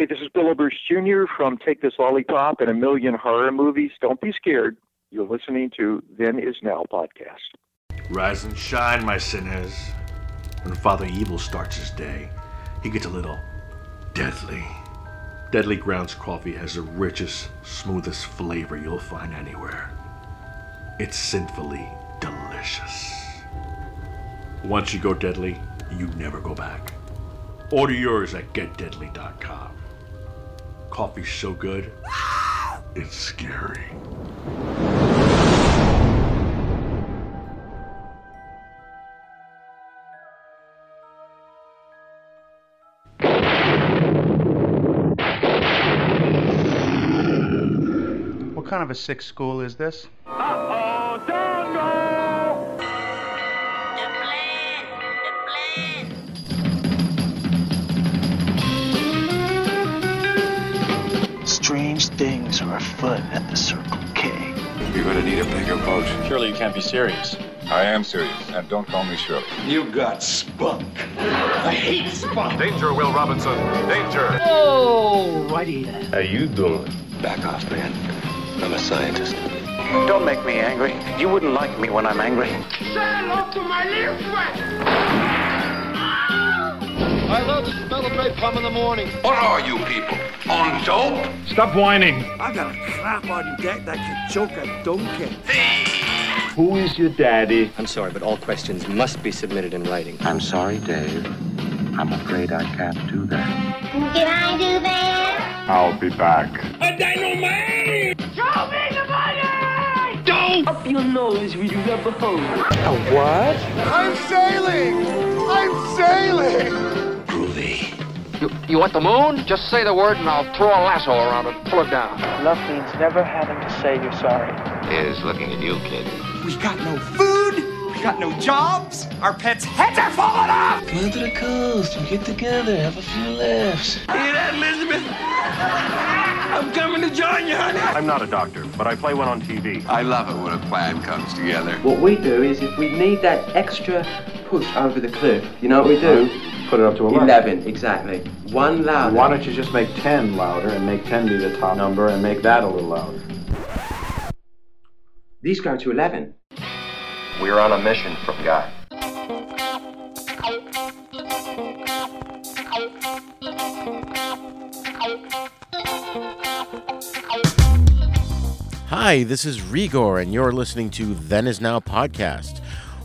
Hey, this is Bill Oberst Jr. from Take This Lollipop and a Million Horror Movies. Don't be scared. You're listening to Then Is Now podcast. Rise and shine, my sinners. When Father Evil starts his day, he gets a little deadly. Deadly Grounds coffee has the richest, smoothest flavor you'll find anywhere. It's sinfully delicious. Once you go deadly, you never go back. Order yours at getdeadly.com. Coffee's so good, it's scary. What kind of a sick school is this? Strange things are afoot at the Circle K. You're gonna need a bigger boat. Surely you can't be serious. I am serious, and don't call me Shirley. You got spunk. I hate spunk. Danger, Will Robinson. Danger. Oh, righty then. How you doing? Back off, man. I'm a scientist. Don't make me angry. You wouldn't like me when I'm angry. I love the smell of napalm in the morning. What are you people? On dope? Stop whining! I got a crap on deck that can choke a donkey. Who is your daddy? I'm sorry, but all questions must be submitted in writing. I'm sorry, Dave. I'm afraid I can't do that. Can I do that? I'll be back. A dynamite! Show me the money! Don't! Up your nose with your rubber hose. A what? I'm sailing! I'm sailing! Groovy. You, you want the moon? Just say the word and I'll throw a lasso around it and pull it down. Love means never having to say you're sorry. Is looking at you, kid. We got no food, we got no jobs, our pets' heads are falling off! Come to the coast We get together, have a few laughs. Hear that, Elizabeth? I'm coming to join you, honey! I'm not a doctor, but I play one on TV. I love it when a plan comes together. What we do is if we need that extra push over the cliff, you know what we do? Put it up to 11, exactly. One louder. Why don't you just make 10 louder and make 10 be the top number and make that a little louder? These go to 11. We're on a mission from God. Hi, this is Rigor, and you're listening to Then Is Now podcast.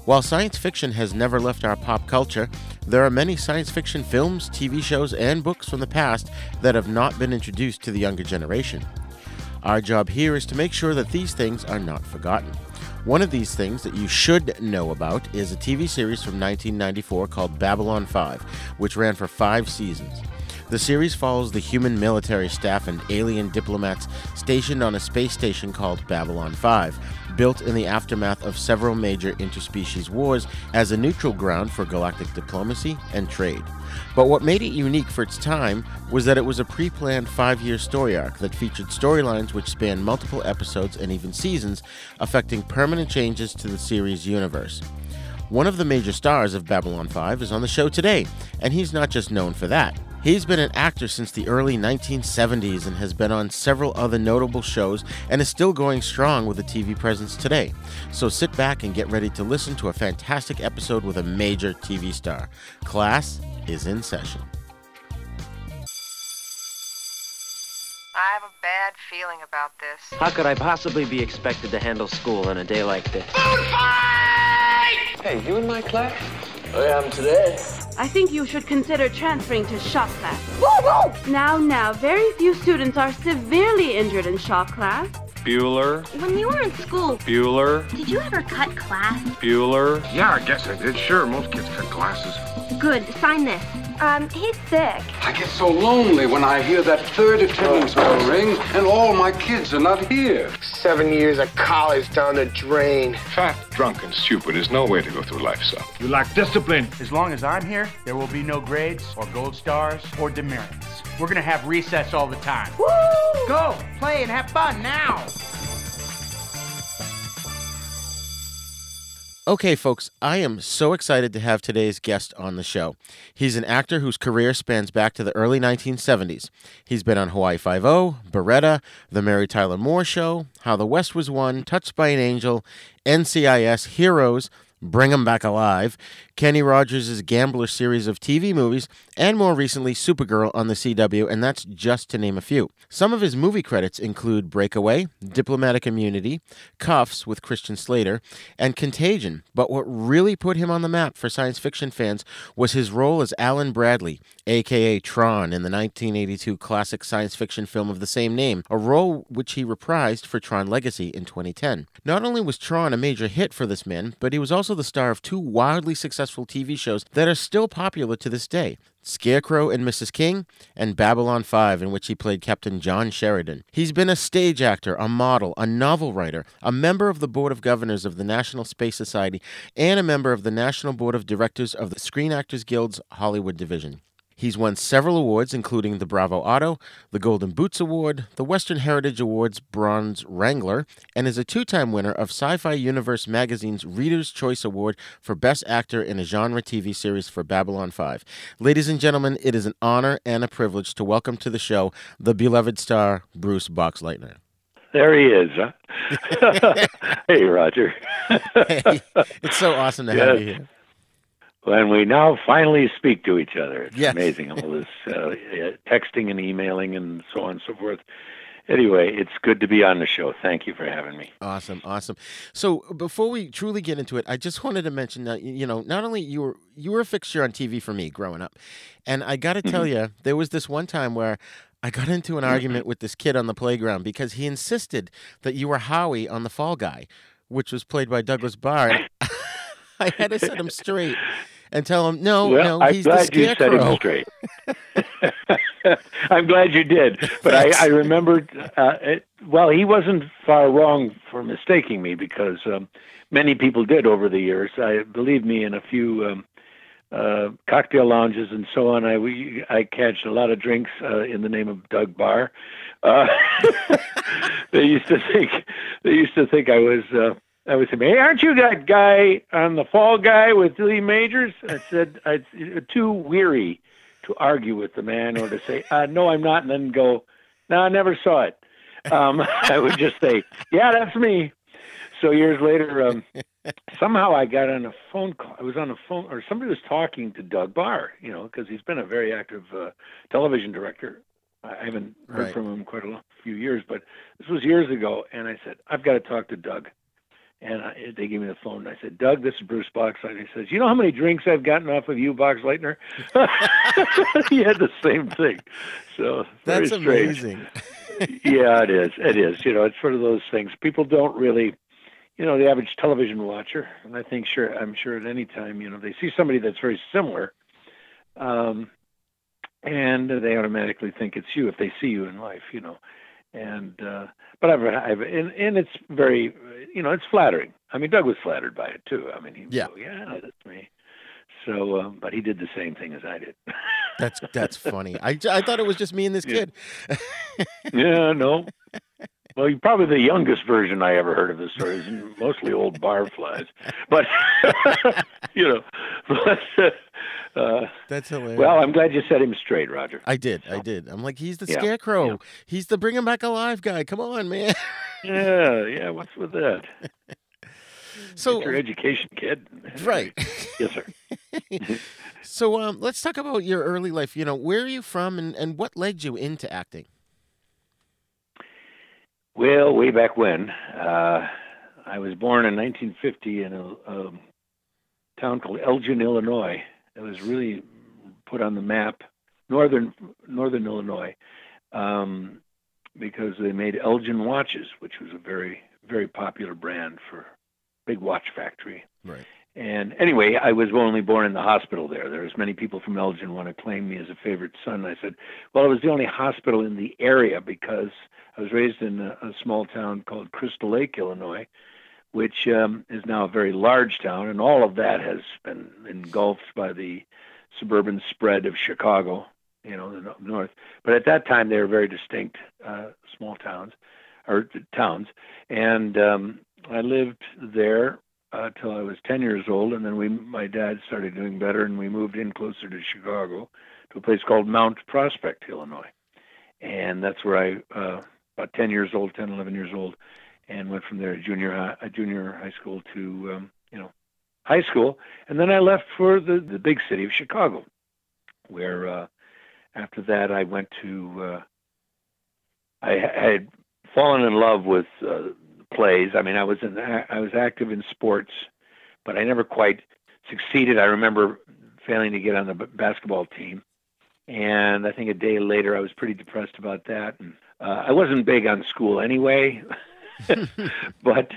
While science fiction has never left our pop culture, there are many science fiction films, TV shows, and books from the past that have not been introduced to the younger generation. Our job here is to make sure that these things are not forgotten. One of these things that you should know about is a TV series from 1994 called Babylon 5, which ran for five seasons. The series follows the human military staff and alien diplomats stationed on a space station called Babylon 5, built in the aftermath of several major interspecies wars as a neutral ground for galactic diplomacy and trade. But what made it unique for its time was that it was a pre planned five year story arc that featured storylines which spanned multiple episodes and even seasons, affecting permanent changes to the series' universe. One of the major stars of Babylon 5 is on the show today, and he's not just known for that. He's been an actor since the early 1970s and has been on several other notable shows and is still going strong with a TV presence today. So sit back and get ready to listen to a fantastic episode with a major TV star. Class is in session. I have a bad feeling about this. How could I possibly be expected to handle school on a day like this? Food fight! Hey, you in my class? Oh, I am today. I think you should consider transferring to shop class. Now, now, very few students are severely injured in shop class. Bueller. When you were in school, Bueller. did you ever cut class? Bueller. Yeah, I guess I did. Sure, most kids cut classes. Good, sign this. Um, he's sick. I get so lonely when I hear that third attendance bell ring and all my kids are not here. Seven years of college down the drain. Fat, drunk, and stupid is no way to go through life, son. You lack discipline. As long as I'm here, there will be no grades or gold stars or demerits. We're gonna have recess all the time. Woo! Go, play, and have fun now. Okay, folks, I am so excited to have today's guest on the show. He's an actor whose career spans back to the early 1970s. He's been on Hawaii Five-O, Baretta, The Mary Tyler Moore Show, How the West Was Won, Touched by an Angel, NCIS, Heroes, Bring 'em Back Alive, Kenny Rogers' Gambler series of TV movies, and more recently, Supergirl on the CW, and that's just to name a few. Some of his movie credits include Breakaway, Diplomatic Immunity, Kuffs with Christian Slater, and Contagion. But what really put him on the map for science fiction fans was his role as Alan Bradley, aka Tron, in the 1982 classic science fiction film of the same name, a role which he reprised for Tron Legacy in 2010. Not only was Tron a major hit for this man, but he was also the star of two wildly successful TV shows that are still popular to this day. Scarecrow and Mrs. King, and Babylon 5, in which he played Captain John Sheridan. He's been a stage actor, a model, a novel writer, a member of the Board of Governors of the National Space Society, and a member of the National Board of Directors of the Screen Actors Guild's Hollywood Division. He's won several awards, including the Bravo Otto, the Golden Boots Award, the Western Heritage Awards Bronze Wrangler, and is a two time winner of Sci Fi Universe magazine's Reader's Choice Award for Best Actor in a Genre TV Series for Babylon 5. Ladies and gentlemen, it is an honor and a privilege to welcome to the show the beloved star, Bruce Boxleitner. There he is. Huh? hey, Roger. hey, it's so awesome to yes. have you here and we now finally speak to each other. It's yes. amazing all this uh, texting and emailing and so on and so forth. Anyway, it's good to be on the show. Thank you for having me. Awesome, awesome. So before we truly get into it, I just wanted to mention that you know not only you were you were a fixture on TV for me growing up, and I got to tell mm-hmm. you, there was this one time where I got into an mm-hmm. argument with this kid on the playground because he insisted that you were Howie on the Fall Guy, which was played by Douglas Barr. I had to set him straight and tell him, no, well, no, he's I'm glad the you set him straight. I'm glad you did, but I, I remembered. Uh, it, well, he wasn't far wrong for mistaking me because um, many people did over the years. I believe me in a few um, uh, cocktail lounges and so on. I we, I catched a lot of drinks uh, in the name of Doug Barr. Uh, they used to think they used to think I was I was saying, hey, aren't you that guy on the Fall Guy with Lee Majors? I said, I'm too weary to argue with the man or to say, uh, no, I'm not, and then go, no, I never saw it. Um, I would just say, yeah, that's me. So years later, um, somehow I got on a phone call. I was on a phone, or somebody was talking to Doug Barr, you know, because he's been a very active uh, television director. I haven't heard right. from him quite a few years, but this was years ago. And I said, I've got to talk to Doug. And I, they gave me the phone. And I said, Doug, this is Bruce Boxleitner. He says, You know how many drinks I've gotten off of you, Boxleitner? he had the same thing. So that's amazing. yeah, it is. It is. You know, it's one of those things. People don't really, you know, the average television watcher, and I think sure, I'm sure at any time, you know, they see somebody that's very similar, um, and they automatically think it's you if they see you in life. You know, and uh, but I've, I've and, and it's very, you know, it's flattering. I mean, Doug was flattered by it too. I mean, he yeah, go, yeah, that's me. So, um, but he did the same thing as I did. that's that's funny. I, I thought it was just me and this yeah. kid. yeah, no. Well, you're probably the youngest version I ever heard of this story. It's mostly old barflies, but you know, but, uh, That's hilarious. Well, I'm glad you set him straight, Roger. I did. I did. I'm like, he's the yeah, scarecrow. Yeah. He's the bring him back alive guy. Come on, man. yeah, yeah. What's with that? So Get your education, kid. Right. yes, sir. so um, let's talk about your early life. You know, where are you from, and, and what led you into acting? Well, way back when, uh, I was born in 1950 in a, a town called Elgin, Illinois, it was really put on the map, northern northern Illinois, um, because they made Elgin watches, which was a very very popular brand for big watch factory. Right. And anyway, I was only born in the hospital there. There's many people from Elgin want to claim me as a favorite son. I said, well, it was the only hospital in the area because I was raised in a, a small town called Crystal Lake, Illinois, which um, is now a very large town, and all of that has been engulfed by the suburban spread of Chicago, you know, the north. But at that time, they were very distinct uh, small towns or towns, and um, I lived there uh, till I was 10 years old, and then we, my dad started doing better, and we moved in closer to Chicago, to a place called Mount Prospect, Illinois, and that's where I, uh, about 10 years old, 10, 11 years old, and went from there junior high, junior high school to um, you know high school, and then I left for the the big city of Chicago, where uh, after that I went to. Uh, I, I had fallen in love with uh, plays. I mean, I was in I was active in sports, but I never quite succeeded. I remember failing to get on the basketball team, and I think a day later I was pretty depressed about that. And uh, I wasn't big on school anyway, but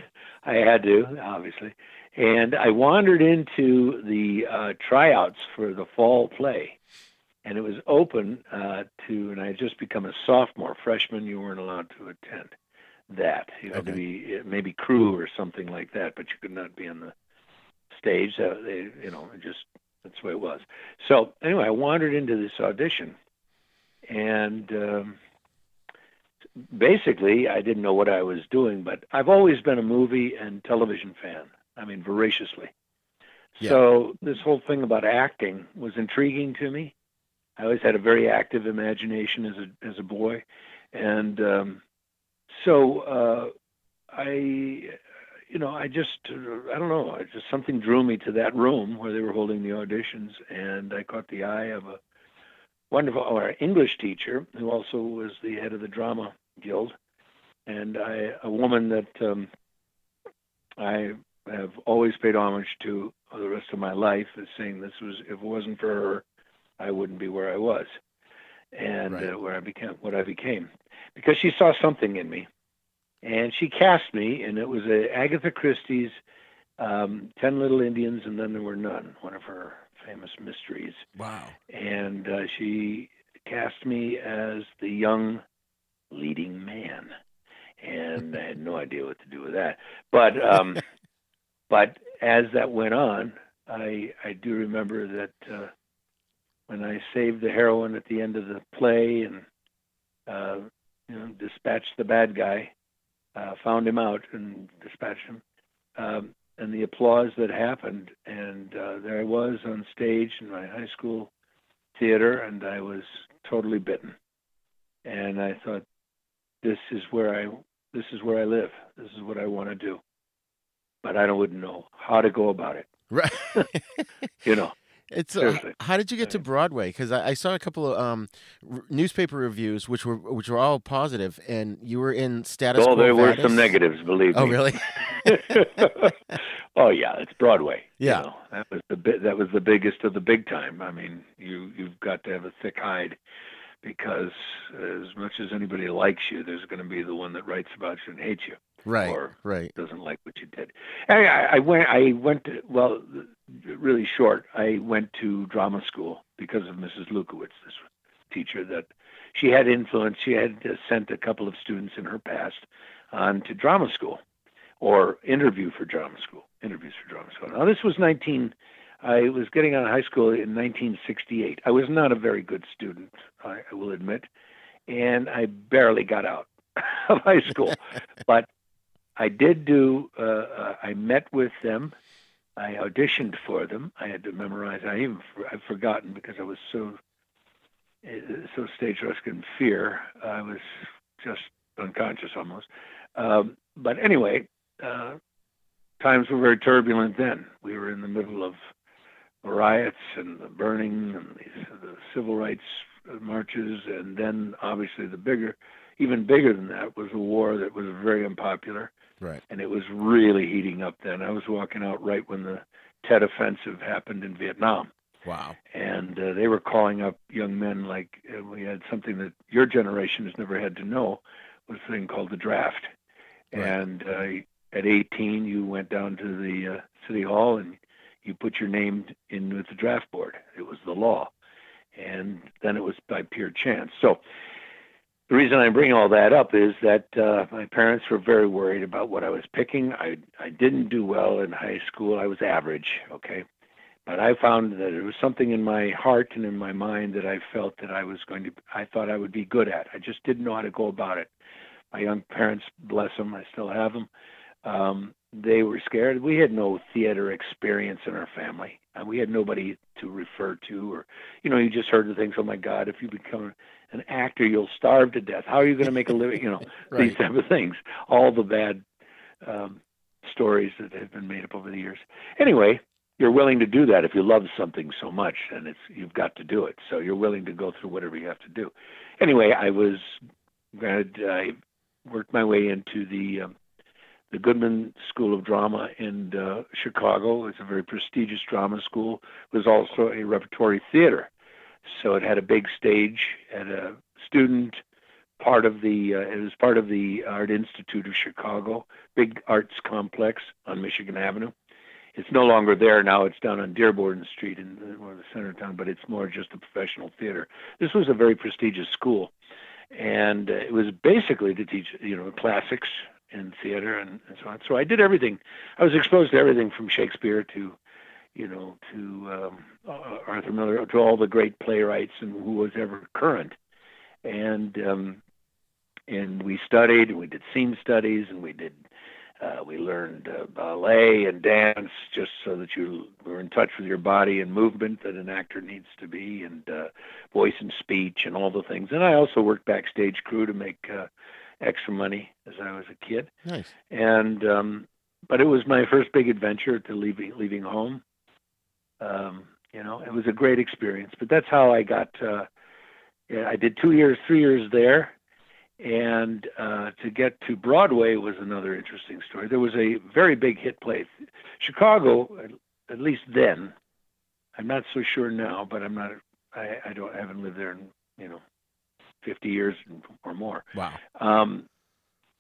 I had to obviously. And I wandered into the uh, tryouts for the fall play, and it was open uh, to. And I had just become a sophomore, freshman. You weren't allowed to attend that. You had okay. to be maybe crew or something like that, but you could not be on the stage. Uh, they, you know, just that's the way it was. So anyway, I wandered into this audition, and um, basically, I didn't know what I was doing. But I've always been a movie and television fan. I mean, voraciously. Yeah. So this whole thing about acting was intriguing to me. I always had a very active imagination as a as a boy, and um, so uh, I, you know, I just, I don't know, I just something drew me to that room where they were holding the auditions, and I caught the eye of a wonderful our English teacher who also was the head of the drama guild, and I, a woman that um, I have always paid homage to the rest of my life, is saying this was if it wasn't for her, I wouldn't be where I was, and right. uh, where I became what I became because she saw something in me, and she cast me, and it was a Agatha Christie's um, Ten Little Indians, and then there were none, one of her famous mysteries. Wow! And uh, she cast me as the young leading man, and I had no idea what to do with that. But um, but as that went on, I I do remember that uh, when I saved the heroine at the end of the play and uh, you know, dispatched the bad guy, uh, found him out and dispatched him. Um, and the applause that happened, and uh, there I was on stage in my high school theater, and I was totally bitten. And I thought, this is where I, this is where I live. This is what I want to do. But I don't, wouldn't know how to go about it. Right. you know. It's uh, how did you get to Broadway? Because I, I, saw a couple of um, r- newspaper reviews, which were which were all positive, and you were in status. Oh, there were some negatives, believe oh, me. Oh, really? oh, yeah, it's Broadway. Yeah, you know, that was the bi- that was the biggest of the big time. I mean, you you've got to have a thick hide because as much as anybody likes you, there's going to be the one that writes about you and hates you right or right doesn't like what you did I, I went i went to, well really short i went to drama school because of mrs lukowitz this teacher that she had influence she had uh, sent a couple of students in her past on to drama school or interview for drama school interviews for drama school now this was 19 i was getting out of high school in 1968 i was not a very good student i, I will admit and i barely got out of high school but I did do. Uh, uh, I met with them. I auditioned for them. I had to memorize. I even I've forgotten because I was so uh, so stage rushed and fear. I was just unconscious almost. Um, but anyway, uh, times were very turbulent then. We were in the middle of riots and the burning and these, the civil rights marches, and then obviously the bigger, even bigger than that, was a war that was very unpopular. Right. And it was really heating up then. I was walking out right when the Tet Offensive happened in Vietnam. Wow. And uh, they were calling up young men like uh, we had something that your generation has never had to know was a thing called the draft. Right. And uh, at 18, you went down to the uh, city hall and you put your name in with the draft board. It was the law. And then it was by pure chance. So the reason I bring all that up is that uh, my parents were very worried about what I was picking. I I didn't do well in high school. I was average, okay, but I found that it was something in my heart and in my mind that I felt that I was going to. I thought I would be good at. I just didn't know how to go about it. My young parents, bless them, I still have them. Um, they were scared. We had no theater experience in our family. And we had nobody to refer to, or you know, you just heard the things. Oh my God, if you become an actor, you'll starve to death. How are you going to make a living? You know, Right. these type of things. All the bad um, stories that have been made up over the years. Anyway, you're willing to do that if you love something so much, and it's you've got to do it. So you're willing to go through whatever you have to do. Anyway, I was granted. I worked my way into the um, the Goodman School of Drama in uh, Chicago. It's a very prestigious drama school. It was also a repertory theater, so it had a big stage and a student part of the. Uh, it was part of the Art Institute of Chicago, big arts complex on Michigan Avenue. It's no longer there now. It's down on Dearborn Street in the, or the center of town, but it's more just a professional theater. This was a very prestigious school, and uh, it was basically to teach you know classics in theater and, and so on. So I did everything. I was exposed to everything from Shakespeare to, you know, to um, uh, Arthur Miller, to all the great playwrights and who was ever current. And um, and we studied, and we did scene studies, and we did. Uh, we learned uh, ballet and dance just so that you were in touch with your body and movement that an actor needs to be, and uh, voice and speech and all the things. And I also worked backstage crew to make uh, extra money as I was a kid. Nice. And um, but it was my first big adventure to leaving leaving home. Um, you know, it was a great experience. But that's how I got. Uh, yeah, I did two years, three years there, and uh, to get to Broadway was another interesting story. There was a very big hit play. Chicago, at, least then. I'm not so sure now, but I'm not. I, I don't. I haven't lived there in you know, 50 years or more. Wow. Um,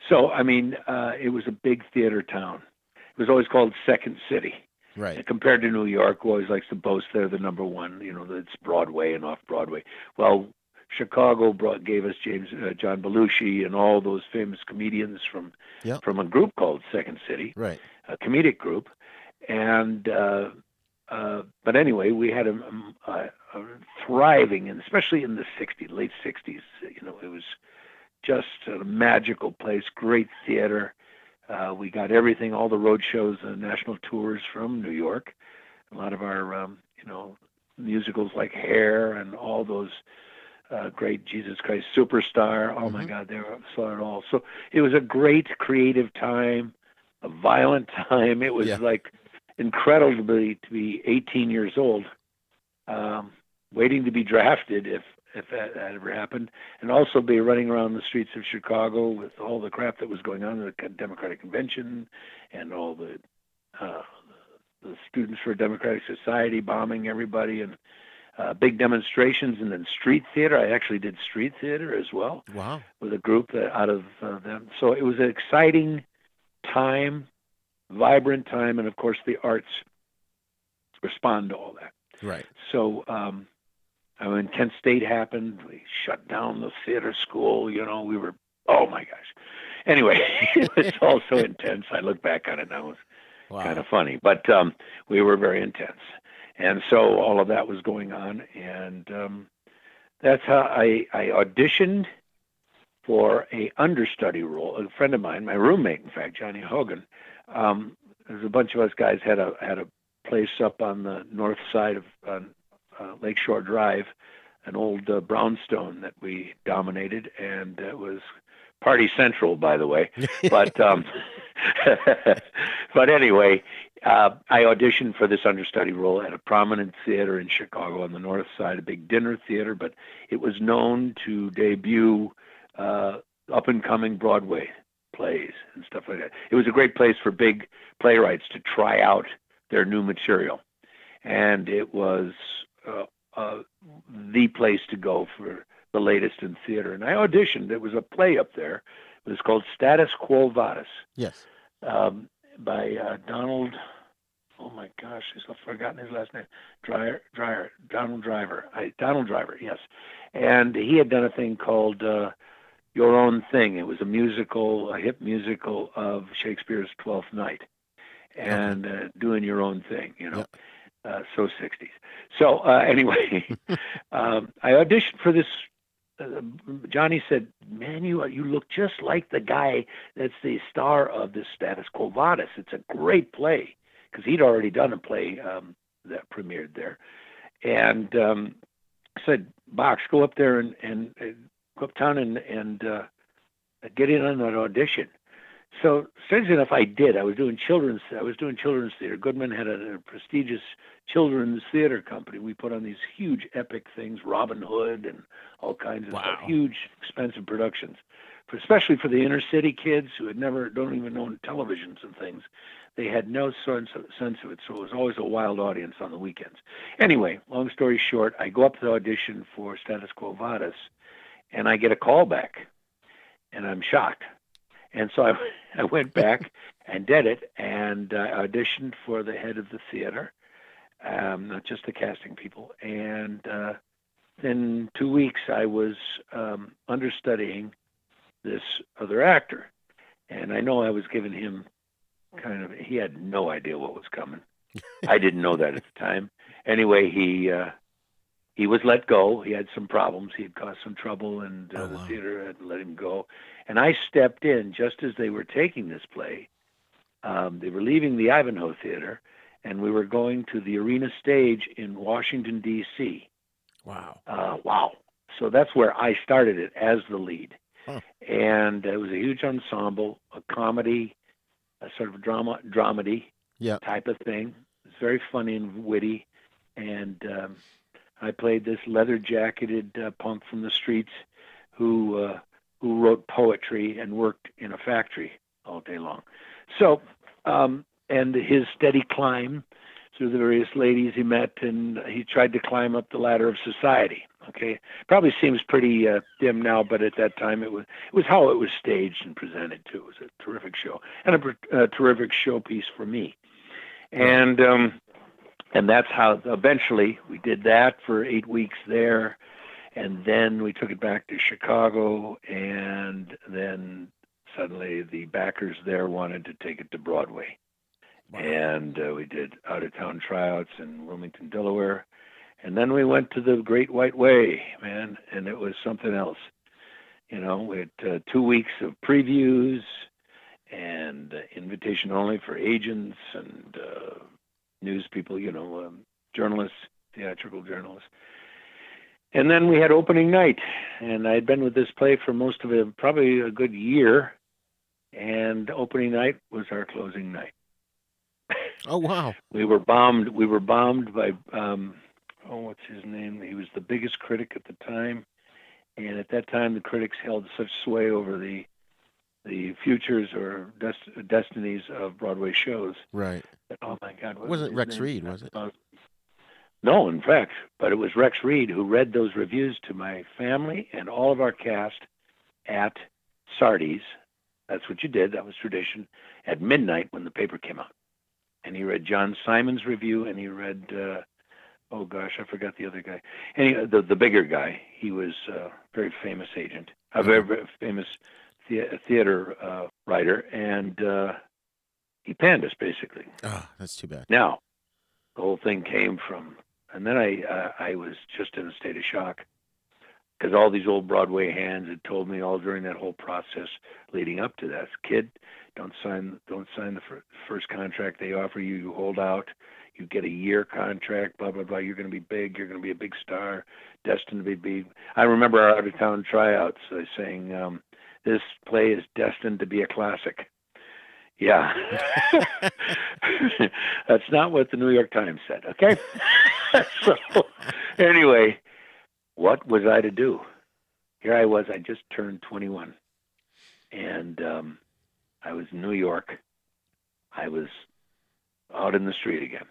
so, I mean, uh, it was a big theater town. It was always called Second City. Right. And compared to New York, who always likes to boast they're the number one, you know, it's Broadway and off Broadway. Well, Chicago brought, gave us James uh, John Belushi and all those famous comedians from Yep. from a group called Second City, Right. a comedic group, and uh, uh, but anyway, we had a, a, a thriving, and especially in the '60s, late '60s, you know, it was just a magical place, great theater. Uh, we got everything, all the road shows, uh, national tours from New York. A lot of our, um, you know, musicals like Hair and all those uh, great Jesus Christ Superstar. Oh my God, they were, saw it all. So it was a great creative time, a violent time. It was Yeah. like incredibly to be, to be 18 years old, um, waiting to be drafted if if that, that ever happened, and also be running around the streets of Chicago with all the crap that was going on at the Democratic Convention and all the uh, the Students for a Democratic Society bombing everybody and uh, big demonstrations and then street theater. I actually did street theater as well Wow. with a group that out of uh, them. So it was an exciting time, vibrant time, and of course the arts respond to all that. Right. So um, uh, when Kent State happened, we shut down the theater school. You know, we were oh my gosh. Anyway, it's all so intense. I look back on it now; it's Wow. kind of funny, but um, we were very intense, and so all of that was going on, and um, that's how I, I auditioned for a understudy role. A friend of mine, my roommate, in fact, Johnny Hogan. Um, there's a bunch of us guys had a had a place up on the north side of on, uh, Lakeshore Drive, an old uh, brownstone that we dominated, and it was Party Central, by the way. but um, but anyway, uh, I auditioned for this understudy role at a prominent theater in Chicago on the north side, a big dinner theater, but it was known to debut uh, up and coming Broadway plays and stuff like that. It was a great place for big playwrights to try out their new material, and it was uh, uh, the place to go for the latest in theater. And I auditioned. There was a play up there. It was called Status Quo Vadis Yes. um, by uh, Donald. Oh my gosh, I've forgotten his last name. Dryer, Dryer, Donald Driver. I, Donald Driver, yes. And he had done a thing called uh, Your Own Thing. It was a musical, a hip musical of Shakespeare's Twelfth Night, and uh, doing your own thing, you know. Uh, so 60s. So uh, anyway, um, I auditioned for this uh, Johnny said, "Man, you you look just like the guy that's the star of the Status Quo Vadis. It's a great play because he'd already done a play um, that premiered there." And um, said, "Box, go up there and and uh, go uptown and and uh, get in on that audition." So strangely enough, I did. I was doing children's. I was doing children's theater. Goodman had a, a prestigious children's theater company. We put on these huge epic things, Robin Hood and all kinds of wow. stuff, huge expensive productions, for, especially for the inner city kids who had never don't even own televisions and things. They had no sense of, sense of it, so it was always a wild audience on the weekends. Anyway, long story short, I go up to the audition for Status Quo Vadis, and I get a call back, and I'm shocked. And so I, I went back and did it, and I auditioned for the head of the theater, um, not just the casting people. And uh, in two weeks, I was um, understudying this other actor, and I know I was giving him kind of. He had no idea what was coming. I didn't know that at the time. Anyway, he uh, he was let go. He had some problems. He had caused some trouble, and uh, Oh, the theater had let him go. And I stepped in just as they were taking this play. Um, they were leaving the Ivanhoe Theater, and we were going to the arena stage in Washington D.C. Wow. Uh, wow! So that's where I started it as the lead, Huh. and it was a huge ensemble, a comedy, a sort of drama dramedy Yeah. type of thing. It's very funny and witty, and um, I played this leather-jacketed uh, punk from the streets who uh, who wrote poetry and worked in a factory all day long. So, um, and his steady climb through the various ladies he met, and he tried to climb up the ladder of society. Okay, probably seems pretty uh, dim now, but at that time it was it was how it was staged and presented too. It was a terrific show and a, a terrific showpiece for me. And um, and that's how eventually we did that for eight weeks there, and then we took it back to Chicago, and then suddenly the backers there wanted to take it to Broadway, and uh, we did out of town tryouts in Wilmington, Delaware, and then we went to the Great White Way, man, and it was something else. You know, we had uh, two weeks of previews and uh, invitation only for agents and uh, news people, you know, um, journalists, theatrical journalists. And then we had opening night, and I had been with this play for most of it, probably a good year. And opening night was our closing night. Oh wow. We were bombed. We were bombed by um, oh, what's his name? He was the biggest critic at the time, and at that time the critics held such sway over the the futures or des- destinies of Broadway shows. Right. Oh my God! what Wasn't Rex name? Reed, was it? Uh, no, in fact, but it was Rex Reed who read those reviews to my family and all of our cast at Sardi's. That's what you did. That was tradition at midnight when the paper came out. And he read John Simon's review, and he read, uh, oh gosh, I forgot the other guy. Anyway, the the bigger guy. He was a very famous agent, a very, very famous thea- theater uh, writer, and uh, he panned us basically. Oh, that's too bad. Now, the whole thing came from, and then I uh, I was just in a state of shock because all these old Broadway hands had told me all during that whole process leading up to that, kid, don't sign don't sign the fir- first contract they offer you. You hold out. You get a year contract. Blah blah blah. You're going to be big. You're going to be a big star, destined to be big. I remember our out of town tryouts uh, saying um, this play is destined to be a classic. Yeah. That's not what the New York Times said, okay? so, anyway, what was I to do? Here I was, I just turned 21. And um, I was in New York. I was out in the street again.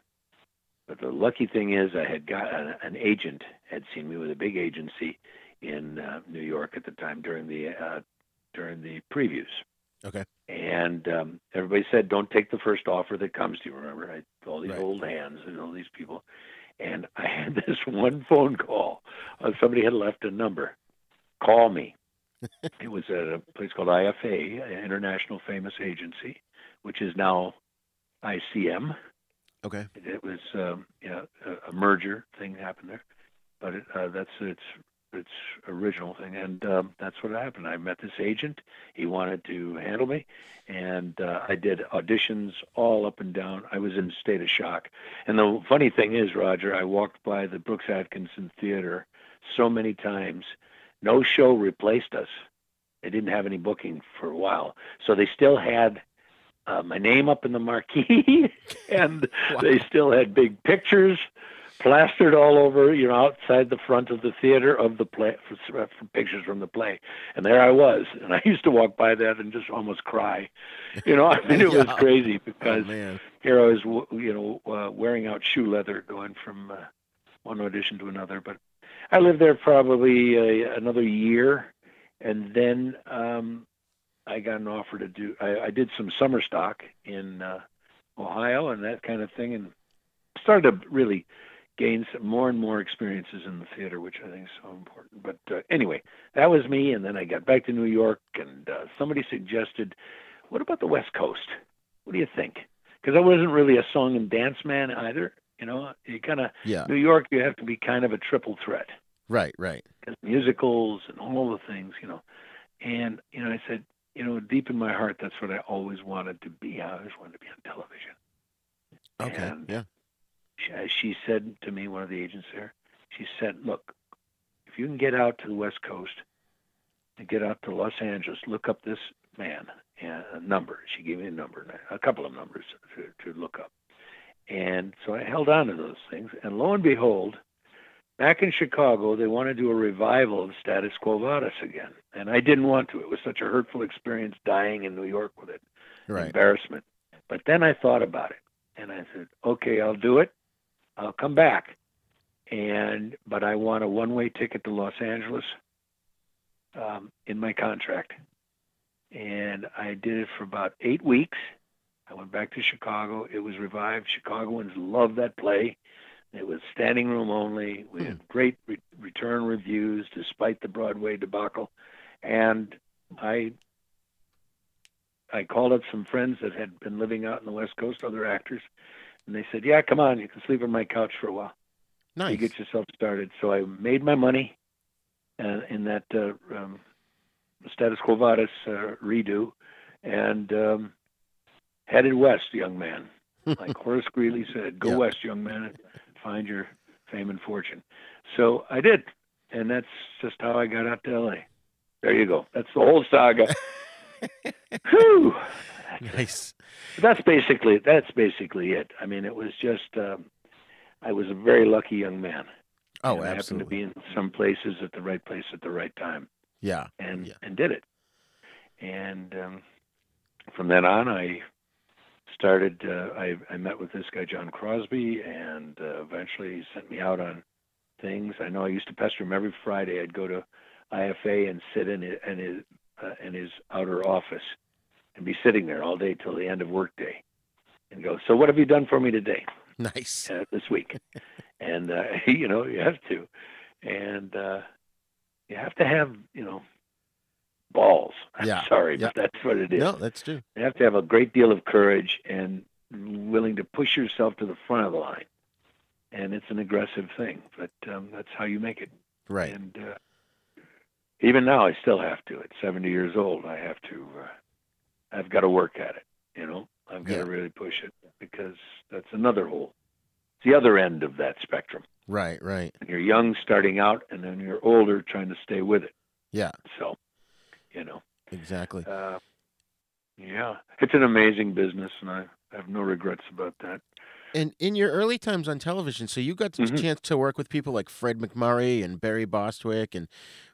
But the lucky thing is, I had got an, an agent had seen me with a big agency in uh, New York at the time during the uh, during the previews. Okay. And um, everybody said, "Don't take the first offer that comes to you." Remember, I, all these Right. old hands and all these people. And I had this one phone call. Uh, somebody had left a number. Call me. it was at a place called IFA, International Famous Agency, which is now ICM. Okay. It was um, a, a merger thing happened there, but it, uh, that's its its original thing, and um, that's what happened. I met this agent. He wanted to handle me, and uh, I did auditions all up and down. I was in a state of shock. And the funny thing is, Roger, I walked by the Brooks Atkinson Theater so many times. No show replaced us. They didn't have any booking for a while, so they still had uh, my name up in the marquee, and wow. they still had big pictures plastered all over, you know, outside the front of the theater of the play, for, for pictures from the play. And there I was, and I used to walk by that and just almost cry. You know, I mean, it yeah. was crazy because oh, here I was, you know, uh, wearing out shoe leather, going from uh, one audition to another. But I lived there probably uh, another year, and then um, I got an offer to do. I, I did some summer stock in uh, Ohio and that kind of thing, and started to really gain some more and more experiences in the theater, which I think is so important. But uh, anyway, that was me, and then I got back to New York, and uh, somebody suggested, "What about the West Coast? What do you think?" Because I wasn't really a song and dance man either. You know, you kind of yeah. New York, you have to be kind of a triple threat. Right, right. Musicals and all the things, you know. And you know, I said, you know, deep in my heart, that's what I always wanted to be. I always wanted to be on television. Okay. And yeah. She, she said to me, one of the agents there, she said, "Look, if you can get out to the West Coast and get out to Los Angeles, look up this man and a number." She gave me a number, a couple of numbers to, to look up. And so I held on to those things, and lo and behold, back in Chicago, they want to do a revival of Status Quo Vadis again, and I didn't want to. It was such a hurtful experience dying in New York with it, right. embarrassment. But then I thought about it, and I said, "Okay, I'll do it. I'll come back." And but I want a one-way ticket to Los Angeles um, in my contract, and I did it for about eight weeks. I went back to Chicago. It was revived. Chicagoans loved that play. It was standing room only. We had hmm. great re- return reviews despite the Broadway debacle, and I I called up some friends that had been living out in the West Coast, other actors, and they said, "Yeah, come on, you can sleep on my couch for a while. Nice. You get yourself started." So I made my money uh, in that uh, um, Status Quo Vadis uh, redo, and um, headed west, young man. Like Horace Greeley said, "Go west, young man." find your fame and fortune. So I did, and that's just how I got out to LA. There you go. That's the whole saga. Whew. Nice. That's basically that's basically it. I mean, it was just um, I was a very lucky young man. Oh, and I happened to be in some places at the right place at the right time. Yeah, and yeah. and did it. And um, from then on, I started. Uh, I, I met with this guy John Crosby, and uh, eventually he sent me out on things. I know I used to pester him every Friday. I'd go to IFA and sit in it, and his uh, in his outer office and be sitting there all day till the end of workday, and go. So what have you done for me today? Nice uh, this week, and uh, you know you have to, and uh, you have to have you know balls. Yeah. Sorry, yeah. but that's what it is. No, that's true. You have to have a great deal of courage and willing to push yourself to the front of the line. And it's an aggressive thing, but um, that's how you make it. Right. And uh, even now, I still have to. At 70 years old, I have to. Uh, I've got to work at it. You know, I've got Yeah. to really push it because that's another whole. It's the other end of that spectrum. Right, right. When you're young, starting out, and then you're older, trying to stay with it. Yeah. So, you know. Exactly. Uh, yeah, it's an amazing business, and I have no regrets about that. And in your early times on television, so you got the Mhm. chance to work with people like Fred MacMurray and Barry Bostwick and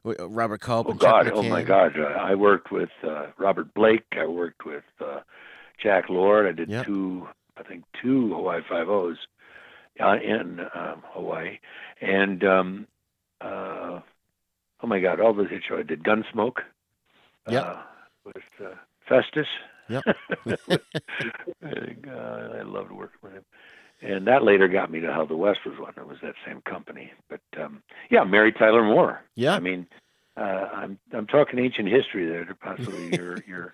uh, Robert Culp Oh and God! Oh my God! Uh, I worked with uh, Robert Blake. I worked with uh, Jack Lord. I did two, I think, two Hawaii Five O's uh, in um, Hawaii, and um, uh, oh my God! All the hit show I did Gunsmoke. Yeah. Uh, with uh, Festus. Yep. Uh, I loved working with him. And that later got me to How the West was won. It was that same company. But um, yeah, Mary Tyler Moore. Yeah. I mean, uh, I'm I'm talking ancient history there to possibly your your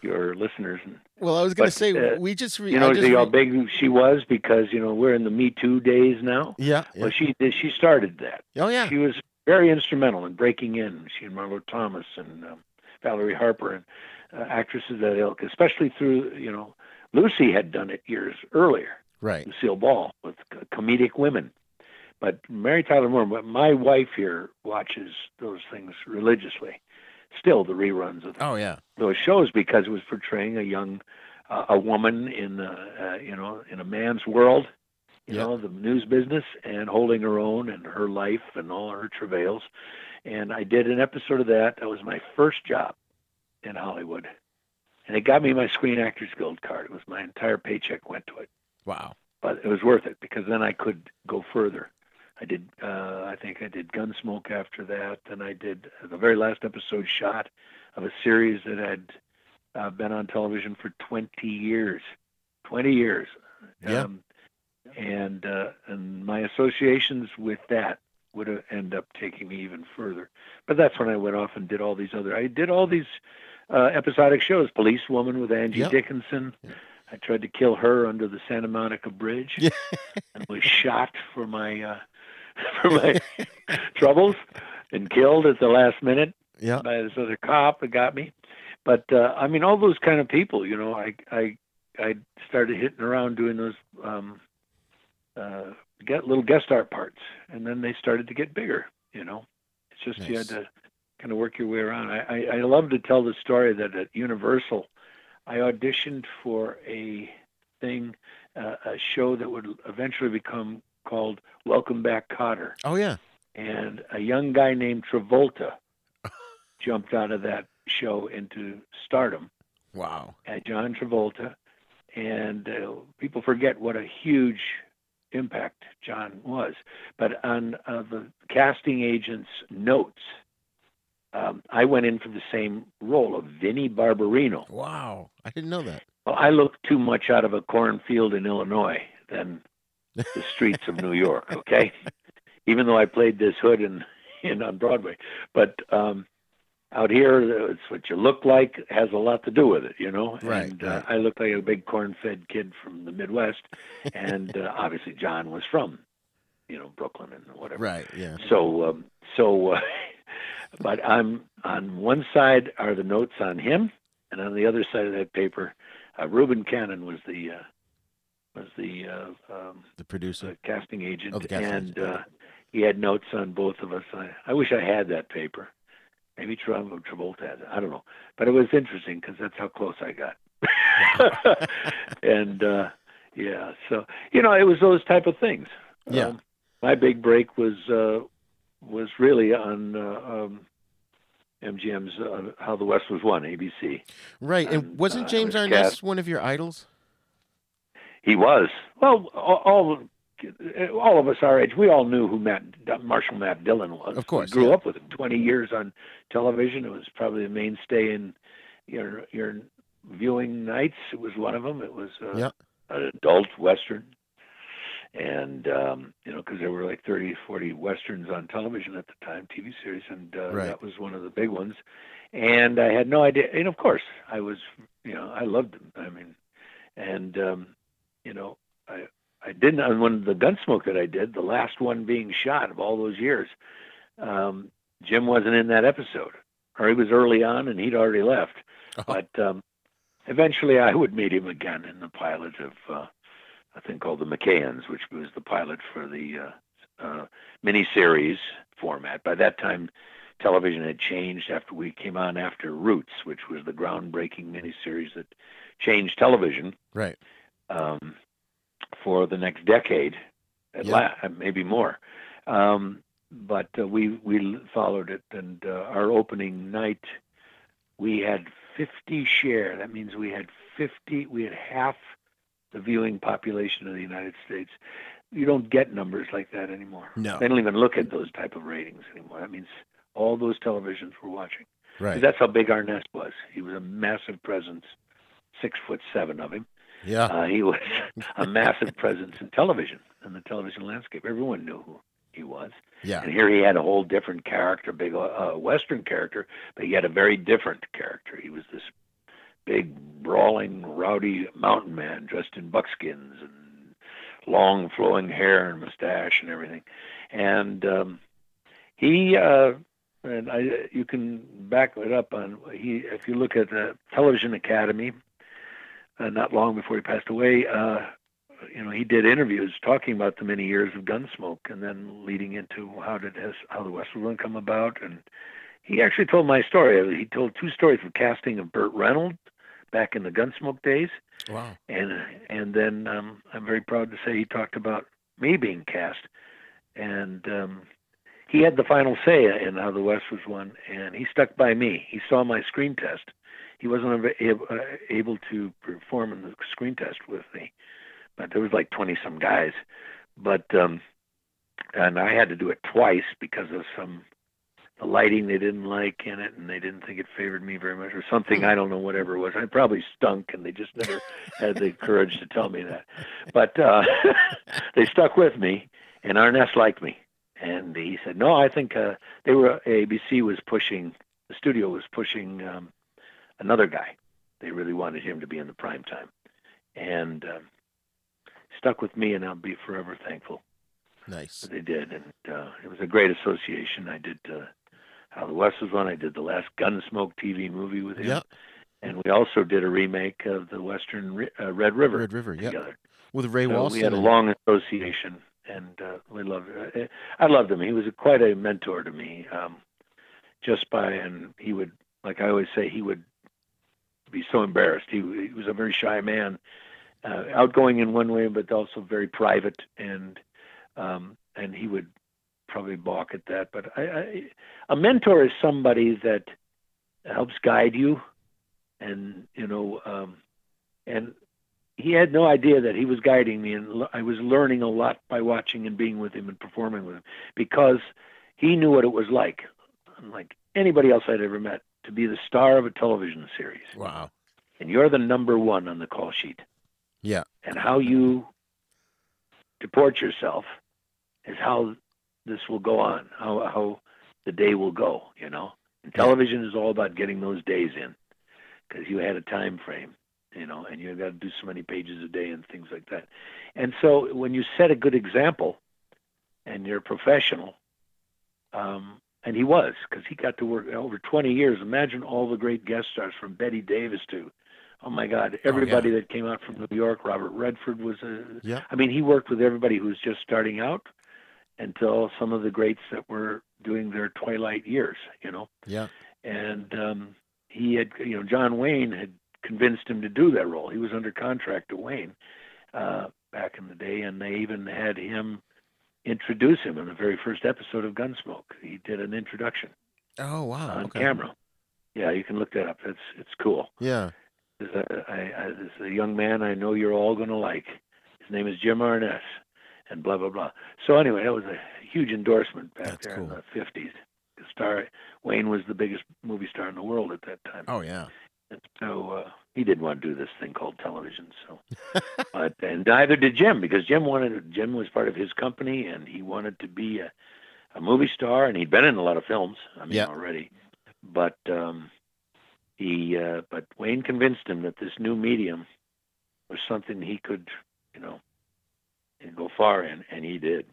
your listeners. And, Well, I was going to say uh, we just re- you know just see how big she was because you know we're in the Me Too days now. Yeah. Well, she she started that. Oh yeah. She was very instrumental in breaking in. She and Marlo Thomas and um, Valerie Harper and uh, actresses that ilk, especially through you know Lucy had done it years earlier. Right. Lucille Ball with comedic women. But Mary Tyler Moore, my wife here watches those things religiously. Still, the reruns of oh yeah those shows because it was portraying a young, uh, a woman in uh, uh, you know in a man's world, you Yep. know the news business and holding her own and her life and all her travails. And I did an episode of that. That was my first job in Hollywood, and it got me my Screen Actors Guild card. It was my entire paycheck went to it wow but it was worth it because then I could go further. I did. Uh, I think I did Gunsmoke after that. Then I did the very last episode shot of a series that had uh, been on television for 20 years. 20 years. Yeah. Um, and uh, and my associations with that would have end up taking me even further. But that's when I went off and did all these other. I did all these uh, episodic shows. Police Woman with Angie Yep. Dickinson. I tried to kill her under the Santa Monica Bridge and was shot for my uh, for my troubles and killed at the last minute Yeah. by this other cop that got me. But uh, I mean, all those kind of people, you know, I I I started hitting around doing those um, uh, get little guest star parts, and then they started to get bigger. You know, it's just you had to kind of work your way around. I, I I love to tell the story that at Universal, I auditioned for a thing, uh, a show that would eventually become called Welcome Back, Kotter oh yeah and a young guy named Travolta jumped out of that show into stardom. wow Uh, John Travolta, and uh, people forget what a huge impact John was. But on uh, the casting agent's notes, um, I went in for the same role of Vinnie Barbarino. wow I didn't know that Well, I looked too much out of a cornfield in Illinois than the streets of New York. Okay, even though I played this hood in in on Broadway, but um, out here, it's what you look like has a lot to do with it, you know. Right, And uh. I looked like a big corn-fed kid from the Midwest, and uh, obviously John was from, you know, Brooklyn and whatever. right yeah So, um, so, uh, but I'm on one side are the notes on him, and on the other side of that paper, uh, Reuben Cannon was the uh, was the uh, um, the producer the casting agent, Oh, the casting and uh, he had notes on both of us. I, I wish I had that paper. Maybe Trav- Travolta had it. I don't know, but it was interesting because that's how close I got. and uh, yeah, so you know, it was those type of things. Yeah. Um, my big break was uh, was really on uh, um, MGM's uh, How the West Was Won, ABC. right and And, wasn't uh, James was Arness one of your idols He was well. All, all all of us our age, we all knew who Matt Marshall Matt Dillon was. Of course, we grew yeah. up with him. Twenty years on television. It was probably a mainstay in your your viewing nights. It was one of them. It was uh, Yeah. an adult western, and um, you know because there were like 30, 40 westerns on television at the time, TV series, and uh, Right. that was one of the big ones. And I had no idea. And of course, I was you know I loved him. I mean, and um, you know I I didn't on one of the Gunsmoke that I did, the last one being shot of all those years. Um, Jim wasn't in that episode, or he was early on and he'd already left. Oh. But um, eventually, I would meet him again in the pilot of uh, a thing called the Macahans, which was the pilot for the uh, uh, miniseries format. By that time, television had changed after we came on after Roots, which was the groundbreaking miniseries that changed television right um, for the next decade, at Yeah. la- maybe more. Um, but uh, we we followed it, and uh, our opening night, we had 50 share. That means we had 50. We had half the viewing population of the United States. You don't get numbers like that anymore. No. They don't even look at those type of ratings anymore. That means all those televisions were watching. right That's how big Arness was. He was a massive presence, six foot seven of him. Yeah Uh, he was a massive presence in television, in the television landscape. Everyone knew who he was. yeah And here he had a whole different character, big uh, Western character, but he had a very different character. He was this big, brawling, rowdy mountain man dressed in buckskins and long flowing hair and mustache and everything. And um, he uh, and I, you can back it up on he. If you look at the Television Academy, uh, not long before he passed away, uh, you know, he did interviews talking about the many years of Gunsmoke, and then leading into how did his, how the One come about, and he actually told my story. He told two stories of casting of Burt Reynolds back in the Gunsmoke days. Wow. And and then um, I'm very proud to say he talked about me being cast, and um, he had the final say in how the West was won, and he stuck by me. He saw my screen test. He wasn't uh, able to perform in the screen test with me, but there was like 20 some guys, but um, and I had to do it twice because of some the lighting they didn't like in it, and they didn't think it favored me very much, or something. I don't know, whatever it was. I probably stunk, and they just never had the courage to tell me that. But uh, they stuck with me, and Arness liked me, and he said, "No, I think uh, they were ABC was pushing the studio was pushing um, another guy. They really wanted him to be in the prime time, and um, stuck with me, and I'll be forever thankful." Nice. They did, and uh, it was a great association. I did uh, how the West was won. I did the last Gunsmoke TV movie with him. Yep. And we also did a remake of the Western uh, Red River. Red River, yep. With Ray so Walston. We had a long association, and uh, we loved. Uh, I loved him. He was a, quite a mentor to me. Um, just by and he would, like I always say, he would be so embarrassed. He, he was a very shy man, uh, outgoing in one way, but also very private, and um, and he would probably balk at that. But I, I, a mentor is somebody that helps guide you, and you know, um, and he had no idea that he was guiding me, and I was learning a lot by watching and being with him and performing with him because he knew what it was like, unlike anybody else I'd ever met, to be the star of a television series. Wow. And you're the number one on the call sheet Yeah. and how you deport yourself is how this will go on, how how the day will go. You know, and television is all about getting those days in because you had a time frame. You know, and you've got to do so many pages a day and things like that. And so when you set a good example, and you're a professional, um, and he was because he got to work over 20 years. Imagine all the great guest stars from Bette Davis to Oh my God! Everybody that came out from New York, Robert Redford was a. Yeah. I mean, he worked with everybody who was just starting out, until some of the greats that were doing their twilight years. You know, Yeah. and um, he had, you know, John Wayne had convinced him to do that role. He was under contract to Wayne uh, back in the day, and they even had him introduce him in the very first episode of Gunsmoke. He did an introduction Oh wow. on okay. camera. Yeah, you can look that up. It's it's cool. Yeah. There's a, I, I, there's a young man I know you're all going to like. His name is Jim Arness, and blah blah blah. So anyway, that was a huge endorsement back That's there cool. in the '50s. The star Wayne was the biggest movie star in the world at that time. Oh yeah. And so uh, he didn't want to do this thing called television. So, but and neither did Jim because Jim wanted Jim was part of his company and he wanted to be a, a movie star and he'd been in a lot of films. I mean Yeah. already, but um, he uh, but Wayne convinced him that this new medium was something he could you know go far in, and he did.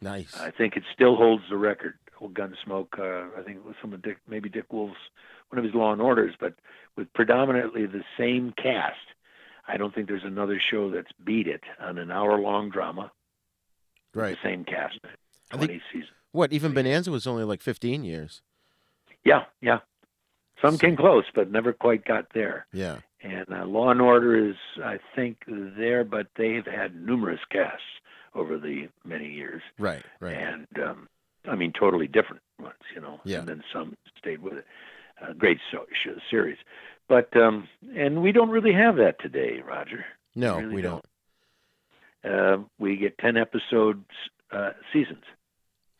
Nice. I think it still holds the record. Old Gunsmoke. Uh, I think it was some of Dick, maybe Dick Wolf's one of his Law and Orders, but with predominantly the same cast. I don't think there's another show that's beat it on an hour-long drama. Right. The same cast. I Twenty think seasons. what even Bonanza was only like 15 years. Yeah, yeah. Some came close, but never quite got there. Yeah. And uh, Law and Order is, I think, there, but they've had numerous casts over the many years. Right. Right. and um, I mean totally different ones, you know. Yeah. And then some stayed with it. Uh, great so- series, but um, and we don't really have that today, Roger. No, really we don't. Uh, we get ten episodes uh, seasons.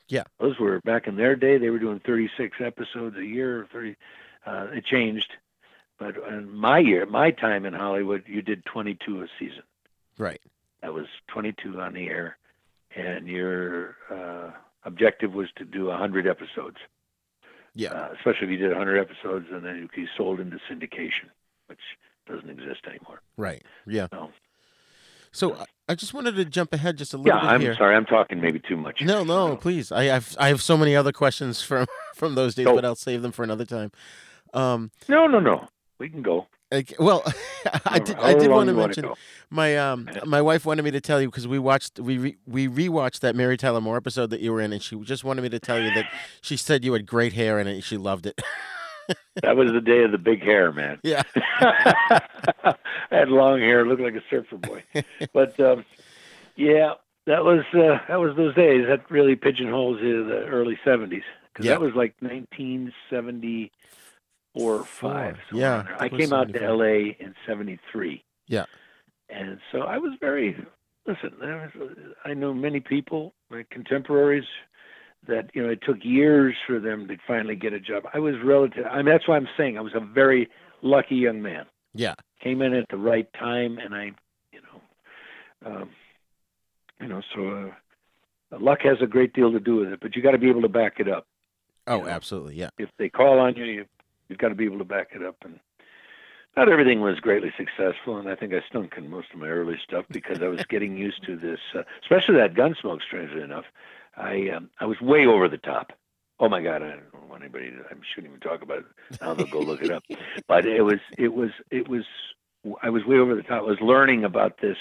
Yeah. Those were back in their day. They were doing thirty-six episodes a year. Thirty. Uh, it changed, but in my year, my time in Hollywood, you did twenty-two a season. Right. That was 22 on the air, and your uh, objective was to do 100 episodes. Yeah. Uh, especially if you did 100 episodes and then you could be sold into syndication, which doesn't exist anymore. Right. Yeah. No. So I- I just wanted to jump ahead just a little bit. Yeah, bit I'm here. sorry. I'm talking maybe too much. No, no, please. I have I have so many other questions from from those days, Go. but I'll save them for another time. Um, No, no, no. We can go. like, well, I did. I did want to mention my um my wife wanted me to tell you because we watched we re, we rewatched that Mary Tyler Moore episode that you were in, and she just wanted me to tell you that she said you had great hair in it. She loved it. That was the day of the big hair, man. Yeah. I had long hair, looked like a surfer boy. But um, yeah, that was uh, that was those days. That really pigeonholes you the early '70s because Yeah. that was like 1974 or five. somewhere Yeah. I I think it was came out to LA in '73, Yeah. and so I was very listen. There was, I know many people, my contemporaries, that you know it took years for them to finally get a job. I was relative. I mean, that's why I'm saying I was a very lucky young man. Yeah. Came in at the right time, and I, you know, um, you know, so uh, luck has a great deal to do with it. But you got to be able to back it up. Oh, absolutely. Yeah. If they call on you, you you've got to be able to back it up. And not everything was greatly successful, and I think I stunk in most of my early stuff because I was getting used to this, uh, especially that Gunsmoke. Strangely enough, I um, I was way over the top. Oh my God, I don't want anybody. To, I shouldn't even talk about it. Now they'll go look it up. But it was it was it was. I was way over the top. I was learning about this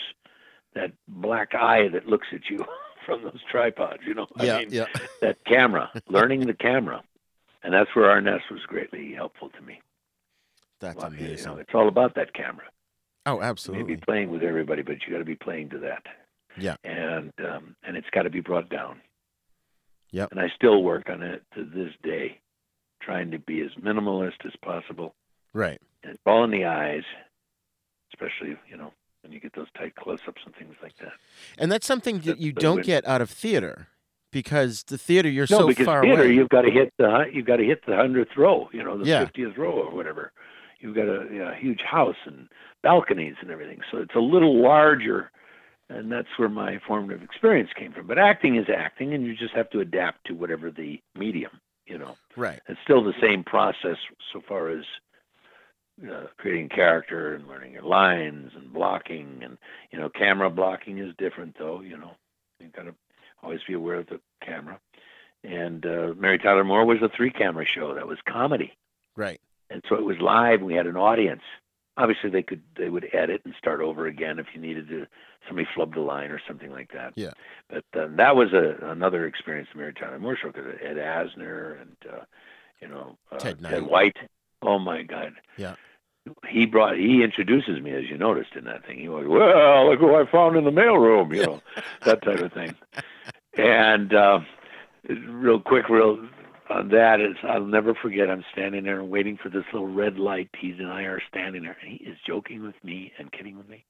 that black eye that looks at you from those tripods. You know, Yeah, I mean, yeah. that camera, learning the camera, and that's where Arness was greatly helpful to me. That's Well, you amazing. know, it's all about that camera. Oh, You may absolutely. be playing with everybody, but you got to be playing to that, Yeah. and um, and it's got to be brought down. Yep. And I still work on it to this day, trying to be as minimalist as possible. Right. And it's all in the eyes, especially you know when you get those tight close-ups and things like that. And that's something that you don't get out of theater because the theater you're no, so because far theater, away. you've got to hit the you've got to hit the hundredth row, you know, the Yeah. fiftieth row or whatever. You've got a, yeah, huge house and balconies and everything, so it's a little larger, and that's where my formative experience came from. But acting is acting, and you just have to adapt to whatever the medium, you know. Right. It's still the same process so far as uh, creating character and learning your lines and blocking, and you know, camera blocking is different though. You know, you've got to always be aware of the camera. And uh, Mary Tyler Moore was a three-camera show that was comedy, Right. and so it was live. We had an audience. Obviously, they could they would edit and start over again if you needed to. Somebody flubbed a line or something like that. Yeah. But uh, that was a another experience, the Mary Tyler Moore show, because Ed Asner and uh, you know uh, Ted Ted Knight. Oh my God. Yeah. He brought he introduces me as you noticed in that thing. He was well, look who I found in the mailroom, you know, that type of thing. And uh, real quick, real on that is I'll never forget. I'm standing there and waiting for this little red light. He's and I are standing there, and he is joking with me and kidding with me.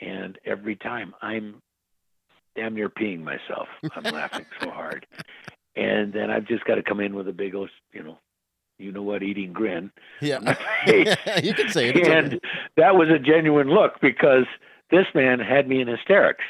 And every time I'm damn near peeing myself. I'm laughing so hard. And then I've just got to come in with a big old, you know, you know what, eating grin. Yeah. on my face. you can say it. And okay. that was a genuine look because this man had me in hysterics.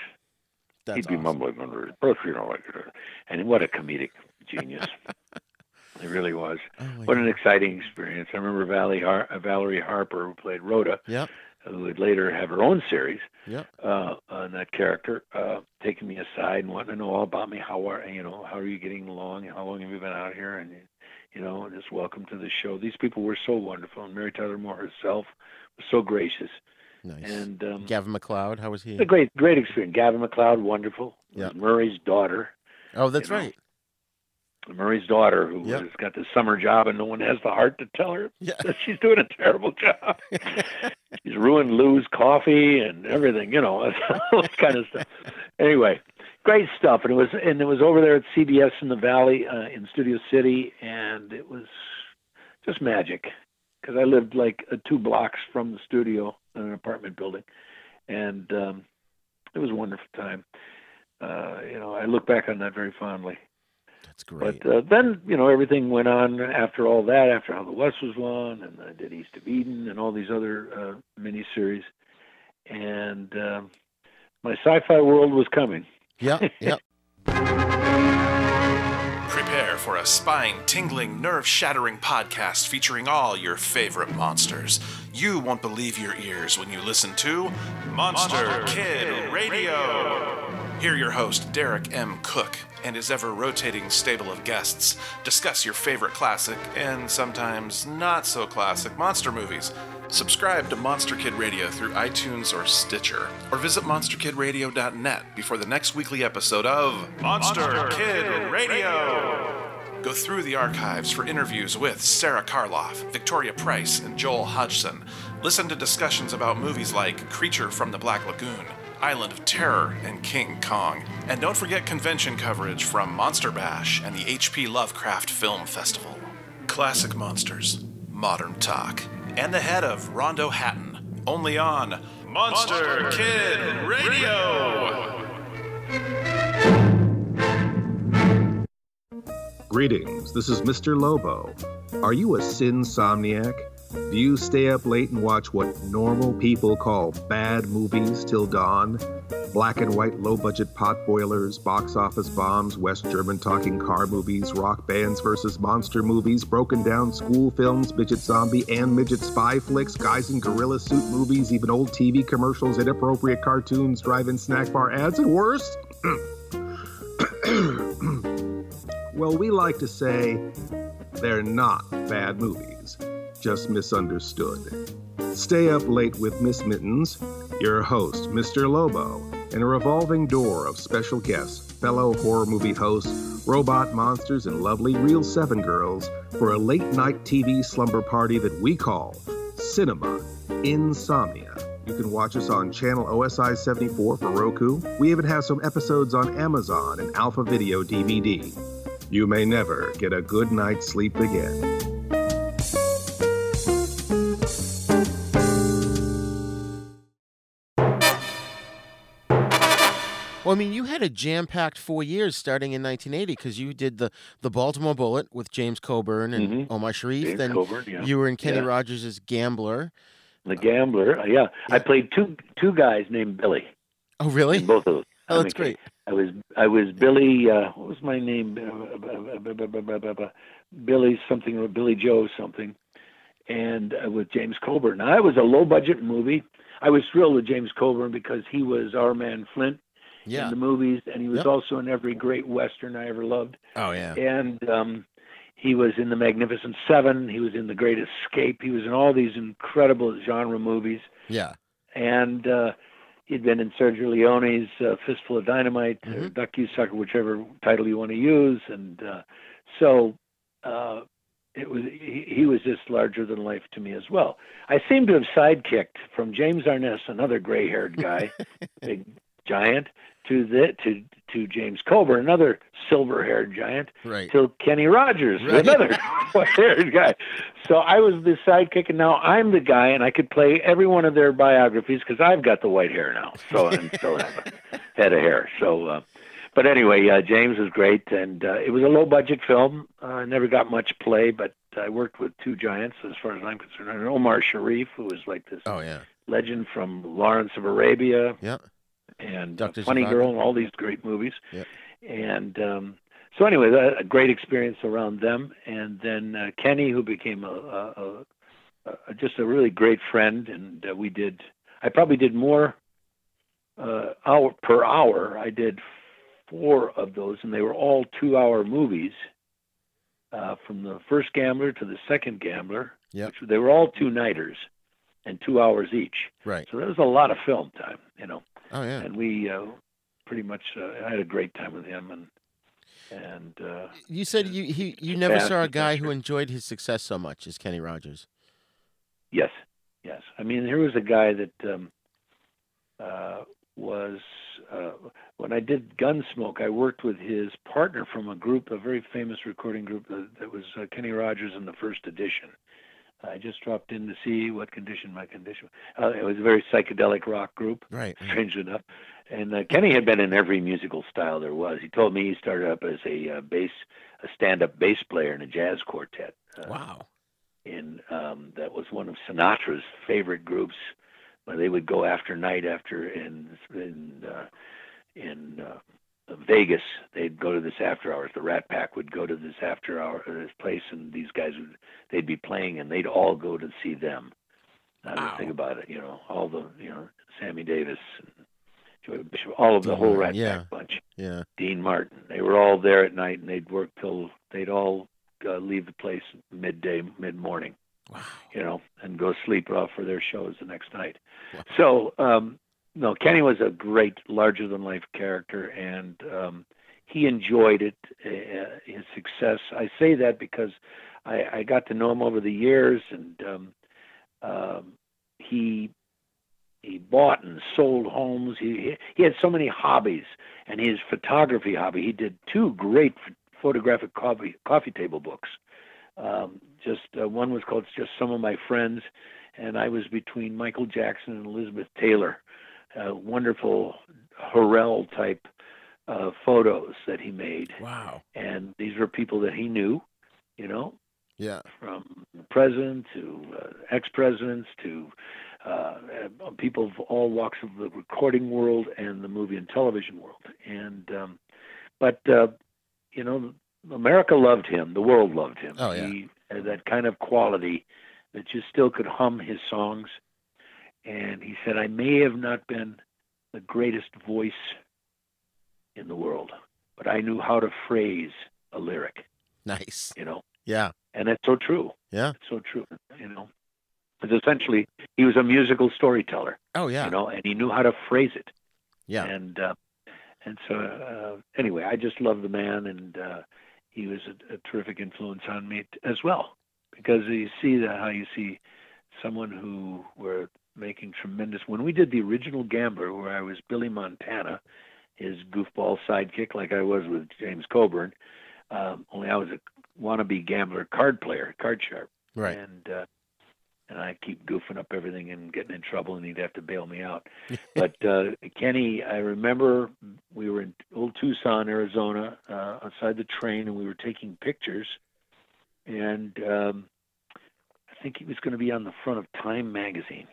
That's He'd be awesome. mumbling under his breath, you know, like, uh, and what a comedic genius. it really was. Oh what an exciting experience. I remember Valley Har- uh, Valerie Harper, who played Rhoda, Yep. who would later have her own series Yep. uh, on that character, uh, taking me aside and wanting to know all about me. How are you know? How are you getting along? How long have you been out here? And you know, just welcome to the show. These people were so wonderful, and Mary Tyler Moore herself was so gracious. Nice. And um, Gavin MacLeod, how was he? a great, great experience. Gavin MacLeod, wonderful. Yeah. Murray's daughter. Oh, that's you know, right. Murray's daughter, who Yep. has got this summer job, and no one has the heart to tell her Yeah. that she's doing a terrible job. she's ruined Lou's coffee and everything, you know, all that kind of stuff. Anyway, great stuff, and it was and it was over there at CBS in the Valley uh, in Studio City, and it was just magic because I lived like uh, two blocks from the studio in an apartment building, and um, it was a wonderful time. Uh, you know, I look back on that very fondly. That's great. But uh, then, you know, everything went on after all that, after How the West was won, and I did East of Eden and all these other uh, miniseries. And um, my sci fi world was coming. Yeah, yeah. Prepare for a spine tingling, nerve shattering podcast featuring all your favorite monsters. You won't believe your ears when you listen to Monster, Monster Kid, Kid Radio. Hear your host, Derek M. Koch, and his ever rotating stable of guests discuss your favorite classic and sometimes not so classic monster movies. Subscribe to Monster Kid Radio through iTunes or Stitcher, or visit monsterkidradio.net before the next weekly episode of Monster, Monster Kid, Kid Radio. Go through the archives for interviews with Sara Karloff, Victoria Price, and Joel Hodgson. Listen to discussions about movies like Creature from the Black Lagoon, Island of Terror, and King Kong. And don't forget convention coverage from Monster Bash and the H.P. Lovecraft Film Festival. Classic monsters, modern talk, and the head of Rondo Hatton, only on Monster, Monster Kid Radio. Greetings, this is Mr. Lobo. Are you a sinsomniac? Do you stay up late and watch what normal people call bad movies till dawn? Black and white low budget pot boilers, box office bombs, West German talking car movies, rock bands versus monster movies, broken down school films, midget zombie and midget spy flicks, guys in gorilla suit movies, even old TV commercials, inappropriate cartoons, drive in snack bar ads, and worse? well, we like to say they're not bad movies just misunderstood. Stay up late with Miss Mittens, your host, Mr. Lobo, and a revolving door of special guests, fellow horror movie hosts, robot monsters, and lovely Real 7 girls for a late night TV slumber party that we call Cinema Insomnia. You can watch us on channel OSI 74 for Roku. We even have some episodes on Amazon and Alpha Video DVD. You may never get a good night's sleep again. Well, I mean, you had a jam-packed four years starting in 1980 because you did the the Baltimore Bullet with James Coburn and mm-hmm. Omar Sharif. James then Coburn, yeah. you were in Kenny yeah. Rogers' Gambler. The Gambler, uh, yeah. yeah. I played two two guys named Billy. Oh, really? both of those. Oh, that's great. I was I was Billy. Uh, what was my name? Billy something or Billy Joe something, and uh, with James Coburn. Now, that was a low budget movie. I was thrilled with James Coburn because he was our man Flint yeah. in the movies, and he was Yep. also in every great western I ever loved. Oh yeah. And um, he was in the Magnificent Seven. He was in The Great Escape. He was in all these incredible genre movies. Yeah. And uh, he'd been in Sergio Leone's uh, Fistful of Dynamite, or Duck You Sucker, whichever title you want to use. And uh, so uh, it was he, he was just larger than life to me as well. I seem to have sidekicked from James Arness, another gray-haired guy, big giant, to the to to James Coburn, another silver-haired giant, Right. till Kenny Rogers, Right. another white-haired guy. So I was the sidekick, and now I'm the guy, and I could play every one of their biographies because I've got the white hair now, so and still have a head of hair. So, uh, but anyway, uh, James was great, and uh, it was a low-budget film. Uh, never got much play, but I worked with two giants, as far as I'm concerned. And Omar Sharif, who was like this Oh yeah. legend from Lawrence of Arabia, Yeah. And Dr. uh, Funny Zhivago. Girl, and all these great movies. Yeah. And um, so anyway, a great experience around them. And then uh, Kenny, who became a, a, a, a just a really great friend, and uh, we did. I probably did more uh, hour per hour. I did four of those, and they were all two-hour movies. Uh, from the first Gambler to the second Gambler, which they were all two-nighters, and two hours each. Right. So there was a lot of film time, you know Oh yeah. and we uh, pretty much uh, I had a great time with him and and uh, You said you he, you never saw a guy who enjoyed his success so much as Kenny Rogers. yes yes I mean here was a guy that um, uh, was uh, when I did Gunsmoke I worked with his partner from a group a very famous recording group that, that was uh, Kenny Rogers in the first edition. I just dropped in to see what condition my condition. Uh, it was a very psychedelic rock group. Right. strangely enough. And uh, Kenny had been in every musical style there was. He told me he started up as a uh, bass, a stand-up bass player in a jazz quartet. Uh, Wow. In um, that was one of Sinatra's favorite groups, where they would go after night after in in uh, in uh, Vegas, they'd go to this after hours. The Rat Pack would go to this after hour this place, and these guys would they'd be playing, and they'd all go to see them. I mean, think about it. You know, all the you know Sammy Davis, and Joey Bishop, all of the whole Rat yeah. Pack bunch. Yeah. Dean Martin. They were all there at night, and they'd work till they'd all uh, leave the place midday, mid morning. Wow. You know, and go sleep off for their shows the next night. So, um, no, Kenny was a great, larger than life character, and um, he enjoyed it, uh, his success. I say that because I, I got to know him over the years, and um, um, he he bought and sold homes. He he had so many hobbies, and his photography hobby. He did two great photographic coffee coffee table books. Um, just uh, one was called "Just Some of My Friends," and I was between Michael Jackson and Elizabeth Taylor. Uh, wonderful Hurrell type uh, photos that he made. Wow. And these were people that he knew, you know, Yeah. from president to uh, ex-presidents to uh, uh, people of all walks of the recording world and the movie and television world. And um, but uh, you know, America loved him. The world loved him. Oh, yeah. He had that kind of quality that you still could hum his songs. And he said, "I may have not been the greatest voice in the world, but I knew how to phrase a lyric." Nice. You know, Yeah. and that's so true. Yeah. It's so true. You know, because essentially he was a musical storyteller. Oh yeah. You know, and he knew how to phrase it. Yeah. And uh, and so uh, anyway, I just love the man, and uh, he was a, a terrific influence on me t- as well. Because you see that how you see someone who were making tremendous. When we did the original Gambler, where I was Billy Montana, his goofball sidekick, like I was with James Coburn, um, only I was a wannabe gambler card player, card sharp Right. and uh, and I keep goofing up everything and getting in trouble, and he'd have to bail me out. but uh, Kenny, I remember we were in old Tucson, Arizona, uh, outside the train, and we were taking pictures, and um, I think he was going to be on the front of Time magazine.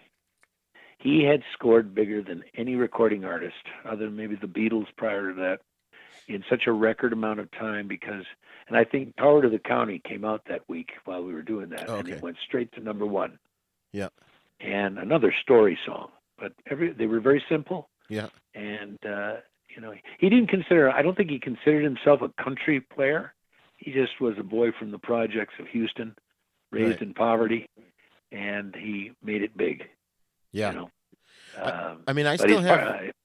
He had scored bigger than any recording artist, other than maybe the Beatles prior to that, in such a record amount of time because and I think Coward of the County came out that week while we were doing that and it went straight to number one. Yeah. And another story song. But every they were very simple Yeah. and uh you know he didn't consider I don't think he considered himself a country player. He just was a boy from the projects of Houston, raised Right. in poverty, and he made it big. Yeah. You know. Um, I mean, I still have. part-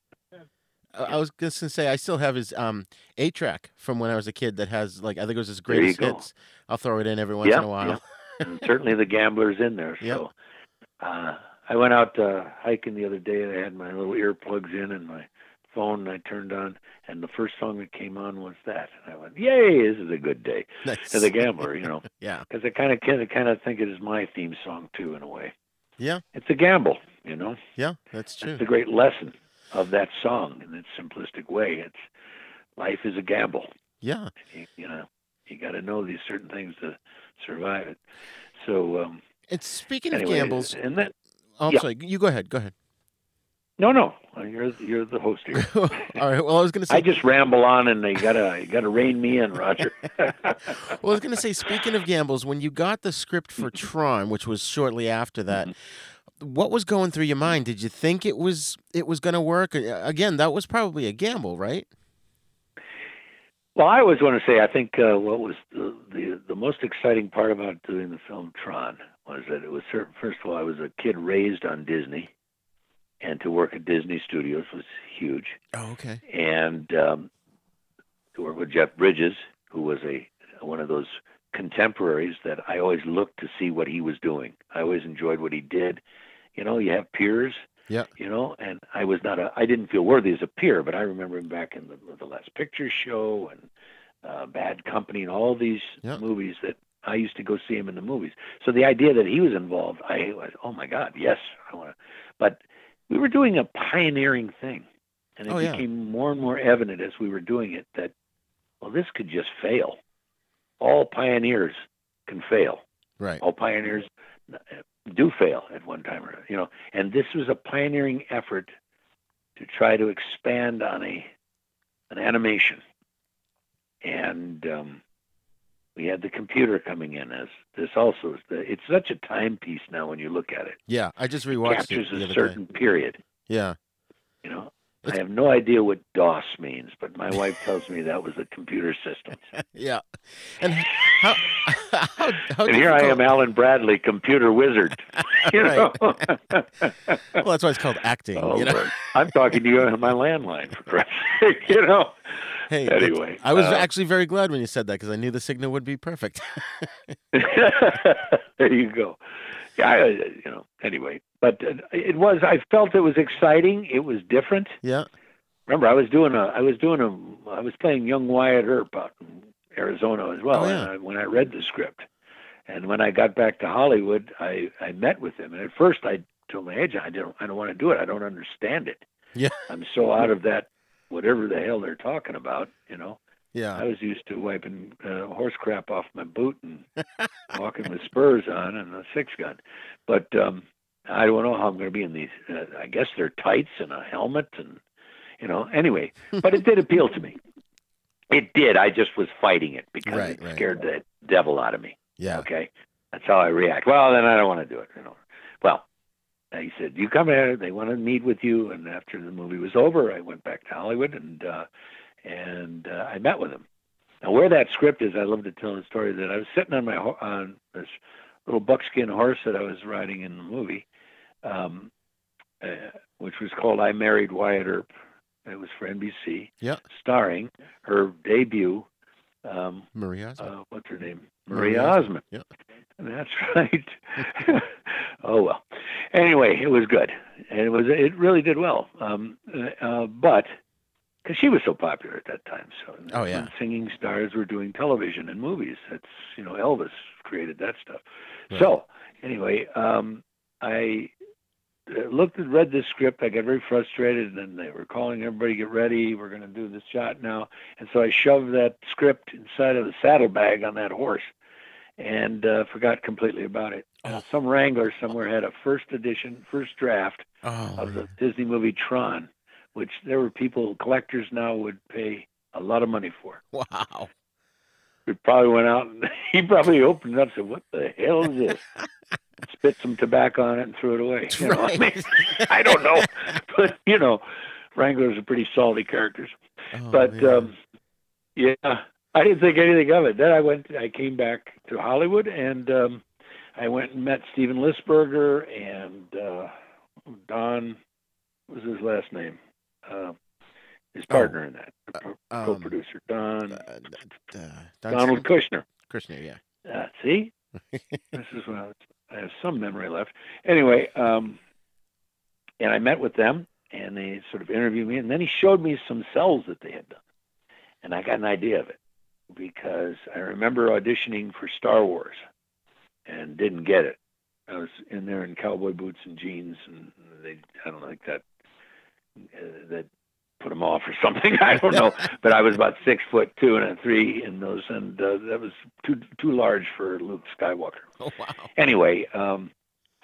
I I was just gonna say I still have his um eight track from when I was a kid that has like I think it was his greatest hits. I'll throw it in every once yeah, in a while. and certainly the gamblers in there. So uh, I went out uh, hiking the other day. and I had my little earplugs in and my phone. And I turned on, and the first song that came on was that. And I went, "Yay! This is a good day." Nice. To the gambler, you know, Yeah. because I kind of kind of kind of think it is my theme song too, in a way. Yeah. It's a gamble, you know. Yeah, that's true. It's a great lesson of that song in its simplistic way. It's life is a gamble. Yeah. You, you know, you got to know these certain things to survive it. So, um, And speaking of gambles, and that oh, I'm yeah. sorry. You go ahead. Go ahead. No, no, you're you're the host here. All right. Well, I was gonna say. I just ramble on, and you gotta you gotta rein me in, Roger. Well, I was going to say, speaking of gambles, when you got the script for Tron, which was shortly after that, what was going through your mind? Did you think it was it was going to work? Uh, Again, that was probably a gamble, right? Well, I always want to say I think uh, what was the, the the most exciting part about doing the film Tron was that it was cer- first of all I was a kid raised on Disney, and to work at Disney Studios was huge. Oh, okay. And um, to work with Jeff Bridges, who was a one of those contemporaries that I always looked to see what he was doing. I always enjoyed what he did. You know, you have peers Yeah. you know and i was not a i didn't feel worthy as a peer but i remember him back in the, the last picture show and uh, bad company and all these Yeah. movies that i used to go see him in the movies so the idea that he was involved i was oh my god yes i want to but we were doing a pioneering thing and it Oh, yeah. became more and more evident as we were doing it that well this could just fail all pioneers can fail Right. all pioneers uh, do fail at one time or another, you know. And this was a pioneering effort to try to expand on a an animation, and um, we had the computer coming in as this also is the. It's such a timepiece now when you look at it. Yeah, I just It rewatched captures it a certain day. period. Yeah. You know, I have no idea what DOS means, but my wife tells me that was a computer system. Yeah. And how how, how and here I am, Alan Bradley, computer wizard. You know? Well, that's why it's called acting. Oh, you know? I'm talking to you on my landline, for Christ's sake, you know. Hey, anyway, I was uh, actually very glad when you said that because I knew the signal would be perfect. there you go. Yeah, I, you know. Anyway, but it was. I felt it was exciting. It was different. yeah. Remember, I was doing a. I was doing a. I was playing young Wyatt Earp out in Arizona as well. Oh, yeah. I, when I read the script, and when I got back to Hollywood, I I met with him. And at first, I told my agent, I don't. I don't want to do it. I don't understand it. Yeah. I'm so out of that. Whatever the hell they're talking about, you know. Yeah. I was used to wiping uh, horse crap off my boot and walking with spurs on and a six gun. But um I don't know how I'm going to be in these. Uh, I guess they're tights and a helmet and you know. Anyway, but it did appeal to me. It did. I just was fighting it because Right, it right. scared the devil out of me. Yeah. Okay, that's how I react. Well, then I don't want to do it. You know. Well, he said, "You come here. They want to meet with you." And after the movie was over, I went back to Hollywood and uh, and uh, I met with him. Now, where that script is, I love to tell the story that I was sitting on my ho- on this little buckskin horse that I was riding in the movie, um, uh, which was called "I Married Wyatt Earp." It was for NBC, Yeah. starring her debut. Um, Maria. Osmond. uh, what's her name? Maria Maria Osmond, Osmond. yeah. That's right. oh well. Anyway, it was good, and it was it really did well. Um, uh, uh, but because she was so popular at that time, so Oh, yeah. singing stars were doing television and movies. That's you know Elvis created that stuff. Right. So anyway, um, I uh, looked and read this script. I got very frustrated, and they were calling everybody, "Get ready, we're going to do this shot now." And so I shoved that script inside of the saddlebag on that horse, and uh, forgot completely about it. Uh, some wrangler somewhere had a first edition, first draft Oh, of the Disney movie Tron, which there were people, collectors now would pay a lot of money for. wow. We probably went out and he probably opened it up and said, "What the hell is this?" Spit some tobacco on it and threw it away. You know, I, mean, I don't know, but you know, Wranglers are pretty salty characters. Oh, but um, yeah, I didn't think anything of it. Then I went, I came back to Hollywood and um, I went and met Steven Lisberger and uh, Don. What was his last name? Uh, his partner in that, pro- um, co-producer Don uh, Don Donald Kushner. Kushner, yeah. Uh, see, this is when I, was, I have some memory left. Anyway, um, and I met with them, and they sort of interviewed me, and then he showed me some cells that they had done, and I got an idea of it because I remember auditioning for Star Wars, and didn't get it. I was in there in cowboy boots and jeans, and they I don't like that uh, that put them off or something. I don't know, but I was about six foot two and a three in those, and uh, that was too too large for Luke Skywalker. Oh wow. Anyway, um,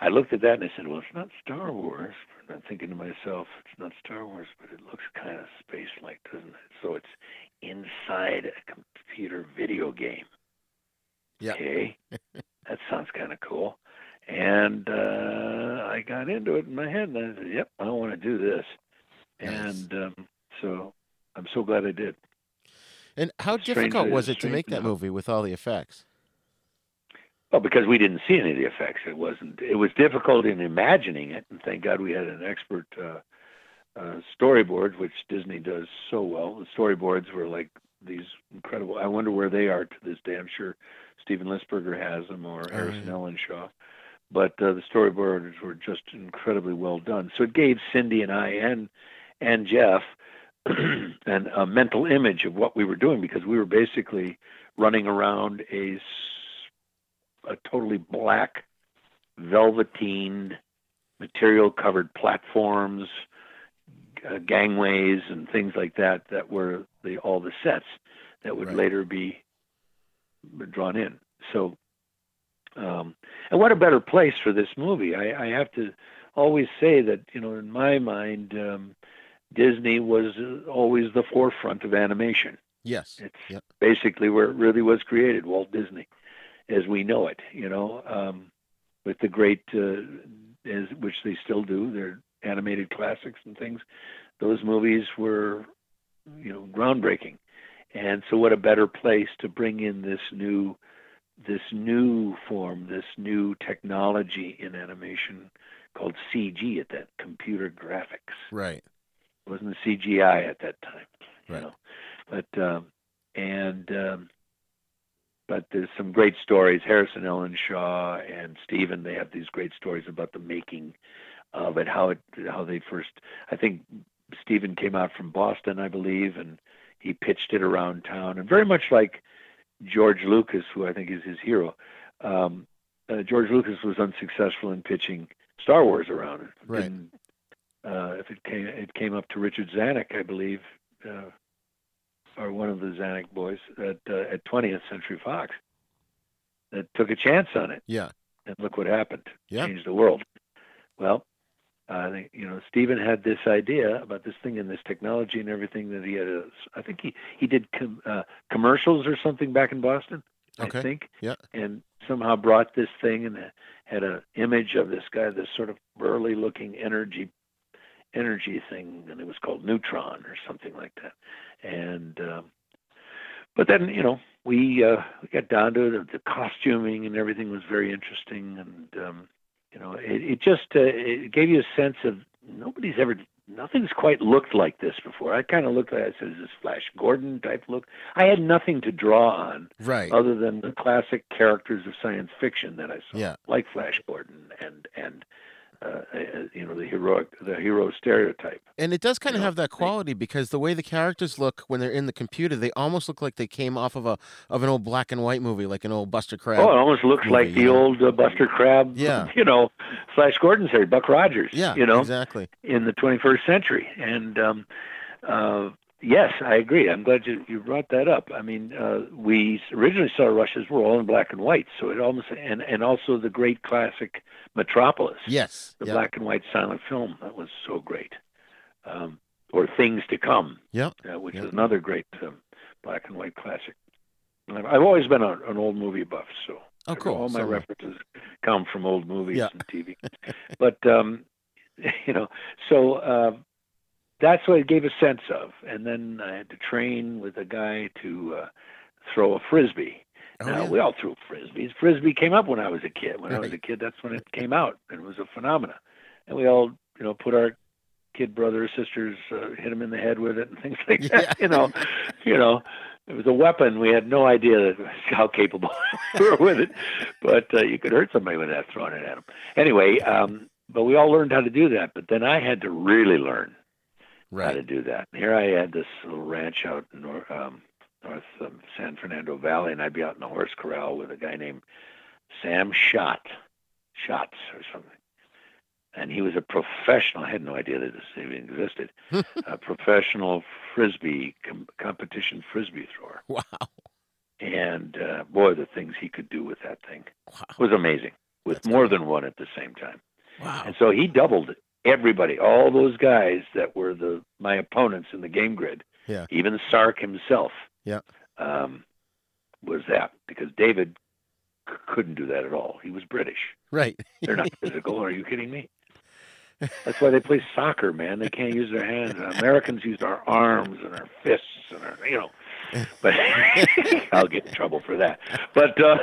I looked at that and I said, "Well, it's not Star Wars." I'm thinking to myself, "It's not Star Wars, but it looks kind of space-like, doesn't it?" So it's inside a computer video game. Yeah. Okay, that sounds kind of cool. And uh, I got into it in my head, and I said, "Yep, I want to do this." And um, so I'm so glad I did. And how difficult was it to make that movie with all the effects? Well, because we didn't see any of the effects, it wasn't. It was difficult in imagining it, and thank God we had an expert uh, uh, storyboard, which Disney does so well. The storyboards were like these incredible. I wonder where they are to this day. I'm sure Steven Lisberger has them or Oh, Harrison yeah. Ellenshaw. But uh, the storyboards were just incredibly well done. So it gave Cindy and I and and Jeff and a mental image of what we were doing because we were basically running around a a totally black velveteen material covered platforms uh, gangways and things like that that were the all the sets that would Right. later be drawn in so um and what a better place for this movie i i have to always say that you know in my mind um Disney was always the forefront of animation. Yes. It's Yep. basically where it really was created, Walt Disney, as we know it. You know, um, with the great, uh, as, which they still do, their animated classics and things. Those movies were, you know, groundbreaking. And so, what a better place to bring in this new, this new form, this new technology in animation called CG at that computer graphics. Right. It wasn't CGI at that time, you Right. know. But um, and um, but there's some great stories. Harrison Ellen Shaw and Steven, they have these great stories about the making of it, how it how they first. I think Steven came out from Boston, I believe, and he pitched it around town, and very much like George Lucas, who I think is his hero. Um, uh, George Lucas was unsuccessful in pitching Star Wars around it. Right. Didn't, uh, if it came, it came up to Richard Zanuck, I believe, uh, or one of the Zanuck boys at uh, at 20th Century Fox, that took a chance on it. Yeah. And look what happened. Yeah. Changed the world. Well, I think you know Steven had this idea about this thing and this technology and everything that he had. A, I think he he did com, uh, commercials or something back in Boston. Okay. I think Yeah. and somehow brought this thing and had an image of this guy, this sort of burly looking energy energy thing, and it was called Neutron or something like that. And um, but then you know we uh, we got down to it. The costuming and everything was very interesting, and um, you know it, it just uh, it gave you a sense of nobody's ever nothing's quite looked like this before. I kind of looked at it as this Flash Gordon type look. I had nothing to draw on Right. other than the classic characters of science fiction that I saw, Yeah. like Flash Gordon and and uh, uh, you know the heroic the hero stereotype. And it does kind of have that quality because the way the characters look when they're in the computer, they almost look like they came off of a of an old black and white movie, like an old Buster Crabbe. Oh, it almost looks movie, like the know? old uh, Buster Crabbe, Yeah. you know, Flash Gordon's hair, Buck Rogers, Yeah, you know, exactly. in the 21st century. And um, uh, yes, I agree. I'm glad you, you brought that up. I mean, uh, we originally saw Rushes were all in black and white, so it almost and and also the great classic Metropolis. Yes. the yeah. black and white silent film that was so great. Um, or Things to Come, Yep. uh, which Yep. is another great um, black and white classic. I've I've always been a, an old movie buff, so Oh, cool. all my So references come from old movies Yeah. and TV. but um, you know, so uh, that's what it gave a sense of. And then I had to train with a guy to uh, throw a frisbee. Oh, now yeah. we all threw frisbees. Frisbee came up when I was a kid. When I was a kid, that's when it came out, and it was a phenomena. And we all, you know, put our kid brother or sisters, uh, hit them in the head with it, and things like that. You know, you know, it was a weapon. We had no idea how capable we were with it, but uh, you could hurt somebody with that throwing it at them. Anyway, um, but we all learned how to do that. But then I had to really learn how to do that. Here I had this little ranch out in North, um, North um, San Fernando Valley, and I'd be out in the horse corral with a guy named Sam Schott, Schatz or something. And he was a professional. I had no idea that this even existed. a professional frisbee com- competition frisbee thrower. Wow. And uh, boy, the things he could do with that thing was amazing. With more than one at the same time. Wow. And so he doubled everybody, all those guys that were the my opponents in the game grid. Yeah. Even Sark himself Yeah. um, was that because David c- couldn't do that at all. He was British. Right. They're not physical. Are you kidding me? That's why they play soccer, man. They can't use their hands. And Americans use our arms and our fists and our, you know. But I'll get in trouble for that. But uh,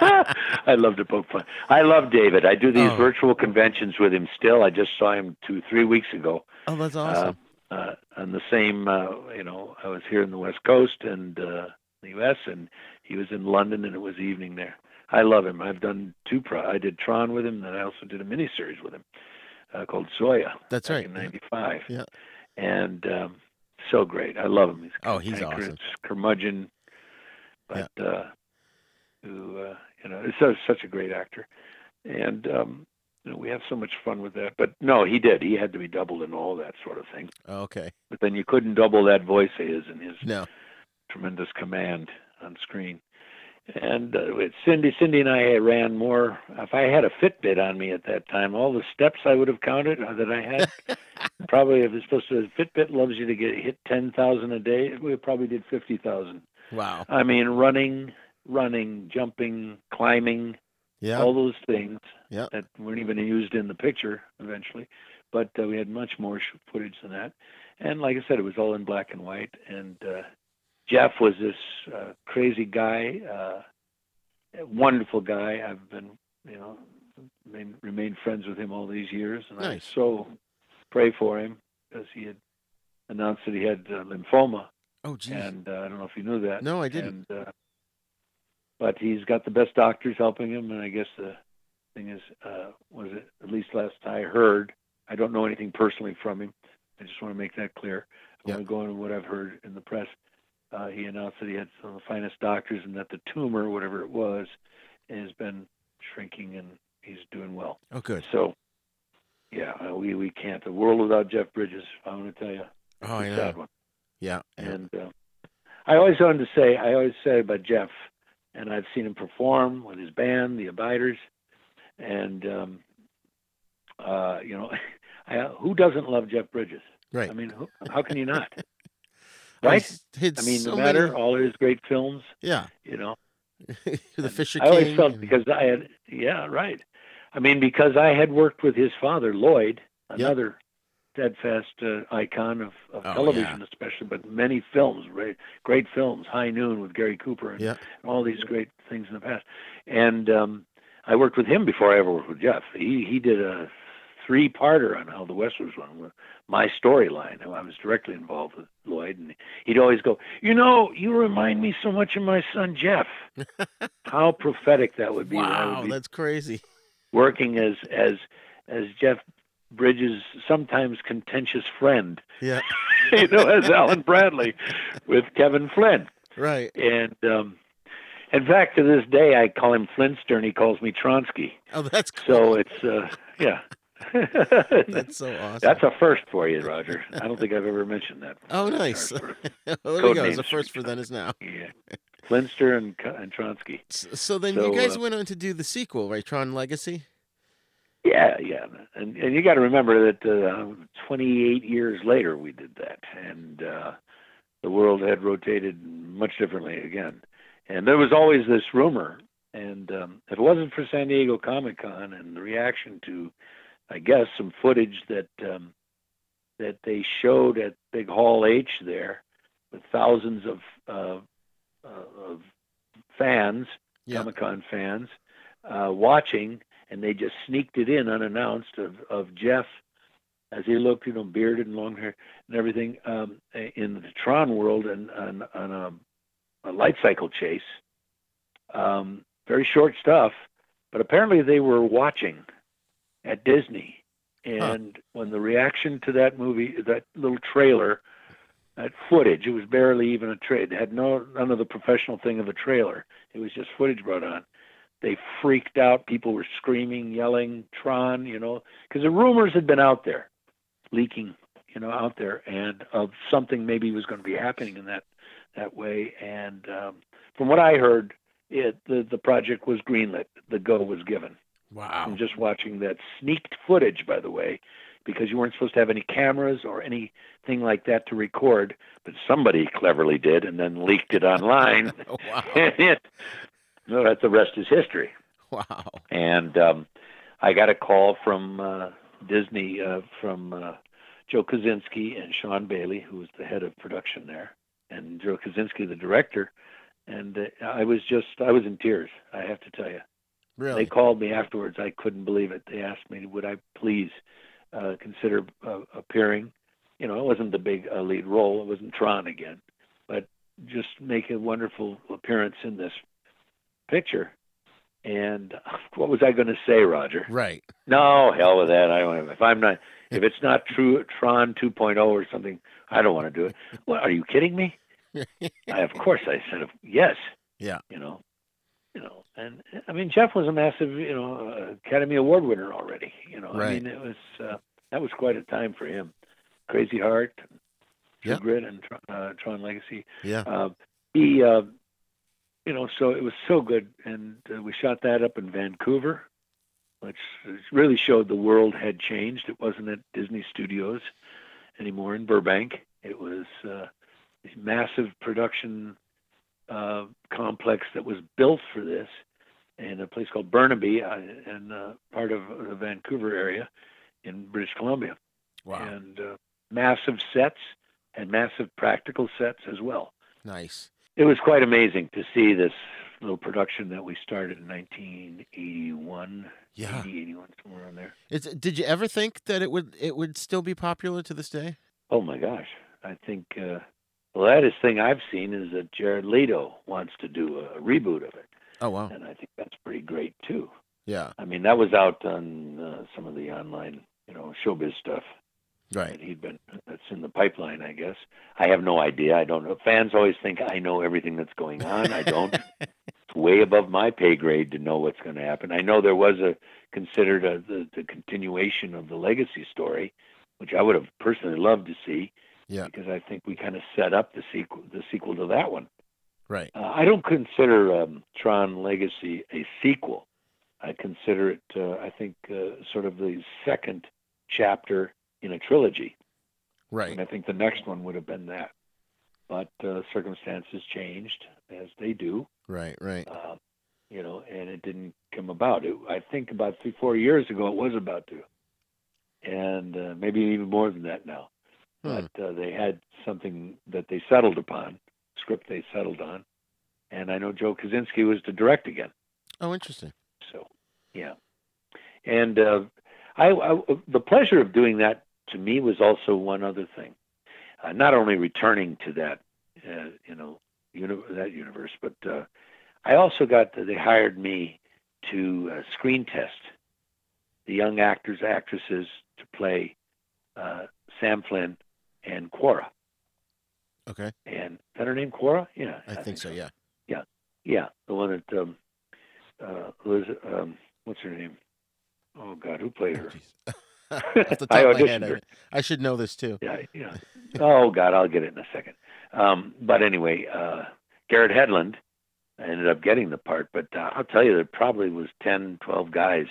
I love to poke fun. I love David. I do these Oh. virtual conventions with him still. I just saw him two, three weeks ago. Oh, that's awesome. Uh, uh, on the same, uh, you know, I was here in the West Coast and uh, the U.S. and he was in London, and it was evening there. I love him. I've done two. Pro- I did Tron with him, and I also did a miniseries with him uh, called Zoya. That's right. In '95. Yeah. And um, so great. I love him. He's Oh, he's awesome. curmudgeon, but uh, who uh, you know is such, such a great actor, and um, you know, we have so much fun with that. But no, he did. He had to be doubled and all that sort of thing. Okay. But then you couldn't double that voice of his and his No. tremendous command on screen. And uh, with Cindy, Cindy and I ran more. If I had a Fitbit on me at that time, all the steps I would have counted that I had probably if it's supposed to Fitbit loves you to get hit ten thousand a day, we probably did fifty thousand. Wow. I mean, running, running, jumping, climbing, Yeah. all those things Yeah. that weren't even used in the picture eventually. But uh, we had much more footage than that. And like I said, it was all in black and white. And uh, Jeff was this uh, crazy guy, uh, wonderful guy. I've been, you know, remained, remained friends with him all these years. And Nice. I so pray for him because he had announced that he had uh, lymphoma. Oh, geez. And uh, I don't know if you knew that. No, I didn't. And, uh, but he's got the best doctors helping him, and I guess the thing is, uh, was it at least last I heard? I don't know anything personally from him. I just want to make that clear. I Yeah. want to go on what I've heard in the press. Uh, he announced that he had some of the finest doctors, and that the tumor, whatever it was, has been shrinking, and he's doing well. Oh, good. So, yeah, uh, we we can't. The world without Jeff Bridges. I want to tell you. Oh, a sad one. Yeah. And uh, I always wanted to say, I always say about Jeff, and I've seen him perform with his band, the Abiders, and um, uh, you know, I, who doesn't love Jeff Bridges? Right. I mean, who, how can you not? Right? hit I mean, so no matter many- all his great films, Yeah. you know. the Fisher I always King. felt because I had, yeah, right. I mean, because I had worked with his father, Lloyd, another steadfast uh, icon of, of Oh, television, especially, but many films, right? Great films, High Noon with Gary Cooper, and Yeah. all these great things in the past. And um, I worked with him before I ever worked with Jeff. He he did a three-parter on how the West was run, with my storyline. I was directly involved with Lloyd, and he'd always go, "You know, you remind me so much of my son Jeff." how prophetic that would be! I would Wow, be that's crazy. working as as as Jeff Bridges' sometimes contentious friend, Yeah. you know, as Alan Bradley with Kevin Flynn. Right. And um, in fact, to this day, I call him Flintstone. He calls me Tronsky. Oh, that's cool. So it's uh, yeah. That's so awesome. That's a first for you, Roger. I don't think I've ever mentioned that. Oh, nice. Well, there we go. It's a first for then is now. Yeah. Flintster and, and Tronsky. So then So, you guys uh, went on to do the sequel, right? Tron Legacy. Yeah, yeah, and and you got to remember that uh, 28 years later we did that, and uh, the world had rotated much differently again. And there was always this rumor, and um, if it wasn't for San Diego Comic Con and the reaction to, I guess, some footage that um, that they showed at Big Hall H there, with thousands of uh, uh, of fans, Yeah. Comic Con fans, uh, watching, and they just sneaked it in unannounced of, of Jeff as he looked, you know, bearded and long hair and everything, um, in the Tron world and on, on a, a light cycle chase. Um, very short stuff, but apparently they were watching at Disney. And when the reaction to that movie, that little trailer, that footage, it was barely even a trade. It had no none of the professional thing of a trailer. It was just footage brought on. They freaked out. People were screaming, yelling, Tron, you know, because the rumors had been out there, leaking, you know, out there, and of something maybe was going to be happening in that that way. And um, from what I heard, it the the project was greenlit. The go was given. Wow. From just watching that sneaked footage, by the way, because you weren't supposed to have any cameras or anything like that to record, but somebody cleverly did and then leaked it online. wow. no, that's the rest is history. Wow. And um, I got a call from uh, Disney uh, from uh, Joe Kosinski and Sean Bailey, who was the head of production there, and Joe Kosinski, the director. And uh, I was just, I was in tears. I have to tell you. Really? They called me afterwards. I couldn't believe it. They asked me, would I please uh, consider uh, appearing? You know, it wasn't the big uh, lead role. It wasn't Tron again, but just make a wonderful appearance in this picture. And what was I going to say, Roger? Right. No, hell with that. I don't. If I'm not, if it's not true Tron 2.0 or something, I don't want to do it. What? Are you kidding me? I, of course, I said yes. Yeah. You know, you know, and I mean, Jeff was a massive, you know, Academy Award winner already. You know, I mean, it was uh, that was quite a time for him. Crazy Heart, True Yeah. Grit, and Tron, uh, Tron Legacy. Yeah. Uh, he, uh, you know, so it was so good, and uh, we shot that up in Vancouver, which really showed the world had changed. It wasn't at Disney Studios. anymore in Burbank. It was uh, massive production uh, complex that was built for this in a place called Burnaby uh, in uh, part of the Vancouver area in British Columbia. Wow. And uh, massive sets and massive practical sets as well. Nice. It was quite amazing to see this little production that we started in 1981. Yeah. 80, 81, somewhere around there. It's, did you ever think that it would it would still be popular to this day? Oh my gosh. I think uh, the latest thing I've seen is that Jared Leto wants to do a reboot of it. Oh wow. And I think that's pretty great too. Yeah. I mean, that was out on uh, some of the online, you know, showbiz stuff. Right. He'd been that's in the pipeline, I guess. I have no idea. I don't know. Fans always think I know everything that's going on. I don't. it's way above my pay grade to know what's going to happen. I know there was a considered a, the the continuation of the legacy story, which I would have personally loved to see. Yeah. Because I think we kind of set up the sequel the sequel to that one. Right. Uh, I don't consider um, Tron Legacy a sequel. I consider it, uh, I think, uh, sort of the second chapter in a trilogy. Right. And I think the next one would have been that. But uh, circumstances changed, as they do. Right. Right. Uh, you know, and it didn't come about. It, I think about three, four years ago, it was about to, and uh, maybe even more than that now. Hmm. But uh, they had something that they settled upon, script they settled on, and I know Joe Kosinski was to direct again. Oh, interesting. So, yeah, and uh, I, I the pleasure of doing that to me was also one other thing, uh, not only returning to that, uh, you know, uni- that universe, but uh, I also got they hired me to uh, screen test the young actors actresses to play uh, Sam Flynn and Quorra. Okay. And is that her name, Quorra? Yeah, I, think, so. Yeah. yeah, yeah, the one that um, uh, Liz, um, what's her name? Oh God, who played her? Off the top I of my auditioned head, her. I, I should know this too. Yeah, yeah. oh God, I'll get it in a second. Um, but anyway, uh, Garrett Hedlund ended up getting the part. But uh, I'll tell you, there probably was 10, 12 guys,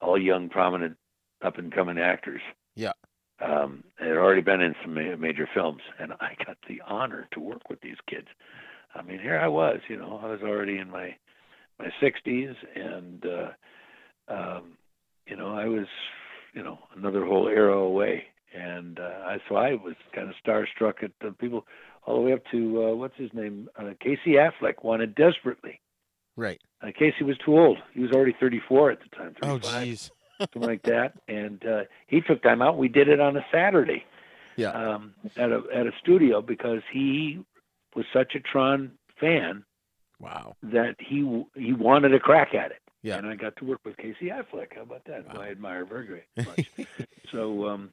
all young, prominent, up and coming actors. Um, had already been in some ma- major films, and I got the honor to work with these kids. I mean, here I was, you know, I was already in my my 60s, and uh, um, you know, I was, you know, another whole era away, and uh, I so I was kind of starstruck at the people all the way up to uh, what's his name, uh, Casey Affleck wanted desperately. Right. Uh, Casey was too old. He was already 34 at the time. Oh, jeez. Something like that. And uh, he took time out. We did it on a Saturday Yeah. um, at a at a studio because he was such a Tron fan Wow. that he he wanted a crack at it. Yeah. And I got to work with Casey Affleck. How about that? Who I admire very much. so, um,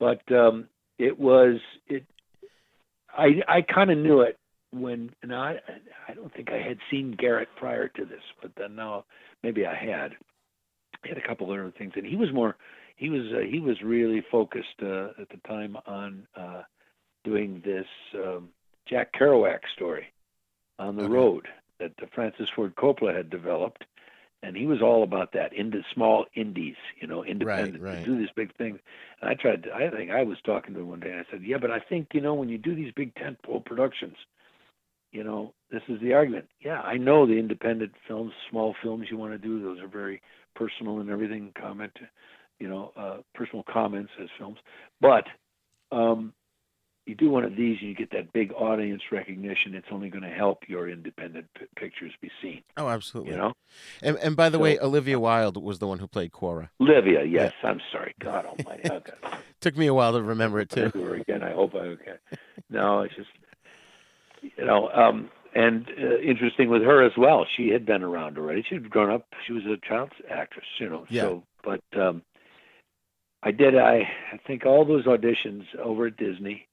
but um, it was it. I I kind of knew it when and I I don't think I had seen Garrett prior to this, but then now maybe I had. He had a couple other things, and he was more. He was uh, he was really focused uh, at the time on uh, doing this um, Jack Kerouac story on the Okay. road that uh, Francis Ford Coppola had developed, and he was all about that into small indies, you know, independent right. to do these big things. And I tried. To, I think I was talking to him one day, and I said, "Yeah, but I think you know when you do these big tentpole productions, you know, this is the argument. Yeah, I know the independent films, small films you want to do; those are very personal and everything. Comment, you know, uh, personal comments as films, but." Um, you do one of these and you get that big audience recognition, it's only going to help your independent p- pictures be seen. Oh, absolutely. You know, And, and by the So- way, Olivia Wilde was the one who played Quorra. Livia, yes. I'm sorry. God Almighty. God. Took me a while to remember it too. Again. I hope I okay. No, it's just you know, um, and uh, interesting with her as well. She had been around already. She'd grown up. She was a child actress, you know. Yeah. So, but um, I did. I I think all those auditions over at Disney,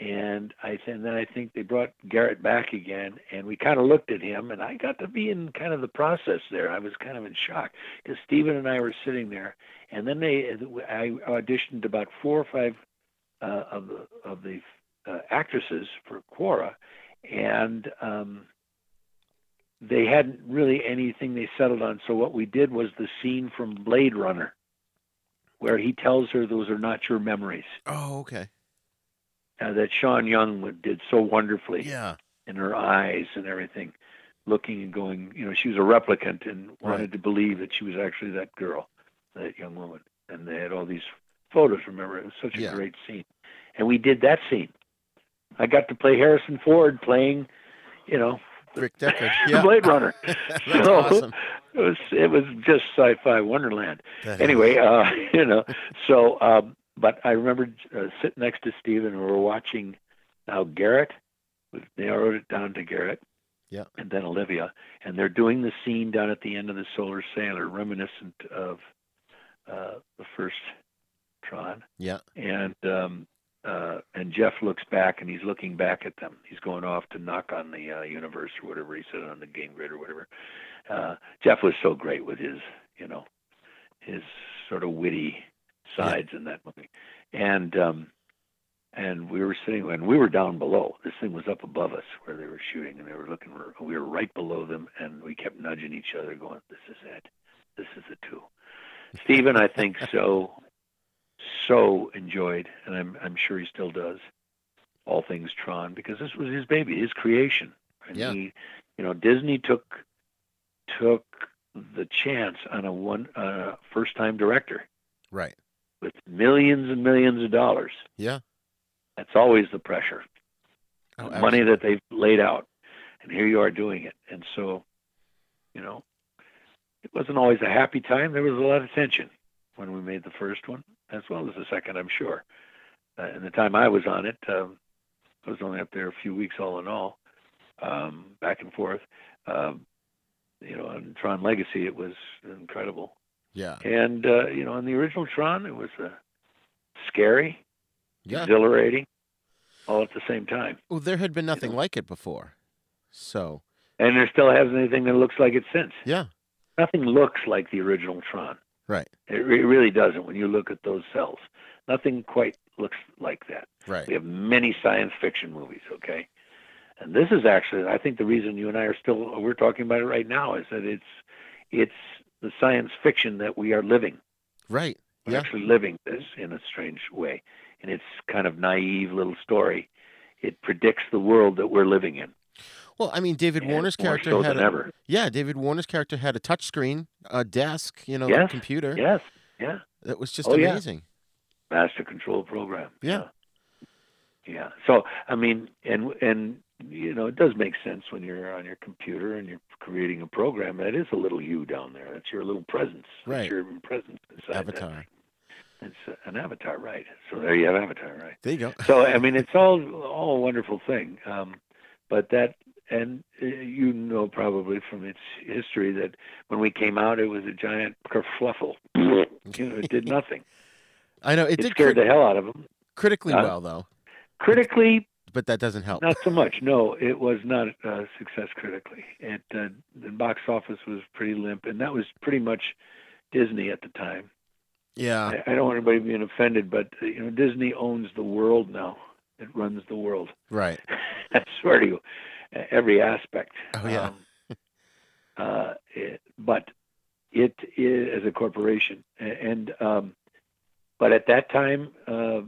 and I and then I think they brought Garrett back again, and we kind of looked at him, and I got to be in kind of the process there. I was kind of in shock because Steven and I were sitting there, and then they I auditioned about four or five uh, of the of the uh, actresses for Quorra, and um, they hadn't really anything they settled on. So what we did was the scene from Blade Runner, where he tells her those are not your memories. Oh, okay. uh, that Sean Young did so wonderfully Yeah. in her eyes and everything, looking and going. You know, she was a replicant and wanted Right. to believe that she was actually that girl, that young woman. And they had all these photos. Remember, it was such a Yeah. great scene, and we did that scene. I got to play Harrison Ford playing, you know, Rick Deckard. Yeah. Blade Runner. That's so awesome. it was it was just sci-fi wonderland. That anyway, is. uh, you know, so um, but I remember uh, sitting next to Steven and we were watching now Garrett. We narrowed it down to Garrett Yeah. and then Olivia, and they're doing the scene down at the end of the Solar Sailor, reminiscent of uh, the first Tron Yeah. and um uh and Jeff looks back and he's looking back at them. He's going off to knock on the uh, universe or whatever he said on the game grid or whatever. Uh Jeff was so great with his, you know, his sort of witty sides in that movie. And um and we were sitting and we were down below. This thing was up above us where they were shooting and they were looking we were right below them and we kept nudging each other going, This is it. This is the two. Steven, I think so so enjoyed, and I'm I'm sure he still does, all things Tron because this was his baby, his creation. And Yeah. he, you know, Disney took took the chance on a one uh, first time director Right. with millions and millions of dollars. Yeah. That's always the pressure, Oh, the money that they've laid out, and here you are doing it. And so, you know, it wasn't always a happy time. There was a lot of tension when we made the first one, as well as the second, I'm sure. Uh, and the time I was on it, um, I was only up there a few weeks all in all, um, back and forth. Um, you know, on Tron Legacy, it was incredible. Yeah. And uh, you know, on the original Tron, it was uh, scary, Yeah. exhilarating, all at the same time. Well, there had been nothing like it before. So, And there still hasn't anything that looks like it since. yeah. Nothing looks like the original Tron. Right. It, re- it really doesn't. When you look at those cells, nothing quite looks like that. Right. We have many science fiction movies, okay? And this is actually, I think, the reason you and I are still we're talking about it right now is that it's it's the science fiction that we are living. Right. We're Yeah. actually living this in a strange way, and it's kind of naive little story. It predicts the world that we're living in. Well, I mean, David And Warner's character so had than a, ever. yeah, David Warner's character had a touch screen, a desk, you know, a Yes, computer. Yes, yeah. That was just Oh, yeah. amazing. master control program. Yeah. Yeah. So I mean, and and you know, it does make sense when you're on your computer and you're creating a program. That is a little you down there. That's your little presence. Right. That's your presence inside that Avatar. It's an avatar, right? So there you have avatar, right? There you go. So I mean, it's all all a wonderful thing. Um, but that, and uh, you know probably from its history that when we came out, it was a giant kerfluffle. you know, it did nothing. I know it, It did scared crit- the hell out of them. critically Uh, well, though, Critically, but that doesn't help. not so much. No, it was not a success critically. It uh, the box office was pretty limp, and that was pretty much Disney at the time. Yeah. I, I don't want anybody being offended, but uh, you know, Disney owns the world now. It runs the world. Right. I swear to you, every aspect. Oh yeah. Um, uh, it, but it is as a corporation, and um, but at that time, uh,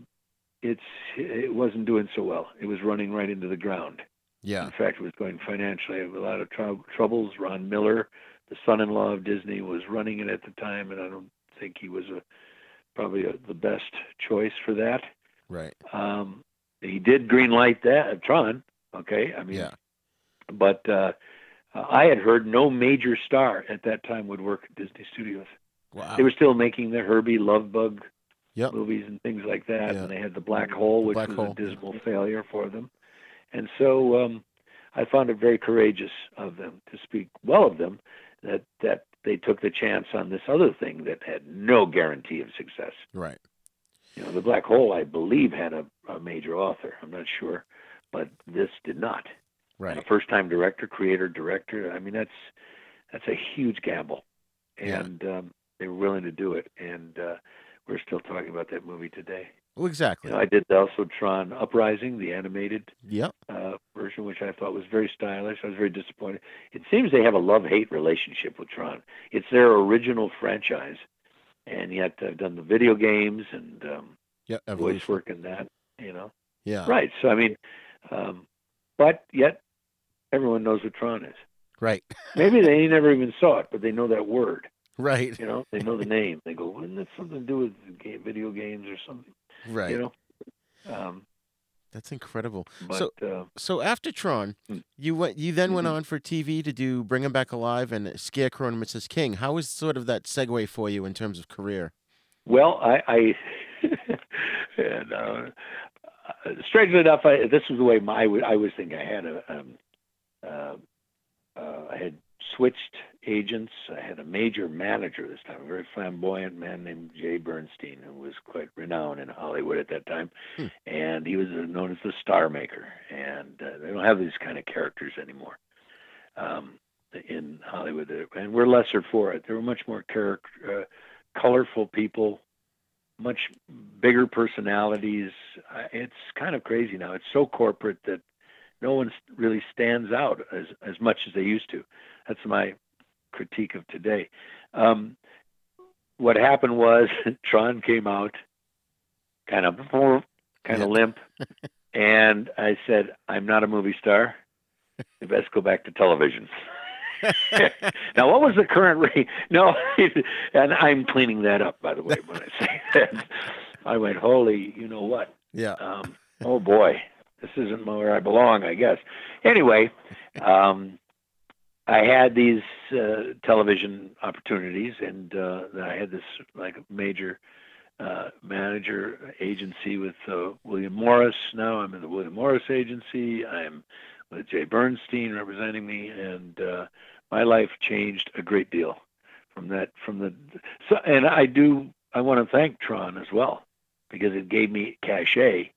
it's it wasn't doing so well. It was running right into the ground. yeah. In fact, it was going financially a lot of trou- troubles. Ron Miller, the son-in-law of Disney, was running it at the time, and I don't think he was a probably a, the best choice for that. Right. Um, he did green light that Tron. Okay, I mean, Yeah. But uh, I had heard no major star at that time would work at Disney Studios. Wow. They were still making the Herbie Love Bug Yep. movies and things like that, Yeah. and they had the Black Hole, which Black was Hole. a dismal failure for them. And so um, I found it very courageous of them to speak well of them that that they took the chance on this other thing that had no guarantee of success. Right. You know, the Black Hole, I believe, had a, a major author. I'm not sure, but this did not. Right. A first-time director, creator, director. I mean, that's that's a huge gamble, Yeah. and um, they were willing to do it. And uh, we're still talking about that movie today. Well, exactly. You know, I did also Tron Uprising, the animated Yep. uh, version, which I thought was very stylish. I was very disappointed. It seems they have a love-hate relationship with Tron. It's their original franchise, and yet I've done the video games and um, Yeah. voice work in that. You know, Yeah. Right. So I mean, um, but yet everyone knows what Tron is. Right. Maybe they never even saw it, but they know that word. Right. You know, they know the name. They go, "Wouldn't that something to do with game, video games or something?" Right. You know. Um, That's incredible. But, so, uh, so after Tron, you went. You then went on for TV to do Bring 'Em Back Alive and Scarecrow and Mrs. King. How was sort of that segue for you in terms of career? Well, I, I and, uh, strangely enough, I, this was the way my I was thinking. I had a, um, uh, uh, I had switched agents. I had a major manager this time, a very flamboyant man named Jay Bernstein, who was quite renowned in Hollywood at that time, Hmm. and he was known as the Star Maker. And uh, they don't have these kind of characters anymore um, in Hollywood, and we're lesser for it. There were much more character, uh, colorful people, much bigger personalities. It's kind of crazy now. It's so corporate that no one really stands out as as much as they used to. That's my critique of today. Um, what happened was Tron came out, kind of kind of limp, and I said, "I'm not a movie star. You best go back to television." now, what was the current rate? No, and I'm cleaning that up, by the way, when I say that. I went, holy, you know what? Yeah. Um, oh boy, this isn't where I belong, I guess. Anyway, um, I had these uh, television opportunities, and uh, I had this like major uh, manager agency with uh, William Morris. Now I'm in the William Morris agency. I'm with Jay Bernstein representing me, and uh, my life changed a great deal from that. From the so, and I do. I want to thank Tron as well because it gave me cachet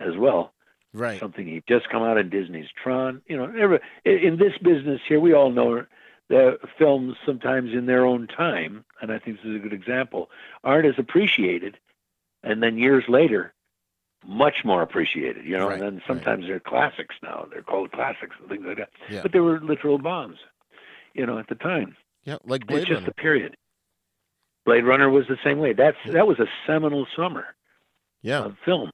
as well. Right. Something he just come out of Disney's Tron. You know, every, in this business here, we all know the films sometimes in their own time, and I think this is a good example, aren't as appreciated, and then years later, much more appreciated. You know, Right, and then sometimes they're classics now. They're called classics and things like that. Yeah. But they were literal bombs. You know, at the time. Yeah, like Blade it's just Runner. a period. Blade Runner was the same way. That's that was a seminal summer Yeah. of films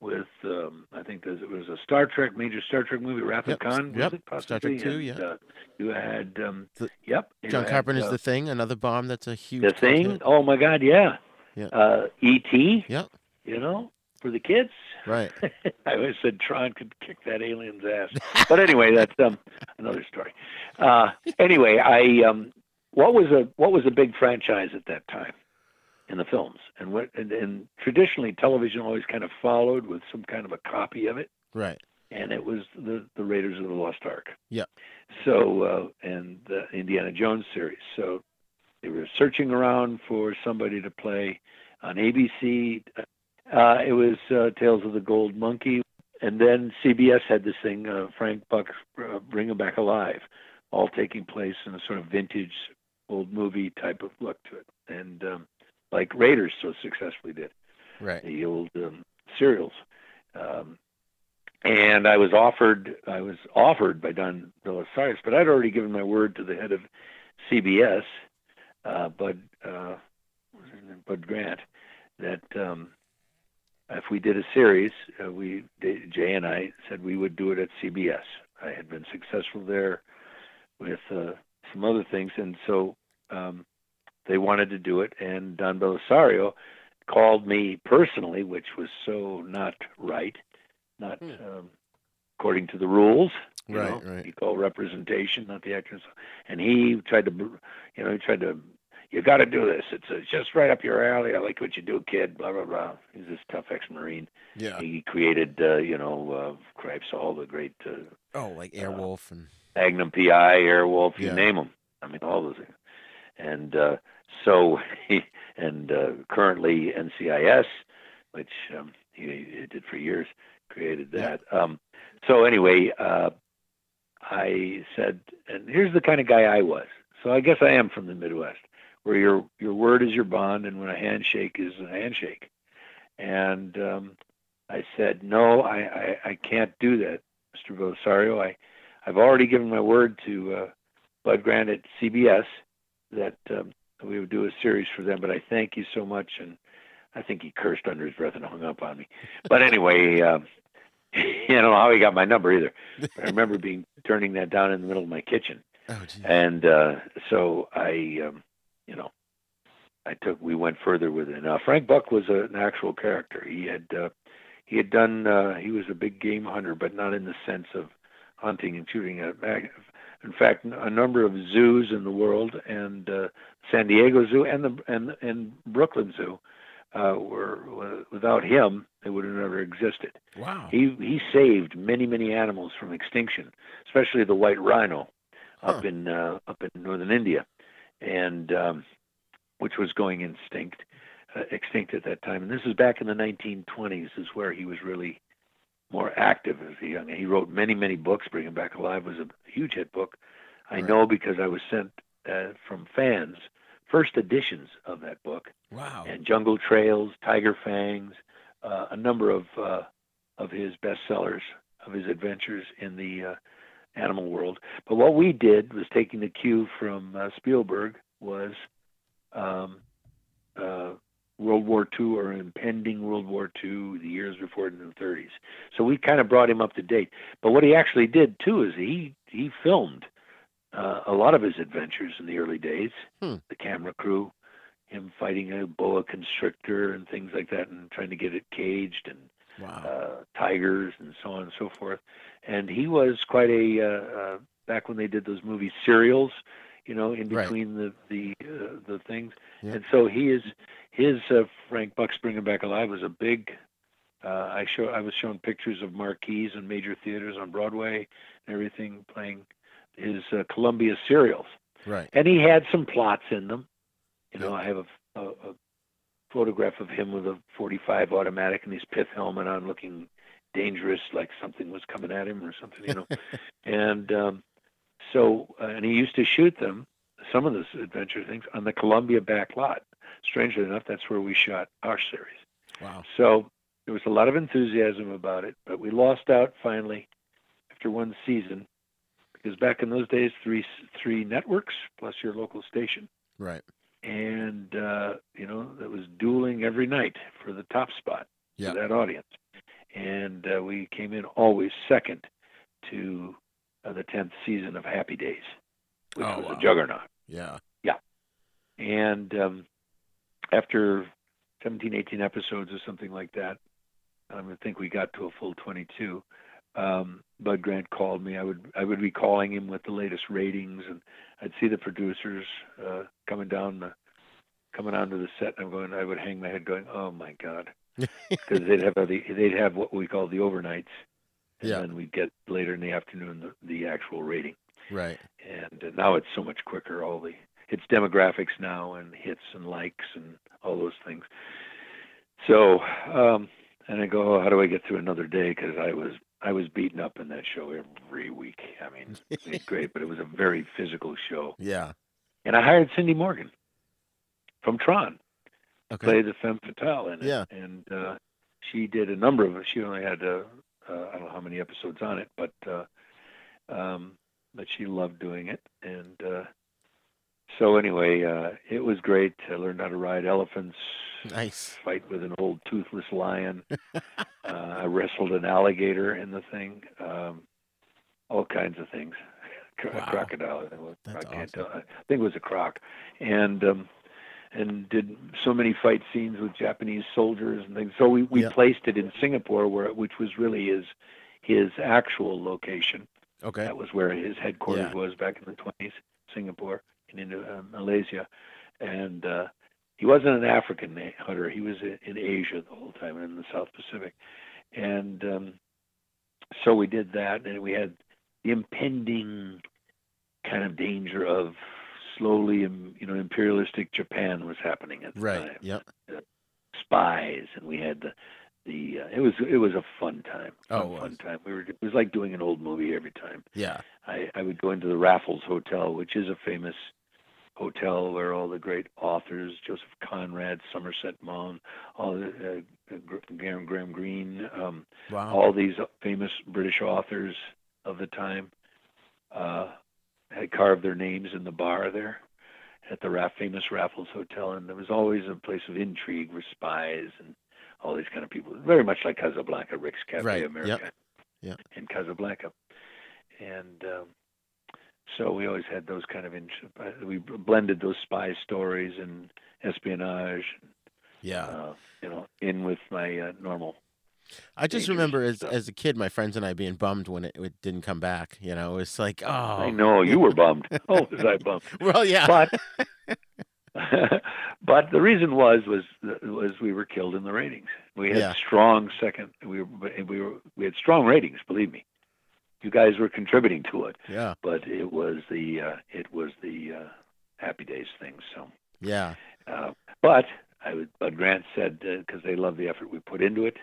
with um, I think there's, it was a Star Trek major Star Trek movie, Wrath Yep, of Khan. Yep, it Star? Trek And, yeah. Uh, you had um, The- yep. you John Carpenter's uh, The Thing, another bomb that's a huge. the thing. Oh my God, yeah. Yeah. Uh, E.T. Yeah. You know, for the kids. Right. I always said Tron could kick that alien's ass. But anyway, that's um, another story. Uh, anyway, I um, what was a what was a big franchise at that time in the films, and what and, and traditionally television always kind of followed with some kind of a copy of it, Right. and it was the the Raiders of the Lost Ark. Yeah. So uh, and the Indiana Jones series. So they were searching around for somebody to play on ABC. Uh, it was uh, Tales of the Gold Monkey, and then CBS had this thing, uh, Frank Buck, uh, Bring 'Em Back Alive, all taking place in a sort of vintage old movie type of look to it, and um, like Raiders so successfully did Right. the old um, serials. Um, and I was offered, I was offered by Don Bellisario, but I'd already given my word to the head of CBS, uh, Bud, uh? Bud Grant, that um, if we did a series, uh, we Jay and I said we would do it at CBS. I had been successful there with uh, some other things, and so um, they wanted to do it. And Don Bellisario called me personally, which was so not right, not um, according to the rules. You Right, know? right. He called representation, not the actors. And he tried to, you know, he tried to, you got to do this. It's, it's just right up your alley. I like what you do, kid. Blah blah blah. He's this tough ex-marine. Yeah. He created, uh, you know, uh, Cripes, all the great uh, Oh, like Airwolf and. Magnum PI, Airwolf, you Yeah. name them. I mean, all those things. And uh, so, and uh, currently NCIS, which um, he, he did for years, created that. Um, so anyway, uh, I said, and here's the kind of guy I was. So I guess I am from the Midwest, where your your word is your bond, and when a handshake is a handshake. And um, I said, no, I, I, I can't do that, Mr. Bellisario. I, I've already given my word to uh, Bud Grant at CBS that um, we would do a series for them, but I thank you so much, and I think he cursed under his breath and hung up on me. But anyway, uh, I don't know how he got my number either. But I remember being turning that down in the middle of my kitchen, Oh, and uh, so I, um, you know, I took. We went further with it. Now Frank Buck was a, an actual character. He had uh, he had done. Uh, he was a big game hunter, but not in the sense of hunting and shooting. At, in fact, a number of zoos in the world, and uh, San Diego Zoo and the and and Brooklyn Zoo, uh, were, without him they would have never existed. Wow. He he saved many many animals from extinction, especially the white rhino up in uh, up in northern India, and um, which was going extinct uh, extinct at that time. And this is back in the 1920s, is where he was really more active as a young. He wrote many many books. Bringing Back Alive was a huge hit book. I Right. know because I was sent uh, from fans first editions of that book Wow. and Jungle Trails, Tiger Fangs, uh, a number of uh, of his bestsellers of his adventures in the uh, animal world. But what we did was taking the cue from uh, Spielberg was um, uh, World War II or impending World War II, the years before it in the 30s. So we kind of brought him up to date. But what he actually did too is he he filmed uh, a lot of his adventures in the early days. Hmm. The camera crew, him fighting a boa constrictor and things like that, and trying to get it caged, and Wow. uh, tigers and so on and so forth. And he was quite a uh, uh, back when they did those movie serials, you know, in Right. between the the uh, the things. And so he is his uh, Frank Buck's Bringing Back Alive was a big. Uh, I show I was shown pictures of marquees and major theaters on Broadway and everything playing his uh, Columbia serials Right. and he had some plots in them. You know, I have a, a, a photograph of him with a 45 automatic and his pith helmet on, looking dangerous, like something was coming at him or something. You know, and um, so uh, and he used to shoot them, some of those adventure things, on the Columbia back lot. Strangely enough, that's where we shot our series. Wow. So there was a lot of enthusiasm about it, but we lost out finally after one season because back in those days, three three networks plus your local station, Right. and uh, you know that was dueling every night for the top spot Yeah. for that audience, and uh, we came in always second to uh, the tenth season of Happy Days, which Oh, was wow. a juggernaut. Yeah. Yeah. And um, after 17, 18 episodes or something like that, I think we got to a full 22. Um, Bud Grant called me. I would I would be calling him with the latest ratings, and I'd see the producers uh, coming down the coming onto the set. And I'm going. I would hang my head, going, "Oh my God," because they'd have the, they'd have what we call the overnights, and Yeah. then we'd get later in the afternoon the, the actual rating Right. and uh, now it's so much quicker. All the it's demographics now and hits and likes and all those things. So, um, and I go, oh, how do I get through another day? Because I was I was beaten up in that show every week. I mean, it was great, but it was a very physical show. Yeah. And I hired Cindy Morgan from Tron, Okay. play the femme fatale in it, Yeah. and uh, she did a number of. She only had uh, uh, I don't know how many episodes on it, but uh, um, but she loved doing it, and uh, so anyway, uh, it was great. I learned how to ride elephants, Nice. fight with an old toothless lion. uh, I wrestled an alligator in the thing, um, all kinds of things. Cro- Wow. A crocodile, I think, it was. That's I can't awesome. tell. I think it was a croc, and um, and did so many fight scenes with Japanese soldiers and things. So we, we Yeah. placed it in Singapore, where which was really his his actual location. Okay. That was where his headquarters Yeah. was back in the 20s, Singapore and into uh, Malaysia. And uh, he wasn't an African hunter. He was in, in Asia the whole time, in the South Pacific. And um, so we did that, and we had the impending kind of danger of slowly, you know, imperialistic Japan was happening at the Right. time. Yep. Spies, and we had the the. Uh, it was it was a fun time. Oh, Fun, it was. fun time. We were. It was like doing an old movie every time. Yeah. I, I would go into the Raffles Hotel, which is a famous hotel where all the great authors, Joseph Conrad, Somerset Maugham, all the uh, Graham, Graham Greene, um, Wow. all these famous British authors of the time uh, had carved their names in the bar there. at the Raff, famous Raffles Hotel, and there was always a place of intrigue with spies and all these kind of people. Very much like Casablanca, Rick's Cafe Right, America yep. Yep. in Casablanca, and um, so we always had those kind of in, uh, we blended those spy stories and espionage, Yeah. uh, you know, in with my uh, normal. I just remember as stuff. as a kid, my friends and I being bummed when it, it didn't come back. You know, it's like, oh, I know you were bummed. Oh, was I bummed? Well, yeah. But but the reason was was was we were killed in the ratings. We had Yeah. strong second. We were we were we had strong ratings. Believe me, you guys were contributing to it. Yeah. But it was the uh, it was the uh, Happy Days thing. So, Yeah. uh, but I would. But Grant said because they love the effort we put into it.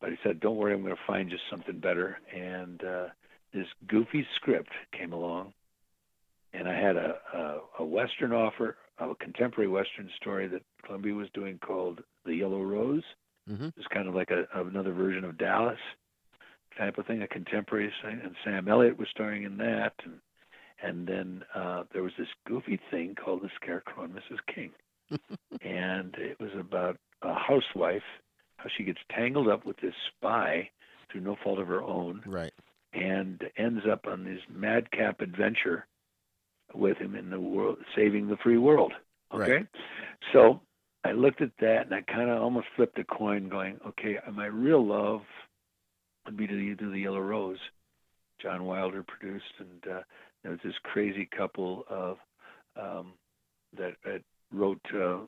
But he said, "Don't worry, I'm going to find you something better." And uh, this goofy script came along, and I had a, a a western offer, a contemporary western story that Columbia was doing called The Yellow Rose. Mm-hmm. It's kind of like a another version of Dallas type of thing, a contemporary thing. And Sam Elliott was starring in that, and and then uh, there was this goofy thing called The Scarecrow and Mrs. King, and it was about a housewife how she gets tangled up with this spy through no fault of her own Right. and ends up on this madcap adventure with him in the world, saving the free world. Okay, Right. so I looked at that and I kind of almost flipped a coin, going, "Okay, my real love would be to do the Yellow Rose." John Wilder produced, and uh, there was this crazy couple of um, that, that wrote uh,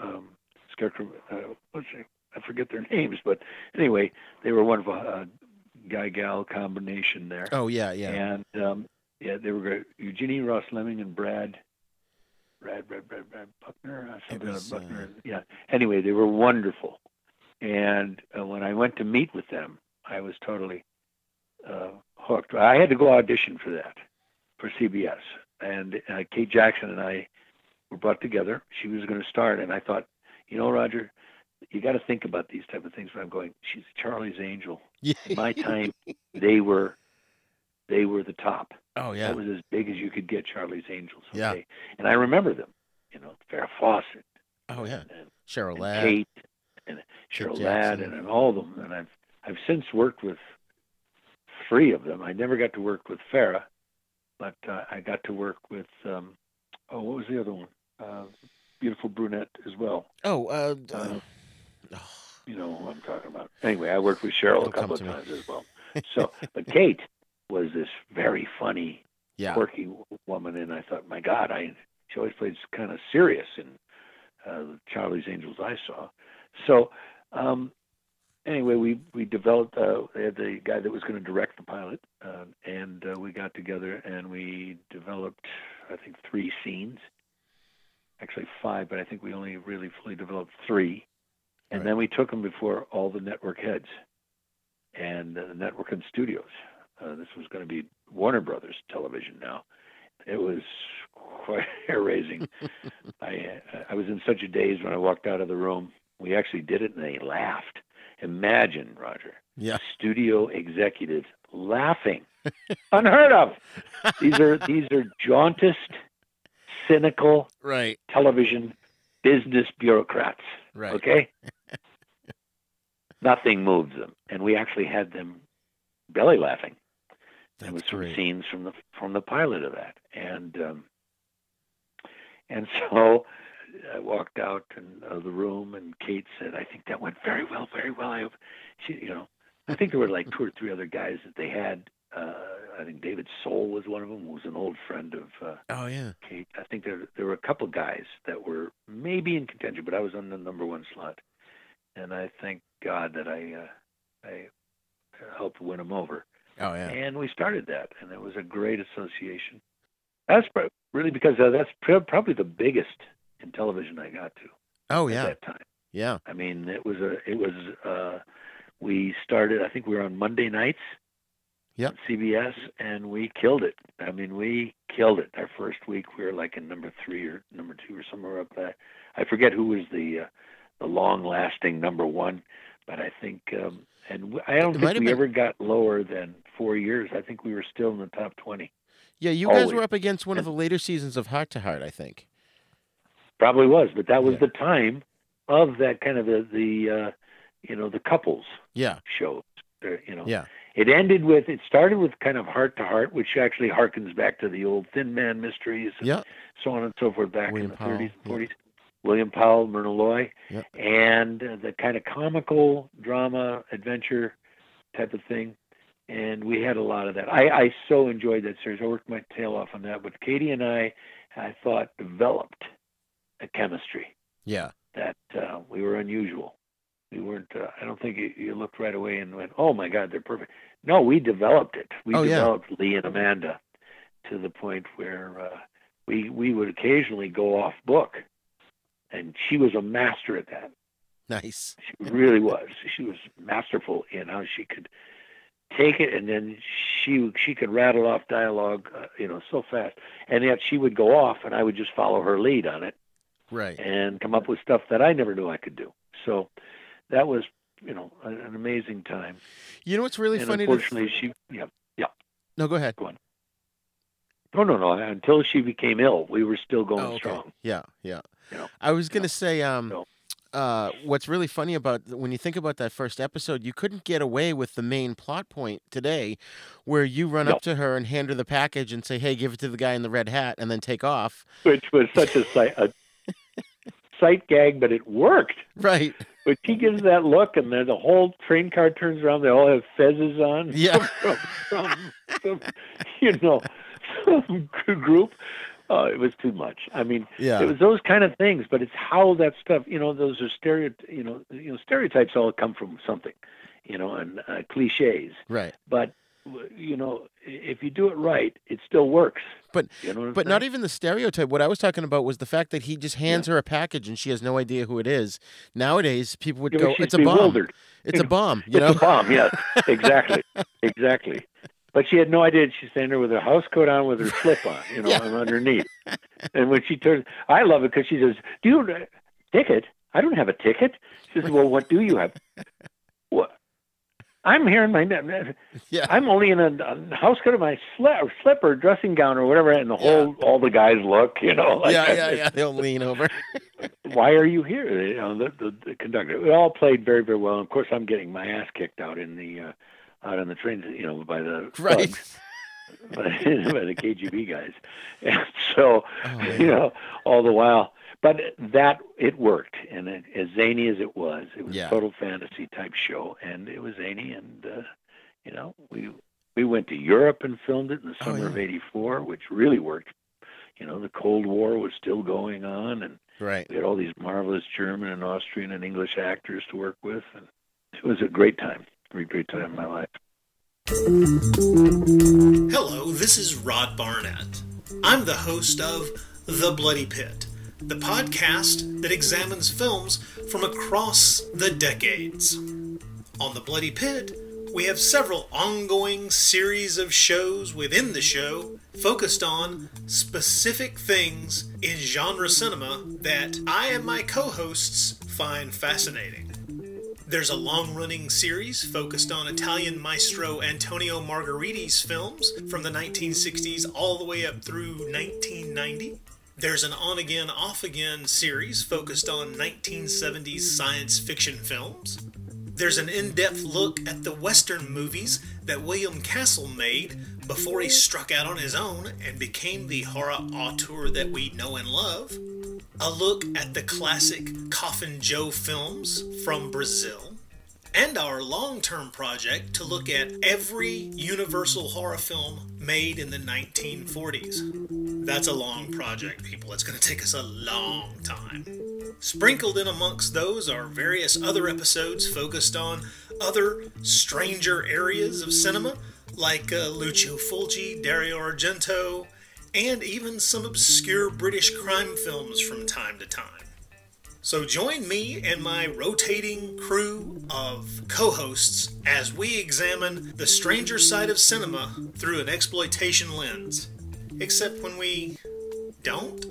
um, Scarecrow. Uh, what's it? I forget their names, but anyway, they were one of a, a guy gal combination there. Oh yeah, yeah. And um, yeah, they were great. Eugenie Ross Leming and Brad, Brad, Brad, Brad, Brad Buckner, uh, something was, Buckner. yeah. Anyway, they were wonderful. And uh, when I went to meet with them, I was totally uh, hooked. I had to go audition for that for CBS, and uh, Kate Jackson and I were brought together. She was going to start, and I thought, you know, Roger, you got to think about these type of things. But I'm going, she's Charlie's Angel. In my time, they were they were the top. Oh yeah. That was as big as you could get Charlie's Angels. Yeah. And I remember them, you know, Farrah Fawcett, Oh yeah. and, Cheryl and Ladd. Kate, and Cheryl Ladd, and, and all of them. And I've I've since worked with three of them. I never got to work with Farrah, but uh, I got to work with um, oh, what was the other one? Uh, beautiful brunette as well. Oh, uh, Uh, you know who I'm talking about. Anyway, I worked with Cheryl It'll a couple of to me. times as well. So, but Kate was this very funny, yeah. quirky woman, and I thought, my God, I she always played kind of serious in uh, Charlie's Angels I saw. So, um, anyway, we we developed. Uh, they had the guy that was going to direct the pilot, uh, and uh, we got together and we developed, I think, three scenes. Actually, five, but I think we only really fully developed three. And Right. then we took them before all the network heads and uh, the network and studios. Uh, this was going to be Warner Brothers Television now. It was quite hair raising. I I was in such a daze when I walked out of the room. We actually did it, and they laughed. Imagine, Roger, Yeah. studio executives laughing, unheard of. These are these are jauntist, cynical Right. television business bureaucrats. Right. Okay. Nothing moves them, and we actually had them belly laughing. There was some great. scenes from the from the pilot of that, and um, and so I walked out and of the room, and Kate said, "I think that went very well, very well." I hope she, you know, I think there were like two or three other guys that they had. Uh, I think David Soul was one of them, who was an old friend of uh, Oh yeah. Kate. I think there there were a couple guys that were maybe in contention, but I was on the number one slot, and I thank God that I uh, I helped win them over. Oh yeah. And we started that, and it was a great association. That's really because uh, that's pr- probably the biggest in television I got to Oh at yeah. that time. Yeah. I mean, it was a it was uh, we started. I think we were on Monday nights. Yep. CBS, and we killed it. I mean, we killed it. Our first week, we were like in number three or number two or somewhere up there. I forget who was the uh, the long-lasting number one, but I think, um, and I don't It think we been- ever got lower than four years. I think we were still in the top twenty. Yeah, you guys were up against one of the later seasons of Hart to Hart, I think. Probably was, but that was yeah. the time of that kind of the the uh, you know the couples yeah shows. You know, yeah. It ended with it started with kind of Hart to Hart, which actually harkens back to the old Thin Man mysteries, and yeah. so on and so forth back William in the Powell, 30s and 40s. Yeah. William Powell, Myrna Loy, yep. and uh, the kind of comical drama adventure type of thing. And we had a lot of that. I, I so enjoyed that series. I worked my tail off on that. But Katie and I, I thought, developed a chemistry. Yeah. That uh, we were unusual. We weren't. Uh, I don't think you, you, looked right away and went, "Oh my God, they're perfect." No, we developed it. We oh, developed yeah. Lee and Amanda to the point where uh, we we would occasionally go off book, and she was a master at that. Nice. She really was. She was masterful in how she could take it, and then she she could rattle off dialogue, uh, you know, so fast. And yet she would go off, and I would just follow her lead on it, right, and come up with stuff that I never knew I could do. So that was, you know, an, amazing time. You know what's really and funny? Unfortunately, she, yeah, yeah. No, go ahead. Go on. No, no, no. Until she became ill, we were still going oh, okay. strong. Yeah, yeah. You know, I was gonna no, say, um, no. uh, what's really funny about when you think about that first episode, you couldn't get away with the main plot point today, where you run No. up to her and hand her the package and say, "Hey, give it to the guy in the red hat," and then take off. which was such a sight, a sight gag, but it worked. Right. But she gives that look, and then the whole train car turns around. They all have fezzes on. Yeah. From, from, some, you know, some group. Uh, it was too much. I mean, Yeah. it was those kind of things. But it's how that stuff. You know, those are stereo. You know, you know, stereotypes all come from something. You know, and uh, cliches. Right. But you know, if you do it right, it still works. But You know but not even the stereotype. What I was talking about was the fact that he just hands her a package and she has no idea who it is. Nowadays, people would Yeah, go, "It's a bomb. It's You a bomb." You know, it's a bomb. Yes, exactly, exactly. But she had no idea. She's standing there with her house coat on, with her slip on, you know, Yeah. underneath. And when she turns, I love it because she says, "Do you have a ticket? I don't have a ticket." She says, "Well, what do you have?" I'm here in my. Yeah. I'm only in a, a house coat of my slip, or slipper, dressing gown, or whatever, and the whole all the guys look, you know. Like, yeah, yeah, yeah. They'll lean over. why are you here? You know, the, the, the conductor. It all played very, very well. And Of course, I'm getting my ass kicked out in the uh, out on the train, you know, by the Right. thugs, by, by the KGB guys. And so, Oh, you know, all the while, but that it worked, and it, as zany as it was, it was Yeah. a total fantasy type show, and it was zany, and uh, you know, we we went to Europe and filmed it in the Oh, summer yeah. of '84, which really worked. You know, the Cold War was still going on, and Right. we had all these marvelous German and Austrian and English actors to work with, and it was a great time, great, great time in my life. Hello, this is Rod Barnett. I'm the host of The Bloody Pit, the podcast that examines films from across the decades. On The Bloody Pit, we have several ongoing series of shows within the show focused on specific things in genre cinema that I and my co hosts find fascinating. There's a long running series focused on Italian maestro Antonio Margheriti's films from the 1960s all the way up through 1990. There's an on again, off again series focused on 1970s science fiction films. There's an in depth look at the Western movies that William Castle made before he struck out on his own and became the horror auteur that we know and love. A look at the classic Coffin Joe films from Brazil. And our long term project to look at every Universal horror film made in the 1940s. That's a long project, people. It's going to take us a long time. Sprinkled in amongst those are various other episodes focused on other stranger areas of cinema, like uh, Lucio Fulci, Dario Argento, and even some obscure British crime films from time to time. So join me and my rotating crew of co hosts as we examine the stranger side of cinema through an exploitation lens. Except when we don't?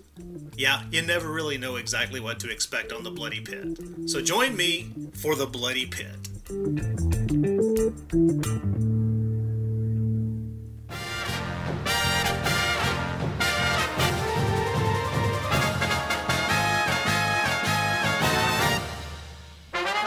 Yeah, you never really know exactly what to expect on the Bloody Pit. So join me for the Bloody Pit.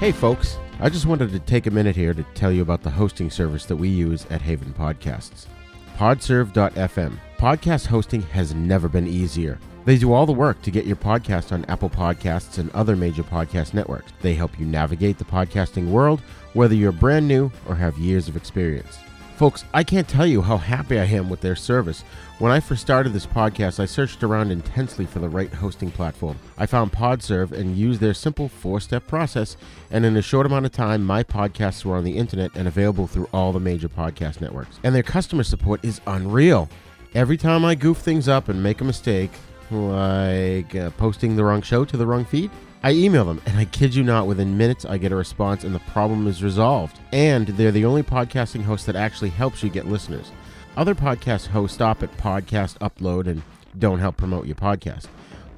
Hey, folks. I just wanted to take a minute here to tell you about the hosting service that we use at Haven Podcasts. Podserve.fm. Podcast hosting has never been easier. They do all the work to get your podcast on Apple Podcasts and other major podcast networks. They help you navigate the podcasting world, whether you're brand new or have years of experience. Folks, I can't tell you how happy I am with their service. When I first started this podcast, I searched around intensely for the right hosting platform. I found Podserve and used their simple four step process, and in a short amount of time, my podcasts were on the internet and available through all the major podcast networks. And their customer support is unreal. Every time I goof things up and make a mistake, like uh, posting the wrong show to the wrong feed, I email them, and I kid you not, within minutes I get a response and the problem is resolved. And they're the only podcasting host that actually helps you get listeners. Other podcast hosts stop at podcast upload and don't help promote your podcast.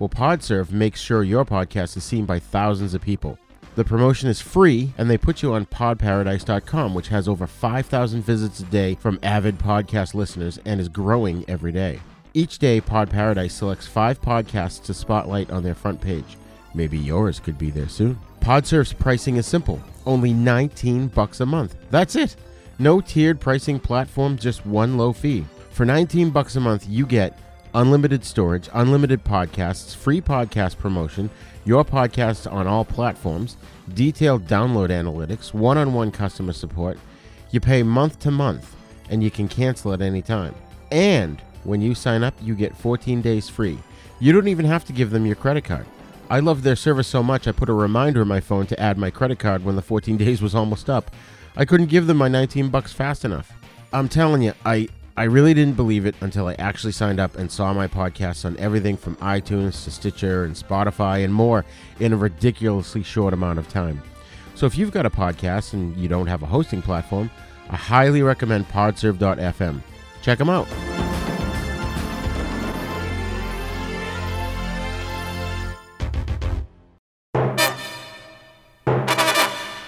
Well, Podserve makes sure your podcast is seen by thousands of people. The promotion is free, and they put you on podparadise.com, which has over 5,000 visits a day from avid podcast listeners and is growing every day. Each day, Pod Paradise selects five podcasts to spotlight on their front page. Maybe yours could be there soon. Podserve's pricing is simple, only 19 bucks a month. That's it. No tiered pricing platform, just one low fee. For 19 bucks a month, you get unlimited storage, unlimited podcasts, free podcast promotion, your podcast on all platforms, detailed download analytics, one-on-one customer support. You pay month to month and you can cancel at any time. And when you sign up, you get 14 days free. You don't even have to give them your credit card. I love their service so much I put a reminder in my phone to add my credit card when the 14 days was almost up. I couldn't give them my 19 bucks fast enough. I'm telling you, I I really didn't believe it until I actually signed up and saw my podcasts on everything from iTunes to Stitcher and Spotify and more in a ridiculously short amount of time. So if you've got a podcast and you don't have a hosting platform, I highly recommend podserve.fm. Check them out.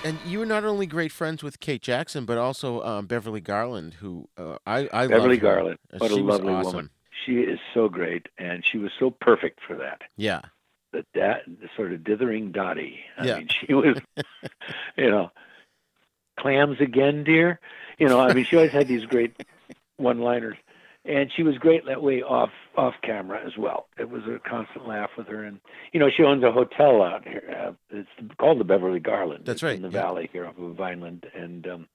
And you were not only great friends with Kate Jackson, but also um, Beverly Garland, who uh, I I Beverly. Garland. What she a lovely awesome. woman. She is so great, and she was so perfect for that. Yeah. The that the sort of dithering Dottie. I Yeah. mean, she was, you know, clams again, dear. You know, I mean, she always had these great one-liners, and she was great that way off off camera as well. It was a constant laugh with her, and you know, she owns a hotel out here. Uh, it's called the Beverly Garland. That's right, in the yeah. valley here off of Vineland, and um,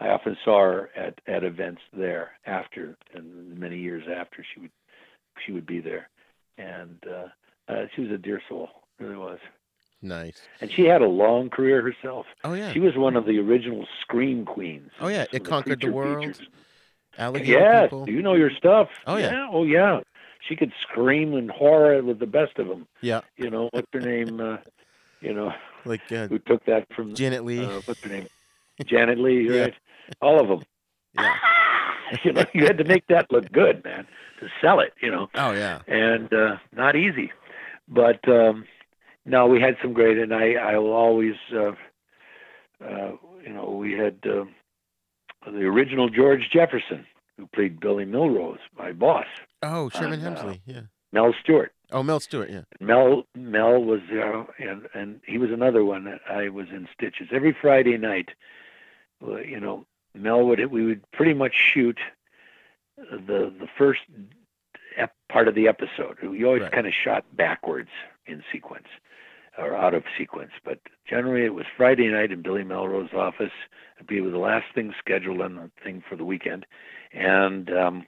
I often saw her at at events there after, and many years after she would she would be there, and uh, uh, she was a dear soul, really was. Nice. And she had a long career herself. Oh yeah. She was one of the original scream queens. Oh yeah. It conquered the creature world. features. Alligator Yes, people. you know your stuff. Oh, yeah. Oh yeah. She could scream in horror with the best of them. Yeah. You know what's her name? Uh, you know Like uh, who took that from Janet Leigh. Uh, what's her name? Janet Leigh, Yeah. right? All of them. Yeah. you know, you had to make that look good, man, to sell it. You know. Oh yeah. and uh, not easy. But um, no, we had some great, and I I will always, uh, uh, you know, we had uh, the original George Jefferson who played Billy Melrose, my boss, Oh, Sherman on, uh, Hemsley. Yeah. Mel Stewart. Oh, Mel Stewart. Yeah. Mel Mel was there, and and he was another one that I was in stitches every Friday night. You know, Mel would we would pretty much shoot the the first ep- part of the episode. We always Right. kind of shot backwards in sequence or out of sequence, but generally it was Friday night in Billy Melrose's office. It'd be the last thing scheduled on the thing for the weekend, and um,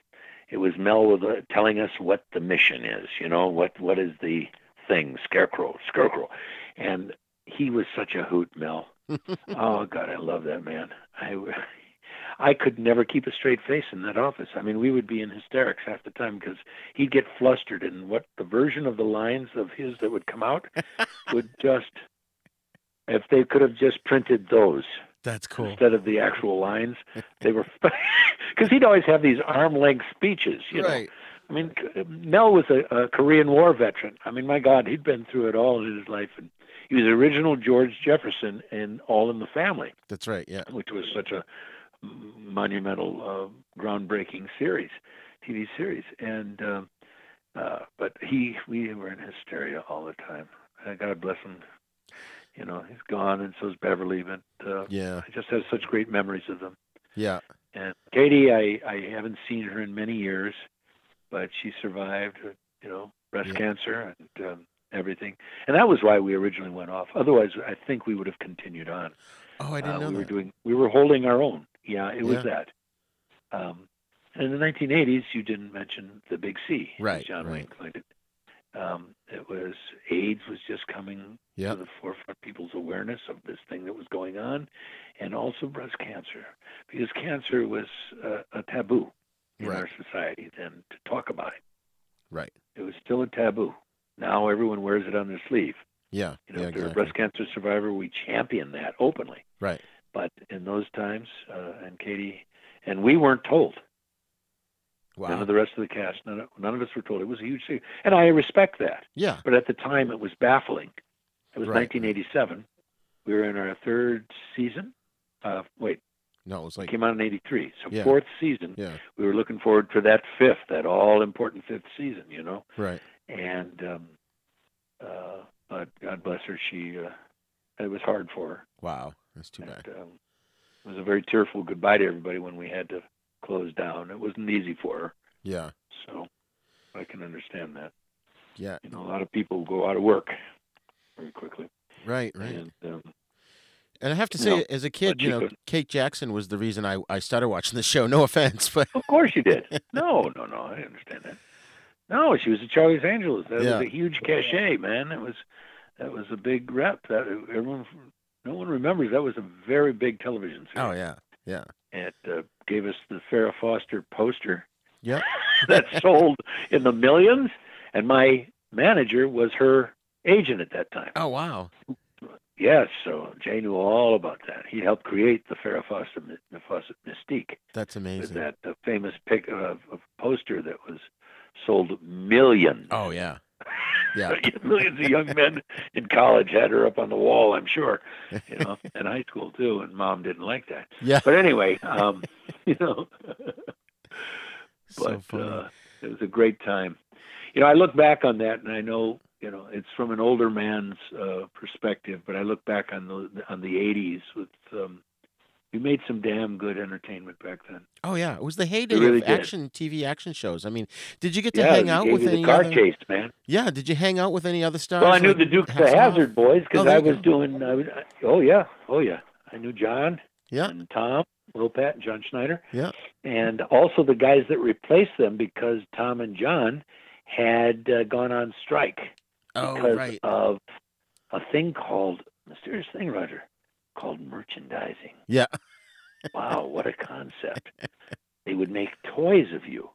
it was Mel with uh, telling us what the mission is. You know, what what is the thing? Scarecrow, Scarecrow, and he was such a hoot, Mel. oh God, I love that man. I I could never keep a straight face in that office. I mean, we would be in hysterics half the time because he'd get flustered, and what the version of the lines of his that would come out would just, if they could have just printed those. That's cool. Instead of the actual lines, they were because he'd always have these arm length speeches. You right. know, I mean, Mel was a, a Korean War veteran. I mean, my God, he'd been through it all in his life, and he was the original George Jefferson in All in the Family. That's right. Yeah. Which was such a monumental, uh, groundbreaking series, TV series, and uh, uh, but he, we were in hysteria all the time. Uh, God bless him. You know, he's gone, and so so's Beverly. But uh, yeah, I just have such great memories of them. Yeah. And Katie, I I haven't seen her in many years but she survived, uh, you know, breast yeah. cancer and um, everything. And that was why we originally went off. Otherwise, I think we would have continued on. Oh, I didn't uh, know we that. were doing. We were holding our own. Yeah, it was that. Um, and in the 1980s, you didn't mention the Big C, Right, John right. Wayne. Um, it was AIDS was just coming Yep. to the forefront, people's awareness of this thing that was going on, and also breast cancer, because cancer was uh, a taboo in Right. our society then to talk about it. Right. It was still a taboo. Now everyone wears it on their sleeve. Yeah. You know, yeah. if you're Exactly. a breast cancer survivor, we champion that openly. Right. But in those times, uh, and Katie, and we weren't told. Wow. None of the rest of the cast, none of, none of us were told. It was a huge thing, and I respect that. Yeah. But at the time, it was baffling. It was Right. 1987. We were in our third season. Uh, wait, No, it was it like came out in '83, so Yeah. fourth season. yeah. We were looking forward to that fifth, that all important fifth season. You know. Right. and um, uh, but God bless her, she uh, it was hard for her. Wow. That's too bad. Um, it was a very tearful goodbye to everybody when we had to close down. It wasn't easy for her, Yeah. so I can understand that. Yeah. You know, a lot of people go out of work very quickly, Right. Right. and um, And I have to say, know, as a kid, you you know, could- Kate Jackson was the reason I, I started watching the show. No offense, but of course you did. No, no, no, I understand that. No, she was a Charlie's Angels. That Yeah. was a huge cachet, man. That was that was a big rep. That everyone, no one remembers. That was a very big television series. oh yeah, yeah, It uh, gave us the Farrah Foster poster yep. that sold in the millions, and my manager was her agent at that time. Oh wow. Yes, so Jay knew all about that. He helped create the Farrah Fawcett, the Fawcett mystique That's amazing. that uh, famous pic of, of poster that was sold millions. Oh yeah, yeah. millions of young men in college had her up on the wall. I'm sure, you know, in high school too. And mom didn't like that. Yeah. But anyway, um, you know, so but funny. uh, it was a great time. You know, I look back on that, and I know, you know, it's from an older man's uh, perspective. But I look back on the on the '80s with. Um, we made some damn good entertainment back then. oh yeah, it was the heyday really of did. action TV action shows. I mean, did you get to yeah, hang out with any the car other? chase, man. Yeah, did you hang out with any other stars? Well, I knew like the Dukes of Hazzard boys Oh, because there I was go. doing. I was, oh yeah, oh yeah. I knew John Yeah, and Tom, Wopat, and John Schneider, yeah. and also the guys that replaced them because Tom and John had uh, gone on strike Oh because right. of a thing called mysterious thing, Roger, called merchandising. Yeah. Wow, what a concept! they would make toys of you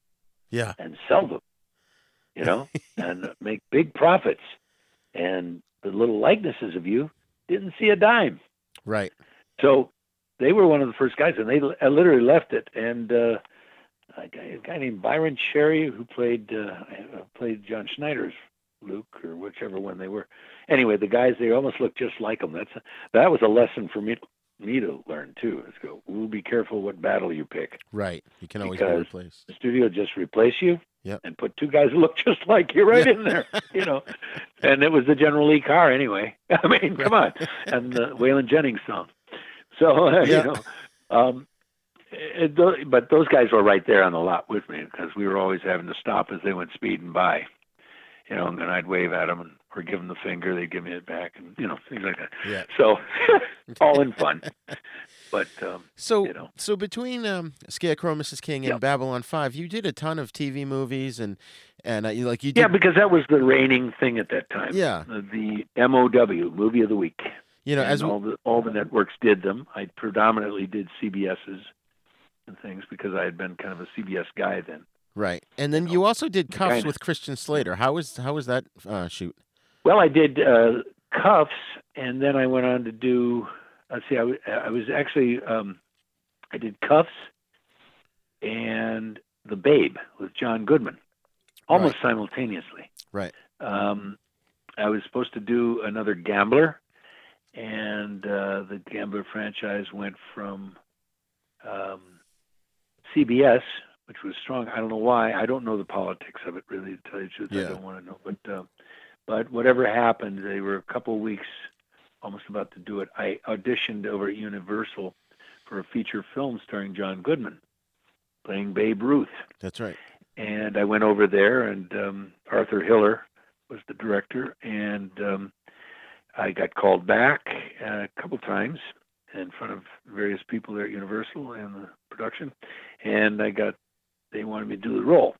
Yeah. and sell them, you know, and make big profits. And the little likenesses of you didn't see a dime. Right. So they were one of the first guys, and they li- literally left it. And uh, a, guy, a guy named Byron Cherry, who played uh, uh, played John Schneider's Luke or whichever one they were. Anyway, the guys they almost looked just like them. That's that was a lesson for me me to learn too. Is go, we'll be careful what battle you pick. Right. You can always be replaced. The studio just replace you Yep. and put two guys who look just like you right Yeah. in there, you know. And it was the General Lee car anyway. I mean, come on, and the Waylon Jennings song. So uh, Yeah. you know, um, it, tho- but those guys were right there on the lot with me because we were always having to stop as they went speeding by. You know, and then I'd wave at them and or give them the finger. They'd give me it back, and you know things like that. Yeah. So all in fun. But um, So, you know. so between um, Scarecrow, Mrs. King, and Yep. Babylon Five, you did a ton of TV movies, and and uh, you like you did. yeah, because that was the reigning thing at that time. Yeah. Uh, the MOW movie of the week. you know, and as we, all the all the networks did them. I predominantly did CBS's and things because I had been kind of a CBS guy then. Right, and then you also did Kuffs with Christian Slater. How was how was that uh, shoot? Well, I did uh, Kuffs, and then I went on to do. Let's see, I, w- I was actually um, I did Kuffs and The Babe with John Goodman, almost simultaneously. Right. Um, I was supposed to do another Gambler, and uh, the Gambler franchise went from um, CBS, which was strong. I don't know why. I don't know the politics of it really. To tell you the truth, Yeah. I don't want to know. But uh, but whatever happened, they were a couple of weeks almost about to do it. I auditioned over at Universal for a feature film starring John Goodman, playing Babe Ruth That's right. and I went over there, and um, Arthur Hiller was the director, and um, I got called back a couple times in front of various people there at Universal and the production, and I got they wanted me to do the role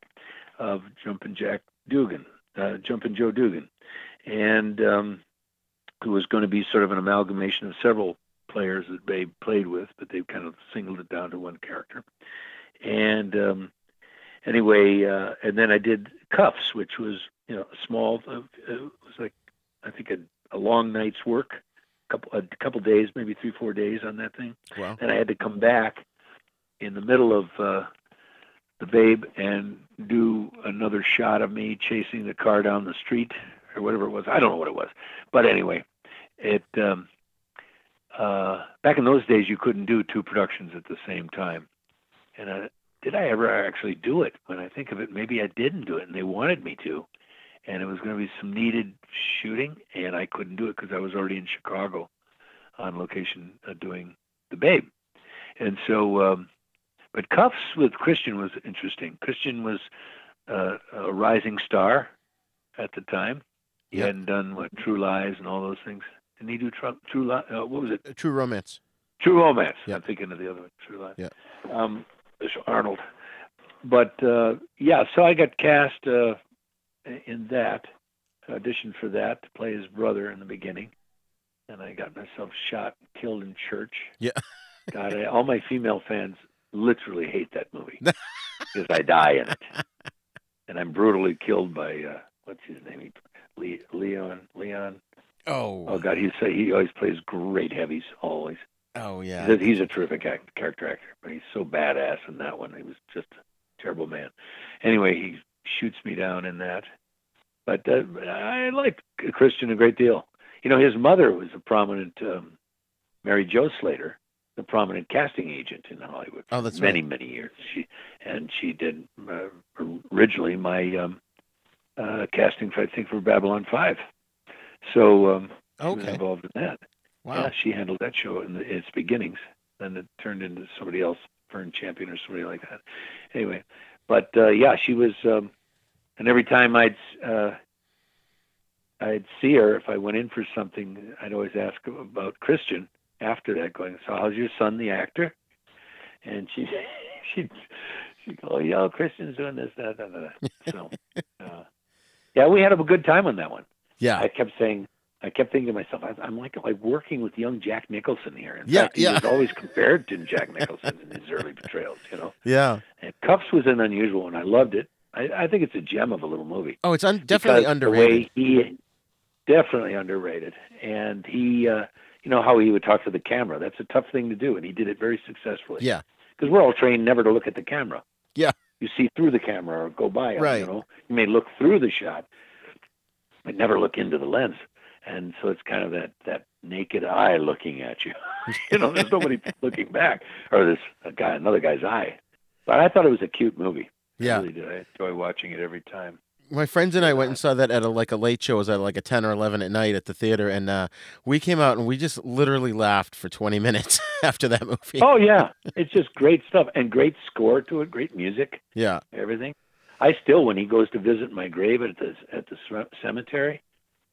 of Jumpin' Jack Dugan, uh, Jumpin' Joe Dugan, and um, who was going to be sort of an amalgamation of several players that Babe played with, but they kind of singled it down to one character, and um, anyway, uh, and then I did Kuffs, which was you know a small. Uh, it was like I think a, a long night's work, couple a couple days, maybe three four days on that thing. Wow. And I had to come back in the middle of uh, the Babe and do another shot of me chasing the car down the street or whatever it was. I don't know what it was, but anyway, it. Um, uh, back in those days, you couldn't do two productions at the same time, and I, did I ever actually do it? When I think of it, maybe I didn't do it, and they wanted me to, and it was going to be some needed shooting, and I couldn't do it because I was already in Chicago on location uh, doing the Babe, and so. Um, but Kuffs with Christian was interesting. Christian was uh, a rising star at the time. He Yep. hadn't done what True Lies and all those things. Didn't he do True, True Lies? Uh, what was it? True Romance. True Romance. Yeah. I'm thinking of the other one, True Lies. Yeah. Um, Arnold. But uh, yeah, so I got cast uh, in that, auditioned for that to play his brother in the beginning, and I got myself shot, and killed in church. Yeah. God, I, all my female fans literally hate that movie because I die in it, and I'm brutally killed by uh, what's his name? He, Le- Leon. Leon. Oh. Oh God, he's he always plays great heavies. Always. Oh yeah. He's a, he's a terrific act, character actor, but he's so badass in that one. He was just a terrible man. Anyway, he shoots me down in that. But uh, I liked Christian a great deal. You know, his mother was a prominent um, Mary Jo Slater, the prominent casting agent in Hollywood. Oh, that's many right. many years. She and she did uh, originally my um, uh, casting for I think for Babylon Five. So um, she was involved in that. Wow. Yeah, she handled that show in, the, its beginnings. Then it turned into somebody else, Fern Champion or somebody like that. Anyway, but uh, yeah, she was. Um, and every time I'd uh, I'd see her if I went in for something, I'd always ask about Christian after that, going, "So how's your son, the actor?" And she she she'd go, "Yo, Christian's doing this, that, that, that." So uh, yeah, we had a good time on that one. Yeah. I kept saying, I kept thinking to myself, I, I'm like like working with young Jack Nicholson here. In Yeah, fact, he yeah. was always compared to Jack Nicholson in his early portrayals. You know, Yeah. and Kuffs was an unusual one. I loved it. I, I think it's a gem of a little movie. Oh, it's un- definitely underrated. The way he definitely underrated, and he, uh, you know, how he would talk to the camera. That's a tough thing to do, and he did it very successfully. Yeah. Because we're all trained never to look at the camera. Yeah. You see through the camera or go by. 'em, Right. You know, you may look through the shot, but never look into the lens. And so it's kind of that that naked eye looking at you. you know, there's nobody looking back, or this a guy, another guy's eye. But I thought it was a cute movie. Yeah. I really did. I enjoy watching it every time. My friends and I went and saw that at a like a late show. It was at like a ten or eleven at night at the theater, and uh, we came out and we just literally laughed for twenty minutes after that movie. Oh yeah, it's just great stuff and great score to it, great music, Yeah. everything. I still, when he goes to visit my grave at the at the cemetery,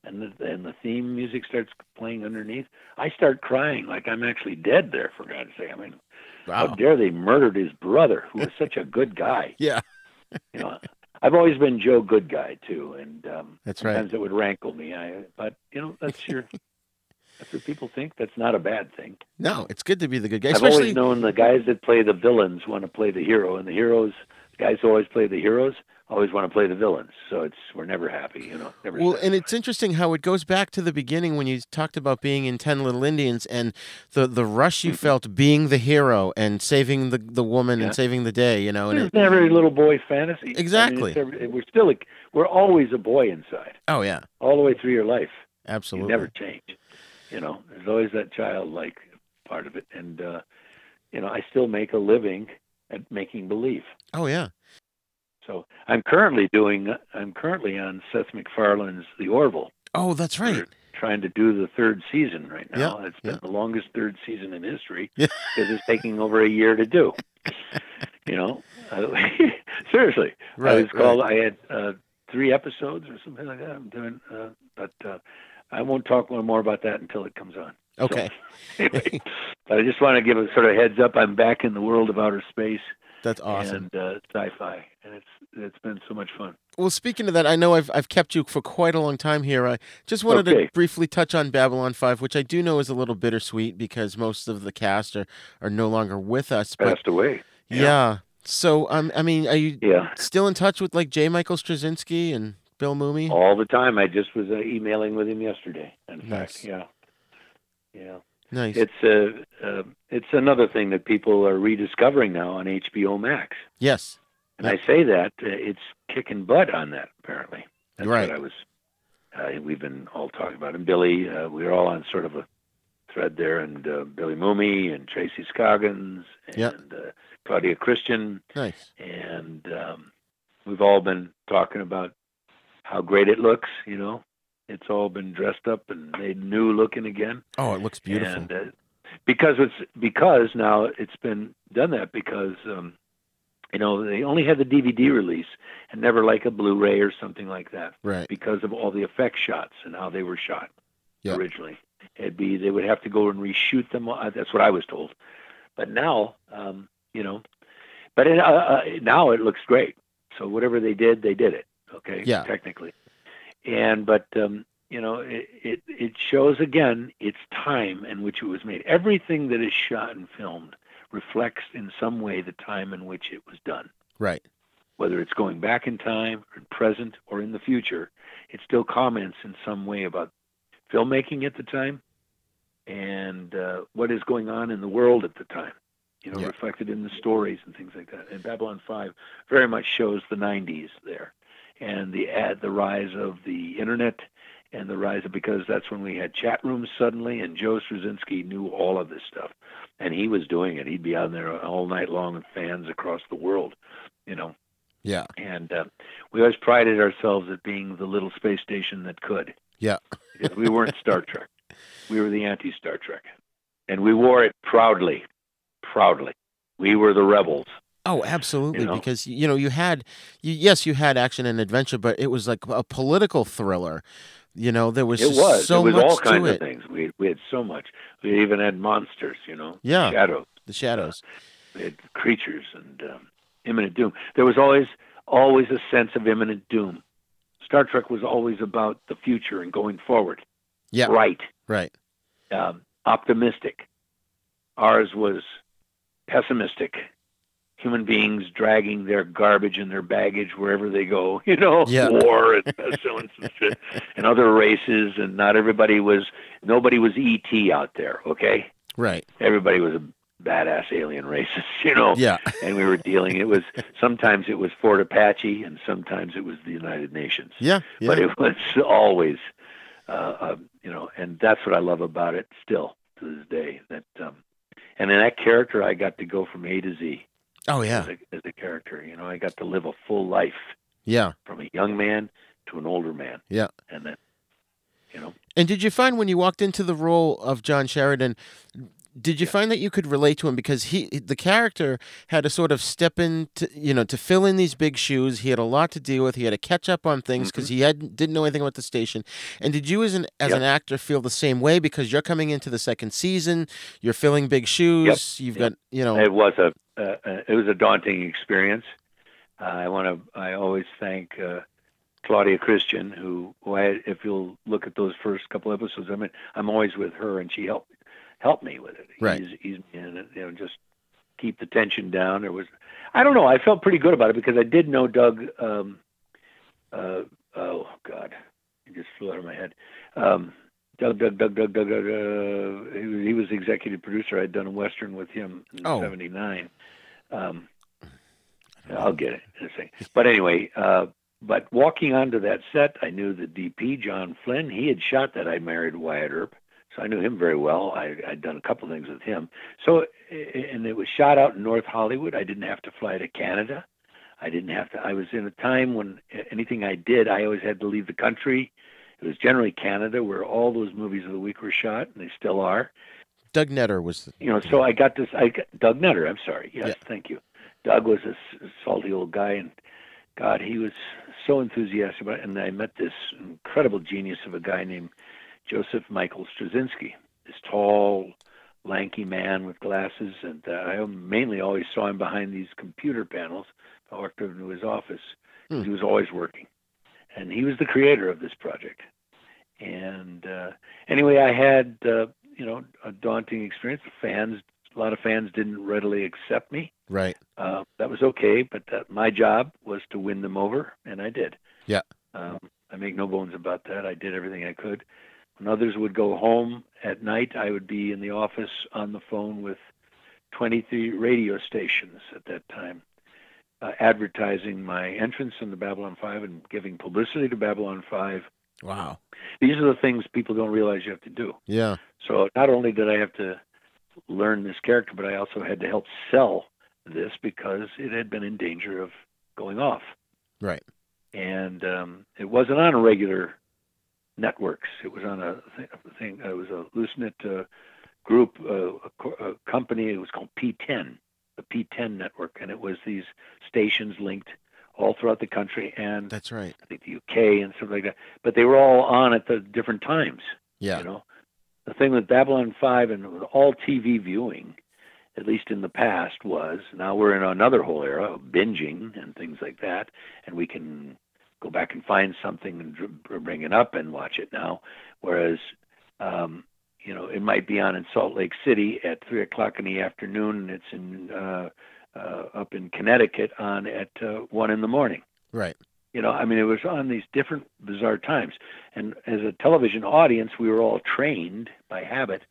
and the and the theme music starts playing underneath, I start crying like I'm actually dead there. For God's sake, I mean, how dare they murdered his brother, who was such a good guy. Yeah. You know, I've always been Joe Good Guy too, and um, That's right. sometimes it would rankle me. I, but you know, that's your That's what people think. That's not a bad thing. No, it's good to be the good guy. I've Especially always known the guys that play the villains want to play the hero, and the heroes, guys who always play the heroes, always want to play the villains. So it's we're never happy, you know. Never Well, and it's interesting how it goes back to the beginning when you talked about being in Ten Little Indians and the the rush you felt being the hero and saving the the woman Yeah. and saving the day. You know, and It's it, every little boy fantasy. I mean, Exactly. every- we're still a, we're always a boy inside, oh yeah, all the way through your life. absolutely. You never change. You know, there's always that childlike part of it, and uh, you know, I still make a living at making believe. Oh yeah. So I'm currently doing. I'm currently on Seth MacFarlane's The Orville. Oh, that's right. Trying to do the third season right now. Yeah, it's been yeah. the longest third season in history Yeah. because it's taking over a year to do. you know, Uh, seriously. I Right, was called. I had uh, three episodes or something like that. I'm doing, uh, but uh, I won't talk more about that until it comes on. So, Okay. anyway, but I just want to give a sort of heads up. I'm back in the world of outer space That's awesome. and uh, sci-fi, and it's it's been so much fun. Well, speaking of that, I know I've I've kept you for quite a long time here. I just wanted Okay. to briefly touch on Babylon Five, which I do know is a little bittersweet because most of the cast are, are no longer with us. But Passed away. yeah. So um, I mean, are you Yeah. still in touch with like J. Michael Straczynski and Bill Mumy? all the time. I just was uh, emailing with him yesterday. In Nice. fact, yeah, yeah. Nice. It's uh, uh, it's another thing that people are rediscovering now on HBO Max. yes. And I say that uh, it's kicking butt on that. Apparently, that's Right. what I was. Uh, we've been all talking about, and Billy. Uh, we were all on sort of a thread there, and uh, Billy Mumy and Tracy Scoggins and Yeah. uh, Claudia Christian, Nice. and um, we've all been talking about how great it looks. You know, it's all been dressed up and made new looking again. Oh, it looks beautiful. And uh, because it's because now it's been done that because um, you know they only had the DVD release and never like a Blu-ray or something like that right. because of all the effect shots and how they were shot Yeah. originally. It'd be they would have to go and reshoot them. Uh, That's what I was told. But now, um, you know, but it, uh, uh, now it looks great. So whatever they did, they did it. Okay, Yeah. technically. And but um, you know, it, it it shows again its time in which it was made. Everything that is shot and filmed reflects in some way the time in which it was done Right. whether it's going back in time, or in present, or in the future, it still comments in some way about filmmaking at the time and uh, what is going on in the world at the time. You know, Yeah. reflected in the stories and things like that. And Babylon Five very much shows the '90s there, and the ad, the rise of the internet, and the rise of because that's when we had chat rooms suddenly, and Joe Straczynski knew all of this stuff, and he was doing it. He'd be on there all night long with fans across the world, you know Yeah. and uh, we always prided ourselves at being the little space station that could Yeah. because we weren't Star Trek. We were the anti Star Trek, and we wore it proudly, proudly. We were the rebels. Oh, absolutely. You know? Because you know you had, you, yes, you had action and adventure, but it was like a political thriller. You know, there was it was. so it was much all to kinds it. of things. We we had so much. We even had monsters. You know, Yeah. shadows. The shadows. We had creatures and um, imminent doom. There was always always a sense of imminent doom. Star Trek was always about the future and going forward. Yeah. Right. Right. um, optimistic. Ours was pessimistic. Human beings dragging their garbage and their baggage wherever they go, you know, Yeah. war and pestilence and shit, and other races, and not everybody was, nobody was ET out there, okay? Right. Everybody was a badass alien racist, you know? Yeah. And we were dealing, it was, sometimes it was Fort Apache, and sometimes it was the United Nations Yeah. Yeah. but it was always, uh, uh, you know, and that's what I love about it still to this day. That, um, and in that character, I got to go from A to Z oh yeah. as a, as a character. You know, I got to live a full life Yeah. from a young man to an older man, Yeah. and then, you know, And did you find when you walked into the role of John Sheridan, did you find that you could relate to him because he the character had to sort of step in to you know to fill in these big shoes. He had a lot to deal with. He had to catch up on things because he had didn't know anything about the station. And did you as an as Yep. an actor feel the same way because you're coming into the second season, you're filling big shoes, you've Yep. got you know it was a, uh, it was a daunting experience. Uh, I want to, I always thank uh, Claudia Christian, who, who I, if you'll look at those first couple episodes, I mean, I'm always with her, and she helped helped me with it. Right. Ease, ease me in it, you know, just keep the tension down. There was, I don't know, I felt pretty good about it because I did know Doug. Um, uh, oh God, it just flew out of my head. Um, Doug, Doug, Doug, Doug, Doug, Doug uh, he, was, he was the executive producer. I'd done a western with him in Oh. '79. Um, I'll get it in a. But anyway, uh, but walking onto that set, I knew the DP, John Flynn. He had shot that I married Wyatt Earp, so I knew him very well. I, I'd done a couple things with him. So, and it was shot out in North Hollywood. I didn't have to fly to Canada. I didn't have to. I was in a time when anything I did, I always had to leave the country. It was generally Canada, where all those movies of the week were shot, and they still are. Doug Netter was. The, You know, so I got this. I got, Doug Netter. I'm sorry. Yes, Yeah. thank you. Doug was a salty old guy, and God, he was so enthusiastic about it. And I met this incredible genius of a guy named Joseph Michael Straczynski, this tall, lanky man with glasses, and uh, I mainly always saw him behind these computer panels. I walked over to his office 'cause he was always working, and he was the creator of this project. And uh, anyway, I had uh, you know a daunting experience. Fans, a lot of fans didn't readily accept me. Right. Uh, that was okay, but that, my job was to win them over, and I did. Yeah. Um, I make no bones about that. I did everything I could. When others would go home at night, I would be in the office on the phone with 23 radio stations at that time, uh, advertising my entrance in the Babylon 5 and giving publicity to Babylon 5. Wow. These are the things people don't realize you have to do. Yeah. So not only did I have to learn this character, but I also had to help sell this because it had been in danger of going off. Right. And um, it wasn't on a regular networks. It was on a thing. It was a loose knit uh, group, uh, a, a company. It was called PTEN, the PTEN network, and it was these stations linked all throughout the country and That's right. I think the UK and stuff like that. But they were all on at the different times. Yeah. You know, the thing with Babylon 5 and with all TV viewing, at least in the past, was now we're in another whole era of binging and things like that, and we can go back and find something and bring it up and watch it now. Whereas, um, you know, it might be on in Salt Lake City at three o'clock in the afternoon, and it's in uh, uh, up in Connecticut on at uh, one in the morning. Right. You know, I mean, it was on these different bizarre times. And as a television audience, we were all trained by habit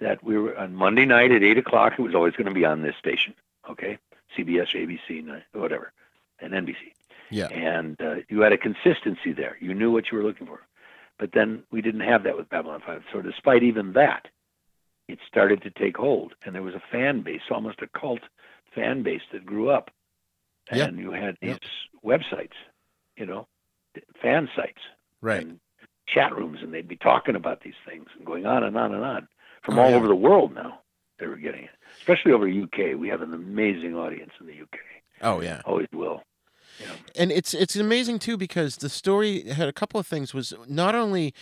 that we were on Monday night at 8 o'clock, it was always going to be on this station, okay? CBS, ABC, whatever, and NBC. Yeah. And uh, you had a consistency there. You knew what you were looking for. But then we didn't have that with Babylon 5. So despite even that, it started to take hold. And there was a fan base, almost a cult fan base that grew up. Yeah. And you had these websites, you know, fan sites, Right. chat rooms, and they'd be talking about these things and going on and on and on from Oh, all yeah. over the world now. They were getting it, especially over UK. We have an amazing audience in the UK. Oh yeah. Always will. And it's it's amazing too because the story had a couple of things was not only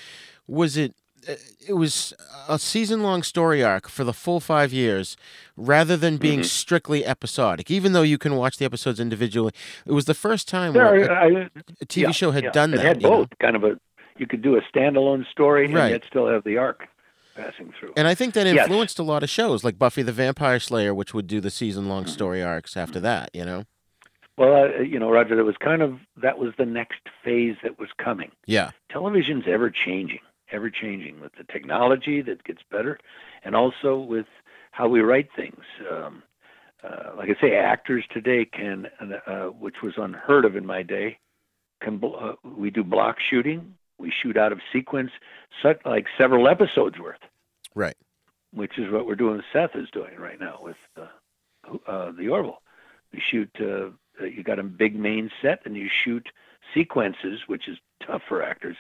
was it uh, it was a season long story arc for the full five years rather than being Mm-hmm. strictly episodic even though you can watch the episodes individually it was the first time There, where a, I- a tv yeah, show had yeah. done it that had you know? both kind of a. You could do a standalone story and Right. yet still have the arc passing through. and i think that Yes. influenced a lot of shows like buffy the vampire slayer which would do the season long Mm-hmm. story arcs after that you know Well, uh, you know, Roger, that was kind of that was the next phase that was coming. yeah television's ever changing, ever changing with the technology that gets better, and also with how we write things. Um, uh, like I say, actors today can, uh, which was unheard of in my day, can uh, we do block shooting? We shoot out of sequence, such like several episodes worth, right which is what we're doing. Seth is doing right now with uh, uh, the Orville. We shoot. Uh, uh, you got a big main set, and you shoot sequences, which is tough for actors.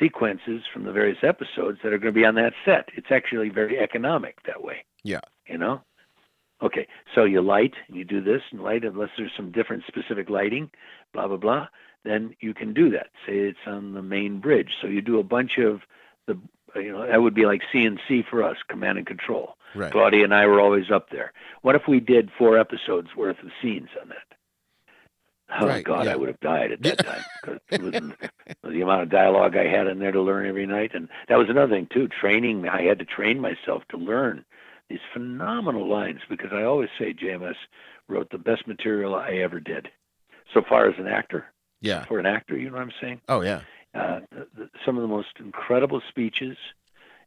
Sequences from the various episodes that are going to be on that set. It's actually very economic that way. yeah You know. Okay, so you light, you do this and light, unless there's some different specific lighting, blah blah blah. Then you can do that. Say it's on the main bridge, so you do a bunch of the, you know, that would be like C&C for us, command and control. Right. Claudia and I were always up there. What if we did four episodes worth of scenes on that? Oh Right, God, yeah. I would have died at that time because the amount of dialogue I had in there to learn every night, and that was another thing too. Training, I had to train myself to learn these phenomenal lines because I always say JMS wrote the best material I ever did, so far as an actor. Yeah. For an actor, you know what I'm saying? Oh yeah. uh, the, the, some of the most incredible speeches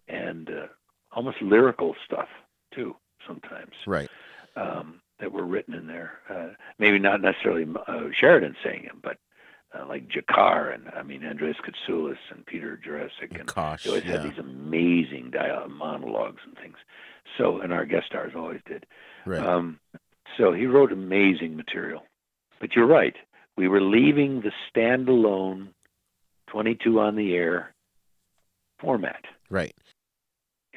and uh, almost lyrical stuff too sometimes Right. um, that were written in there. Uh, maybe not necessarily uh, Sheridan saying them, but uh, like G'Kar and I mean Andreas Katsulas and Peter Jurasik and Kosh, they always yeah. had these amazing dialogue, monologues and things. So and our guest stars always did. Right. Um, so he wrote amazing material. But you're right. We were leaving the standalone 22 on the air format. Right.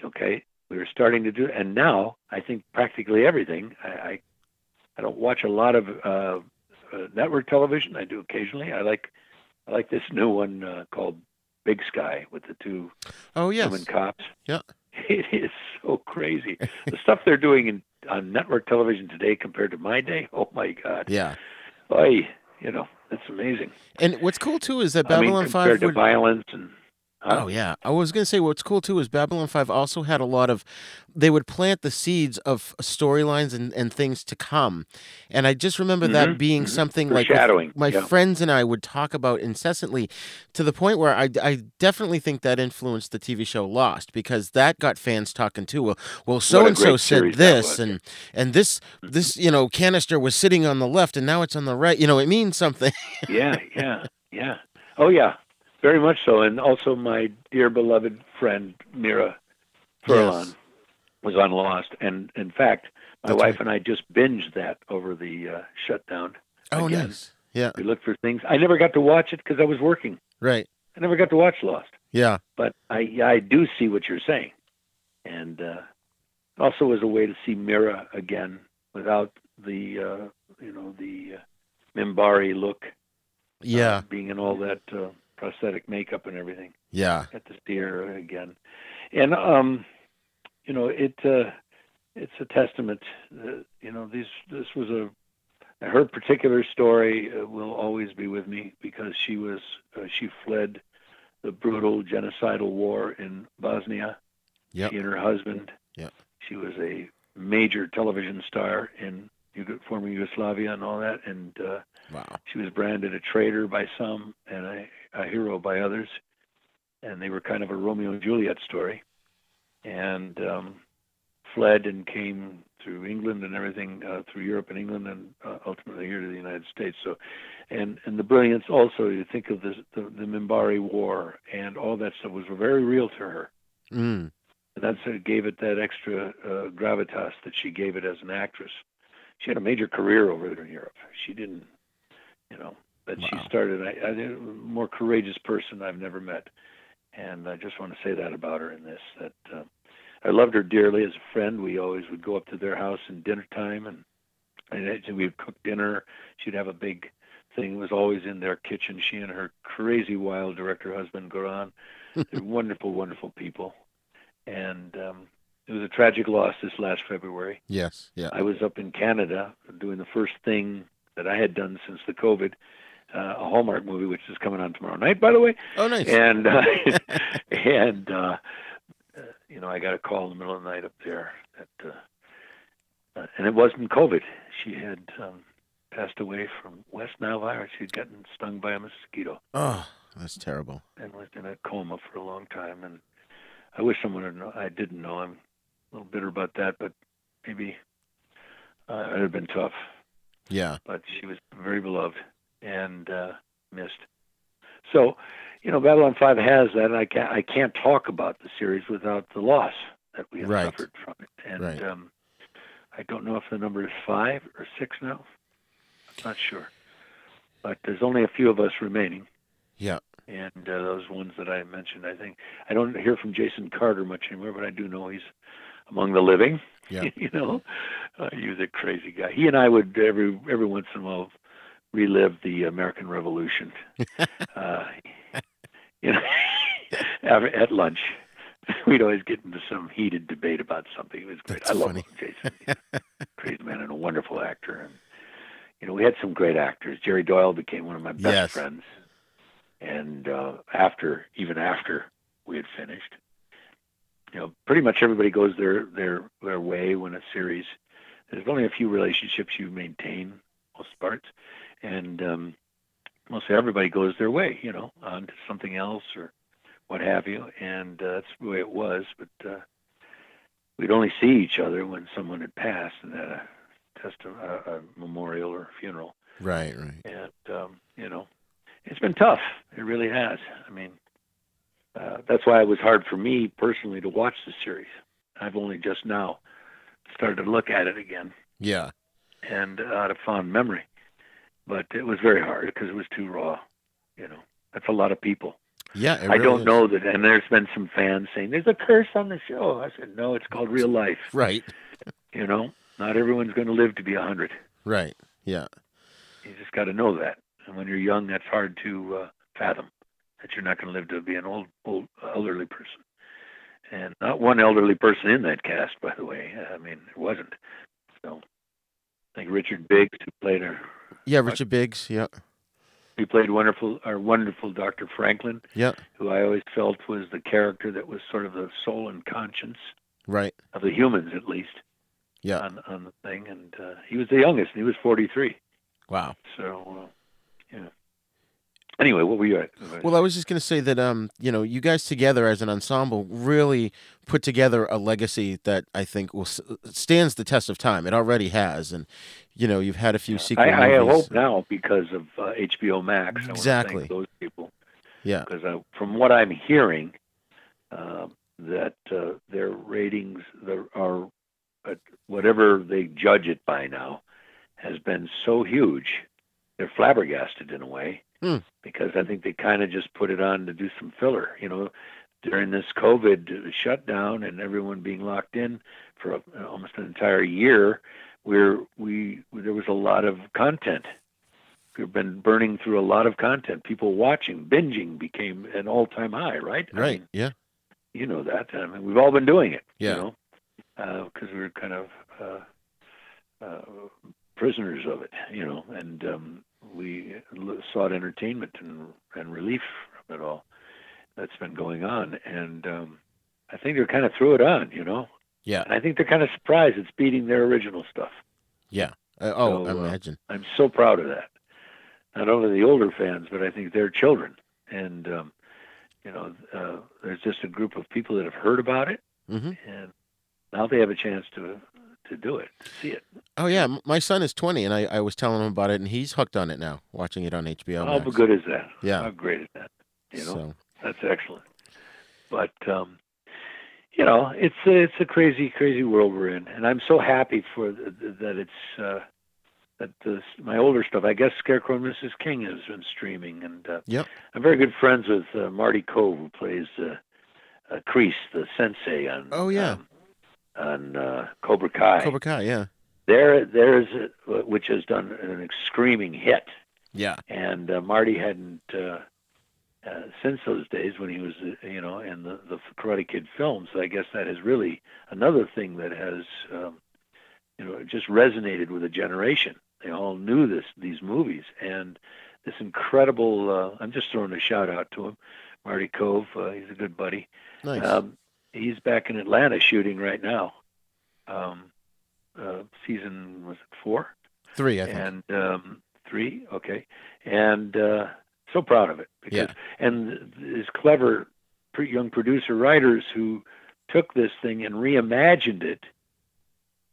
Okay, we were starting to do, and now I think practically everything. I I, I don't watch a lot of uh, uh, network television. I do occasionally. I like I like this new one uh, called Big Sky with the two Oh yes. women cops. Yeah. It is so crazy. the stuff they're doing in on network television today compared to my day. Oh my God. Yeah. Oy, you know, it's amazing. And what's cool too is that I mean, Babylon compared Five to would. violence and Oh yeah, I was gonna say what's cool too is Babylon Five also had a lot of, they would plant the seeds of storylines and, and things to come, and I just remember that Mhm, being mhm. something like my yeah. friends and I would talk about incessantly, to the point where I, I definitely think that influenced the TV show Lost because that got fans talking too. Well, well, so and so said this, and and this this you know canister was sitting on the left and now it's on the right. You know, it means something. yeah, yeah, yeah. Oh yeah, very much so. And also my dear beloved friend Mira Furlan Yes. was on Lost, and in fact, my That's wife right. and I just binged that over the uh, shutdown. Oh, again. nice. Yeah. We looked for things. I never got to watch it because I was working. Right. I never got to watch Lost, Yeah. but I I do see what you're saying, and uh, also was a way to see Mira again without the uh, you know the uh, Minbari look Yeah. being in all that uh, prosthetic makeup and everything. Yeah. Got to see her again, and um, you know it. Uh, it's a testament. Uh, you know, these. This was a. Her particular story uh, will always be with me because she was. Uh, she fled the brutal genocidal war in Bosnia. Yep. She and her husband. Yep. She was a major television star in former Yugoslavia and all that, and. Uh, Wow. she was branded a traitor by some and a, a hero by others, and they were kind of a Romeo and Juliet story. And um, fled and came through England and everything, uh, through Europe and England, and uh, ultimately here to the United States. So, and and the brilliance also, you think of this, the the Minbari War and all that stuff was very real to her. Mm. And that's what gave it that extra uh, gravitas that she gave it as an actress. She had a major career over there in Europe. She didn't, you know, but she started. I, I a more courageous person I've never met, and I just want to say that about her in this. That uh, I loved her dearly as a friend. We always would go up to their house in dinner time, and and we'd cook dinner. She'd have a big thing. It was always in their kitchen. She and her crazy wild director husband Goran. They're wonderful, wonderful people and um, it was a tragic loss this last February. Yes. Yeah. I was up in Canada doing the first thing that I had done since the COVID, uh, a Hallmark movie, which is coming on tomorrow night, by the way. Oh, nice. And uh, and uh, uh, you know, I got a call in the middle of the night up there that, uh, uh, and it wasn't COVID. She had um, passed away from West Nile virus. She'd gotten stung by a mosquito Oh, that's terrible. and was in a coma for a long time. And I wish someone had known. I didn't know. I'm a little bitter about that, but maybe uh, it had been tough. Yeah. But she was very beloved and uh, missed. So, you know, Babylon Five has that, and I can't I can't talk about the series without the loss that we have Right. suffered from it. And Right. um, I don't know if the number is five or six now. I'm not sure, but there's only a few of us remaining Yeah. and uh, those ones that I mentioned. I think I don't hear from Jason Carter much anymore, but I do know he's among the living. Yeah. you know, uh, he was a crazy guy. He and I would every every once in a while relive the American Revolution. uh, you know, at lunch. We'd always get into some heated debate about something. It was great. That's I love. Jason. A crazy man and a wonderful actor. And you know, we had some great actors. Jerry Doyle became one of my best Yes. friends, and uh, after, even after we had finished, you know, pretty much everybody goes their their their way when a series. There's only a few relationships you maintain, most parts, and um, mostly everybody goes their way, you know, on to something else or what have you, and uh, that's the way it was. But uh, we'd only see each other when someone had passed and had a test a, a memorial or funeral, Right, right. and um, you know, it's been tough. It really has. I mean, uh, that's why it was hard for me personally to watch the series. I've only just now started to look at it again Yeah. and out of fond memory. But it was very hard because it was too raw. You know, that's a lot of people. Yeah, it I don't is. know that, and there's been some fans saying there's a curse on the show. I said no, it's called real life. Right. You know, not everyone's going to live to be a hundred. Right. Yeah. You just got to know that. And when you're young, that's hard to uh, fathom that you're not going to live to be an old, old elderly person. And not one elderly person in that cast, by the way. I mean, there wasn't. So, I think Richard Biggs, who played our, Yeah, Richard Biggs. Yeah. he played wonderful, our wonderful Dr. Franklin, Yeah. who I always felt was the character that was sort of the soul and conscience Right. of the humans, at least, Yeah. on on the thing. And uh, he was the youngest, and he was 43. Wow. So, uh, yeah. Anyway, what were you at? Well, I was just going to say that um, you know, you guys together as an ensemble really put together a legacy that I think will s- stands the test of time. It already has, and you know, you've had a few sequel I, I hope now because of uh, HBO Max. I Exactly. those people. Yeah. Because uh, from what I'm hearing, uh, that uh, their ratings there are at whatever they judge it by now has been so huge, they're flabbergasted in a way. Hmm. Because I think they kind of just put it on to do some filler, you know, during this COVID shutdown and everyone being locked in for a, almost an entire year, where we there was a lot of content. We've been burning through a lot of content. People watching, binging became an all-time high, right? I Right. mean, yeah. you know that. I mean, we've all been doing it. Yeah. You know, because we were kind of uh, uh, prisoners of it. You know, and um, we sought entertainment and and relief from it all that's been going on. And um, I think they're kind of threw it on. You know, Yeah. and I think they're kind of surprised it's beating their original stuff. Yeah. Uh, oh, So, I uh, imagine. I'm so proud of that. Not only the older fans, but I think their children. And um, you know, uh, there's just a group of people that have heard about it, hmm and now they have a chance to to do it, to see it. Oh yeah, my son is 20, and I, I was telling him about it, and he's hooked on it now, watching it on HBO. How Max. good is that? Yeah. How great is that? You know, So that's excellent. But um, you know, it's a, it's a crazy, crazy world we're in, and I'm so happy for the, that it's uh, that this, my older stuff. I guess Scarecrow and Mrs. King has been streaming, and uh, Yep. I'm very good friends with uh, Marty Kove, who plays uh, uh, Kreese, the sensei on Oh yeah, um, on uh, Cobra Kai. Cobra Kai. Yeah. There, there's which has done an screaming hit, Yeah. and uh, Marty hadn't uh, uh, since those days when he was, uh, you know, in the the Karate Kid films. I guess that is really another thing that has, um, you know, just resonated with a generation. They all knew this these movies and this incredible. Uh, I'm just throwing a shout out to him, Marty Kove. Uh, he's a good buddy. Nice. Um, he's back in Atlanta shooting right now. Um, uh, season was it four? Three, I think. And um, three, okay. And uh, so proud of it because Yeah. and his clever young producer writers who took this thing and reimagined it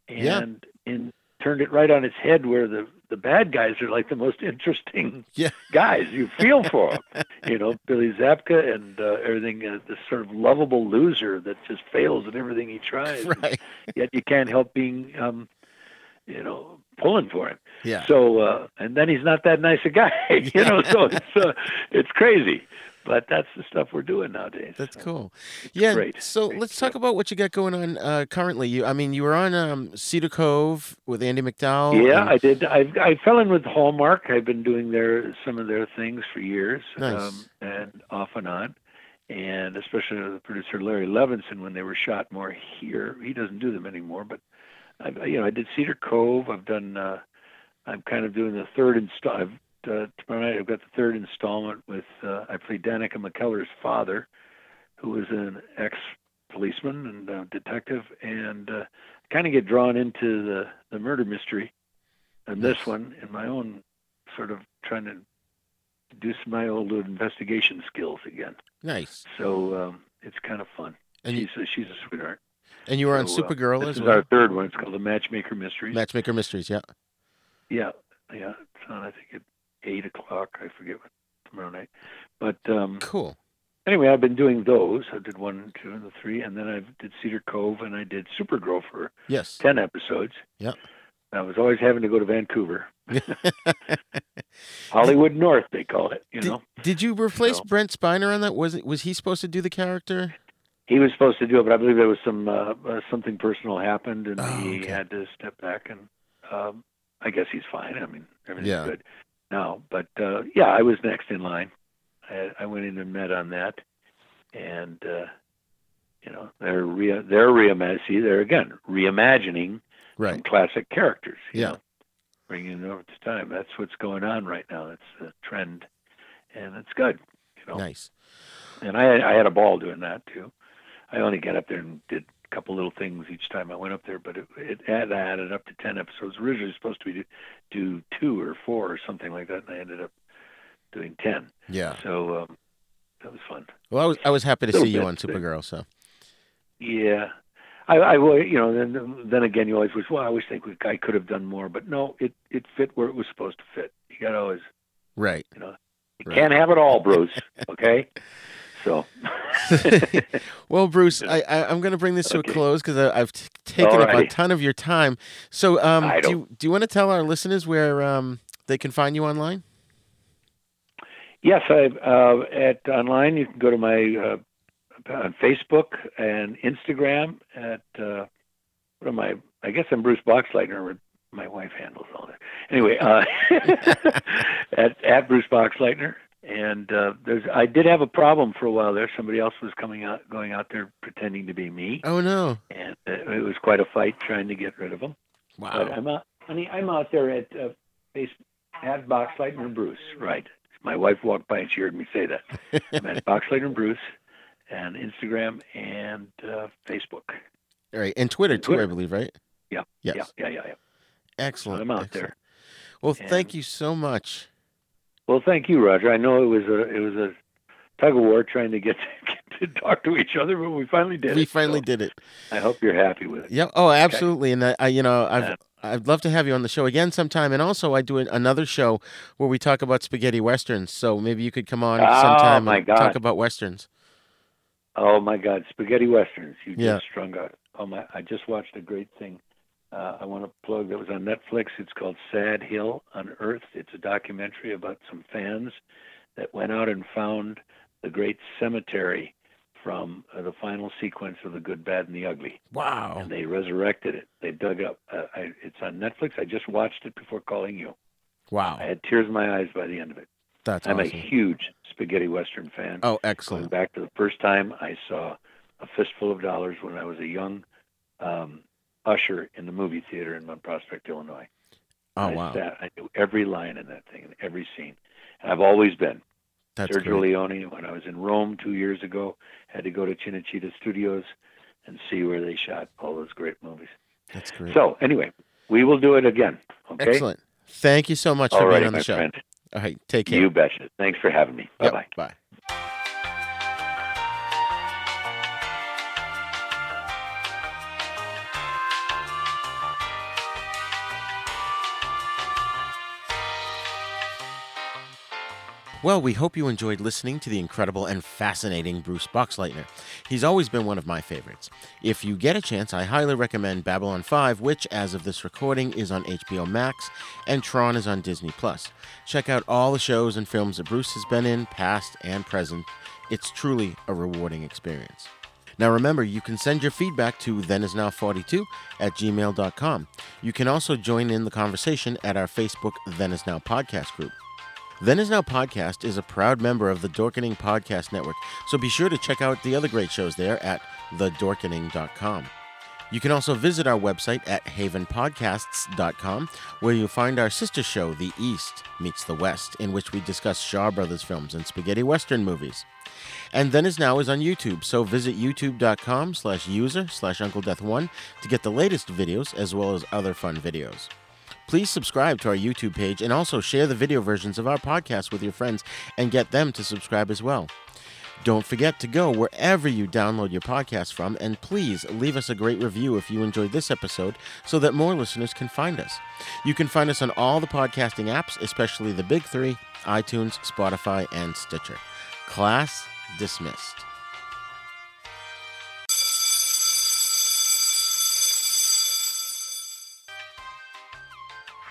Yeah. and and turned it right on its head where the the bad guys are like the most interesting Yeah. guys you feel for them you know billy zabka and uh, everything uh, this sort of lovable loser that just fails at everything he tries Right. yet you can't help being um you know pulling for him Yeah. so uh and then he's not that nice a guy you know so it's uh, it's crazy but that's the stuff we're doing nowadays That's cool. Yeah. great. So let's talk about what you got going on uh, currently. You, I mean, you were on um, Cedar Cove with Andie MacDowell. yeah and- i did i i fell in with hallmark i've been doing their some of their things for years Nice. um and off and on and especially with the producer larry levinson when they were shot more here he doesn't do them anymore but i you know i did cedar cove i've done uh I'm kind of doing the third installment. Uh, tomorrow night I've got the third installment with uh, I play Danica McKellar's father, who was an ex-policeman and uh, detective, and uh, kind of get drawn into the the murder mystery. And this one, in my own sort of trying to do some my old investigation skills again. Nice. So um, it's kind of fun. And she's a, she's a sweetheart. And you were on So, uh, Supergirl this as is well. our third one. It's called The Matchmaker Mysteries. Matchmaker Mysteries. Yeah. Yeah, yeah. It's on I think at eight o'clock. I forget what tomorrow night. But um Cool. anyway, I've been doing those. I did one, two, and the three, and then I did Cedar Cove, and I did Supergirl for Yes. ten episodes. Yeah. I was always having to go to Vancouver, Hollywood North, they call it. You Did, know, did you replace So- Brent Spiner on that? Was it was he supposed to do the character? he was supposed to do it, but I believe there was some uh, uh, something personal happened, and Oh, he okay. had to step back. And um, I guess he's fine. I mean, everything's Yeah. good now. But uh, yeah, I was next in line. I, I went in and met on that, and uh, you know, they're re- they're reimagine. See, they're again reimagining Right. classic characters. Yeah. know, bringing it over to time. That's what's going on right now. That's the trend, and it's good. You know, Nice. and I I had a ball doing that too. I only got up there and did a couple little things each time I went up there, but it, it added, added up to ten episodes. Originally supposed to be do, do two or four or something like that, and I ended up doing ten. Yeah. So um, that was fun. Well, I was I was happy to see you on Supergirl. So Yeah. I, I will, you know, then then again, you always wish. Well, I always think we, I could have done more, but no, it it fit where it was supposed to fit. You got to always, right. you know, you Right. can't have it all, Bruce. Okay, so well, Bruce, I, I I'm going to bring this to a close because I've t- taken up a ton of your time. So, um, do you, do you want to tell our listeners where um they can find you online? Yes, I uh, at online you can go to my uh, on Facebook and Instagram at uh, what am I? I guess I'm Bruce Boxleitner. My wife handles all that. Anyway, uh, at at Bruce Boxleitner, and uh, there's I did have a problem for a while there. Somebody else was coming out, going out there pretending to be me, Oh no! and uh, it was quite a fight trying to get rid of them. Wow. But I'm out, honey. I'm out there at uh, face at Boxleitner and Bruce. Right. My wife walked by and she heard me say that. I'm at Boxleitner and Bruce, and Instagram and uh, Facebook. All right, and Twitter And too, I believe, right? Yeah. Yes. Yeah. Yeah. Yeah. yeah. Excellent. I'm out excellent. there. Well, thank you so much. Well, thank you, Roger. I know it was a it was a tug of war trying to get, get to talk to each other, but we finally did it. we it. finally so did it. I hope you're happy with it. Yeah. Oh, absolutely. And I, you know, I've Yeah. I'd love to have you on the show again sometime. And also, I do another show where we talk about spaghetti westerns. So maybe you could come on Oh, sometime and God. talk about westerns. Oh my God, spaghetti westerns! You Yeah. just strung out. Oh my! I just watched a great thing. Uh, I want to plug that was on Netflix. It's called Sad Hill Unearthed. It's a documentary about some fans that went out and found the great cemetery from uh, the final sequence of The Good, Bad, and the Ugly. Wow. And they resurrected it. They dug up. Uh, I, it's on Netflix. I just watched it before calling you. Wow. I had tears in my eyes by the end of it. That's I'm awesome. a huge spaghetti western fan. Oh, excellent. Going excellent. back to the first time I saw A Fistful of Dollars when I was a young um, usher in the movie theater in Mount Prospect, Illinois. Oh, I wow. sat, I knew every line in that thing and every scene. And I've always been. That's Sergio great. Leone, when I was in Rome two years ago, had to go to Cinecittà Studios and see where they shot all those great movies. That's great. So, anyway, we will do it again. Okay? Excellent. Thank you so much All for being on the show. friend. All right. Take care. You betcha. Thanks for having me. Yep, Bye bye. Bye. Well, we hope you enjoyed listening to the incredible and fascinating Bruce Boxleitner. He's always been one of my favorites. If you get a chance, I highly recommend Babylon 5, which, as of this recording, is on HBO Max, and Tron is on Disney Plus. Check out all the shows and films that Bruce has been in, past and present. It's truly a rewarding experience. Now remember, you can send your feedback to thenisnow42 at gmail.com. You can also join in the conversation at our Facebook Then Is Now podcast group. Then Is Now Podcast is a proud member of the Dorkening Podcast Network, so be sure to check out the other great shows there at thedorkening.com. You can also visit our website at havenpodcasts.com, where you'll find our sister show, The East Meets the West, in which we discuss Shaw Brothers films and spaghetti western movies. And Then Is Now is on YouTube, so visit youtube.com slash user slash Uncle Death One to get the latest videos as well as other fun videos. Please subscribe to our YouTube page and also share the video versions of our podcast with your friends and get them to subscribe as well. Don't forget to go wherever you download your podcast from, and please leave us a great review if you enjoyed this episode so that more listeners can find us. You can find us on all the podcasting apps, especially the big three iTunes, Spotify, and Stitcher. Class dismissed.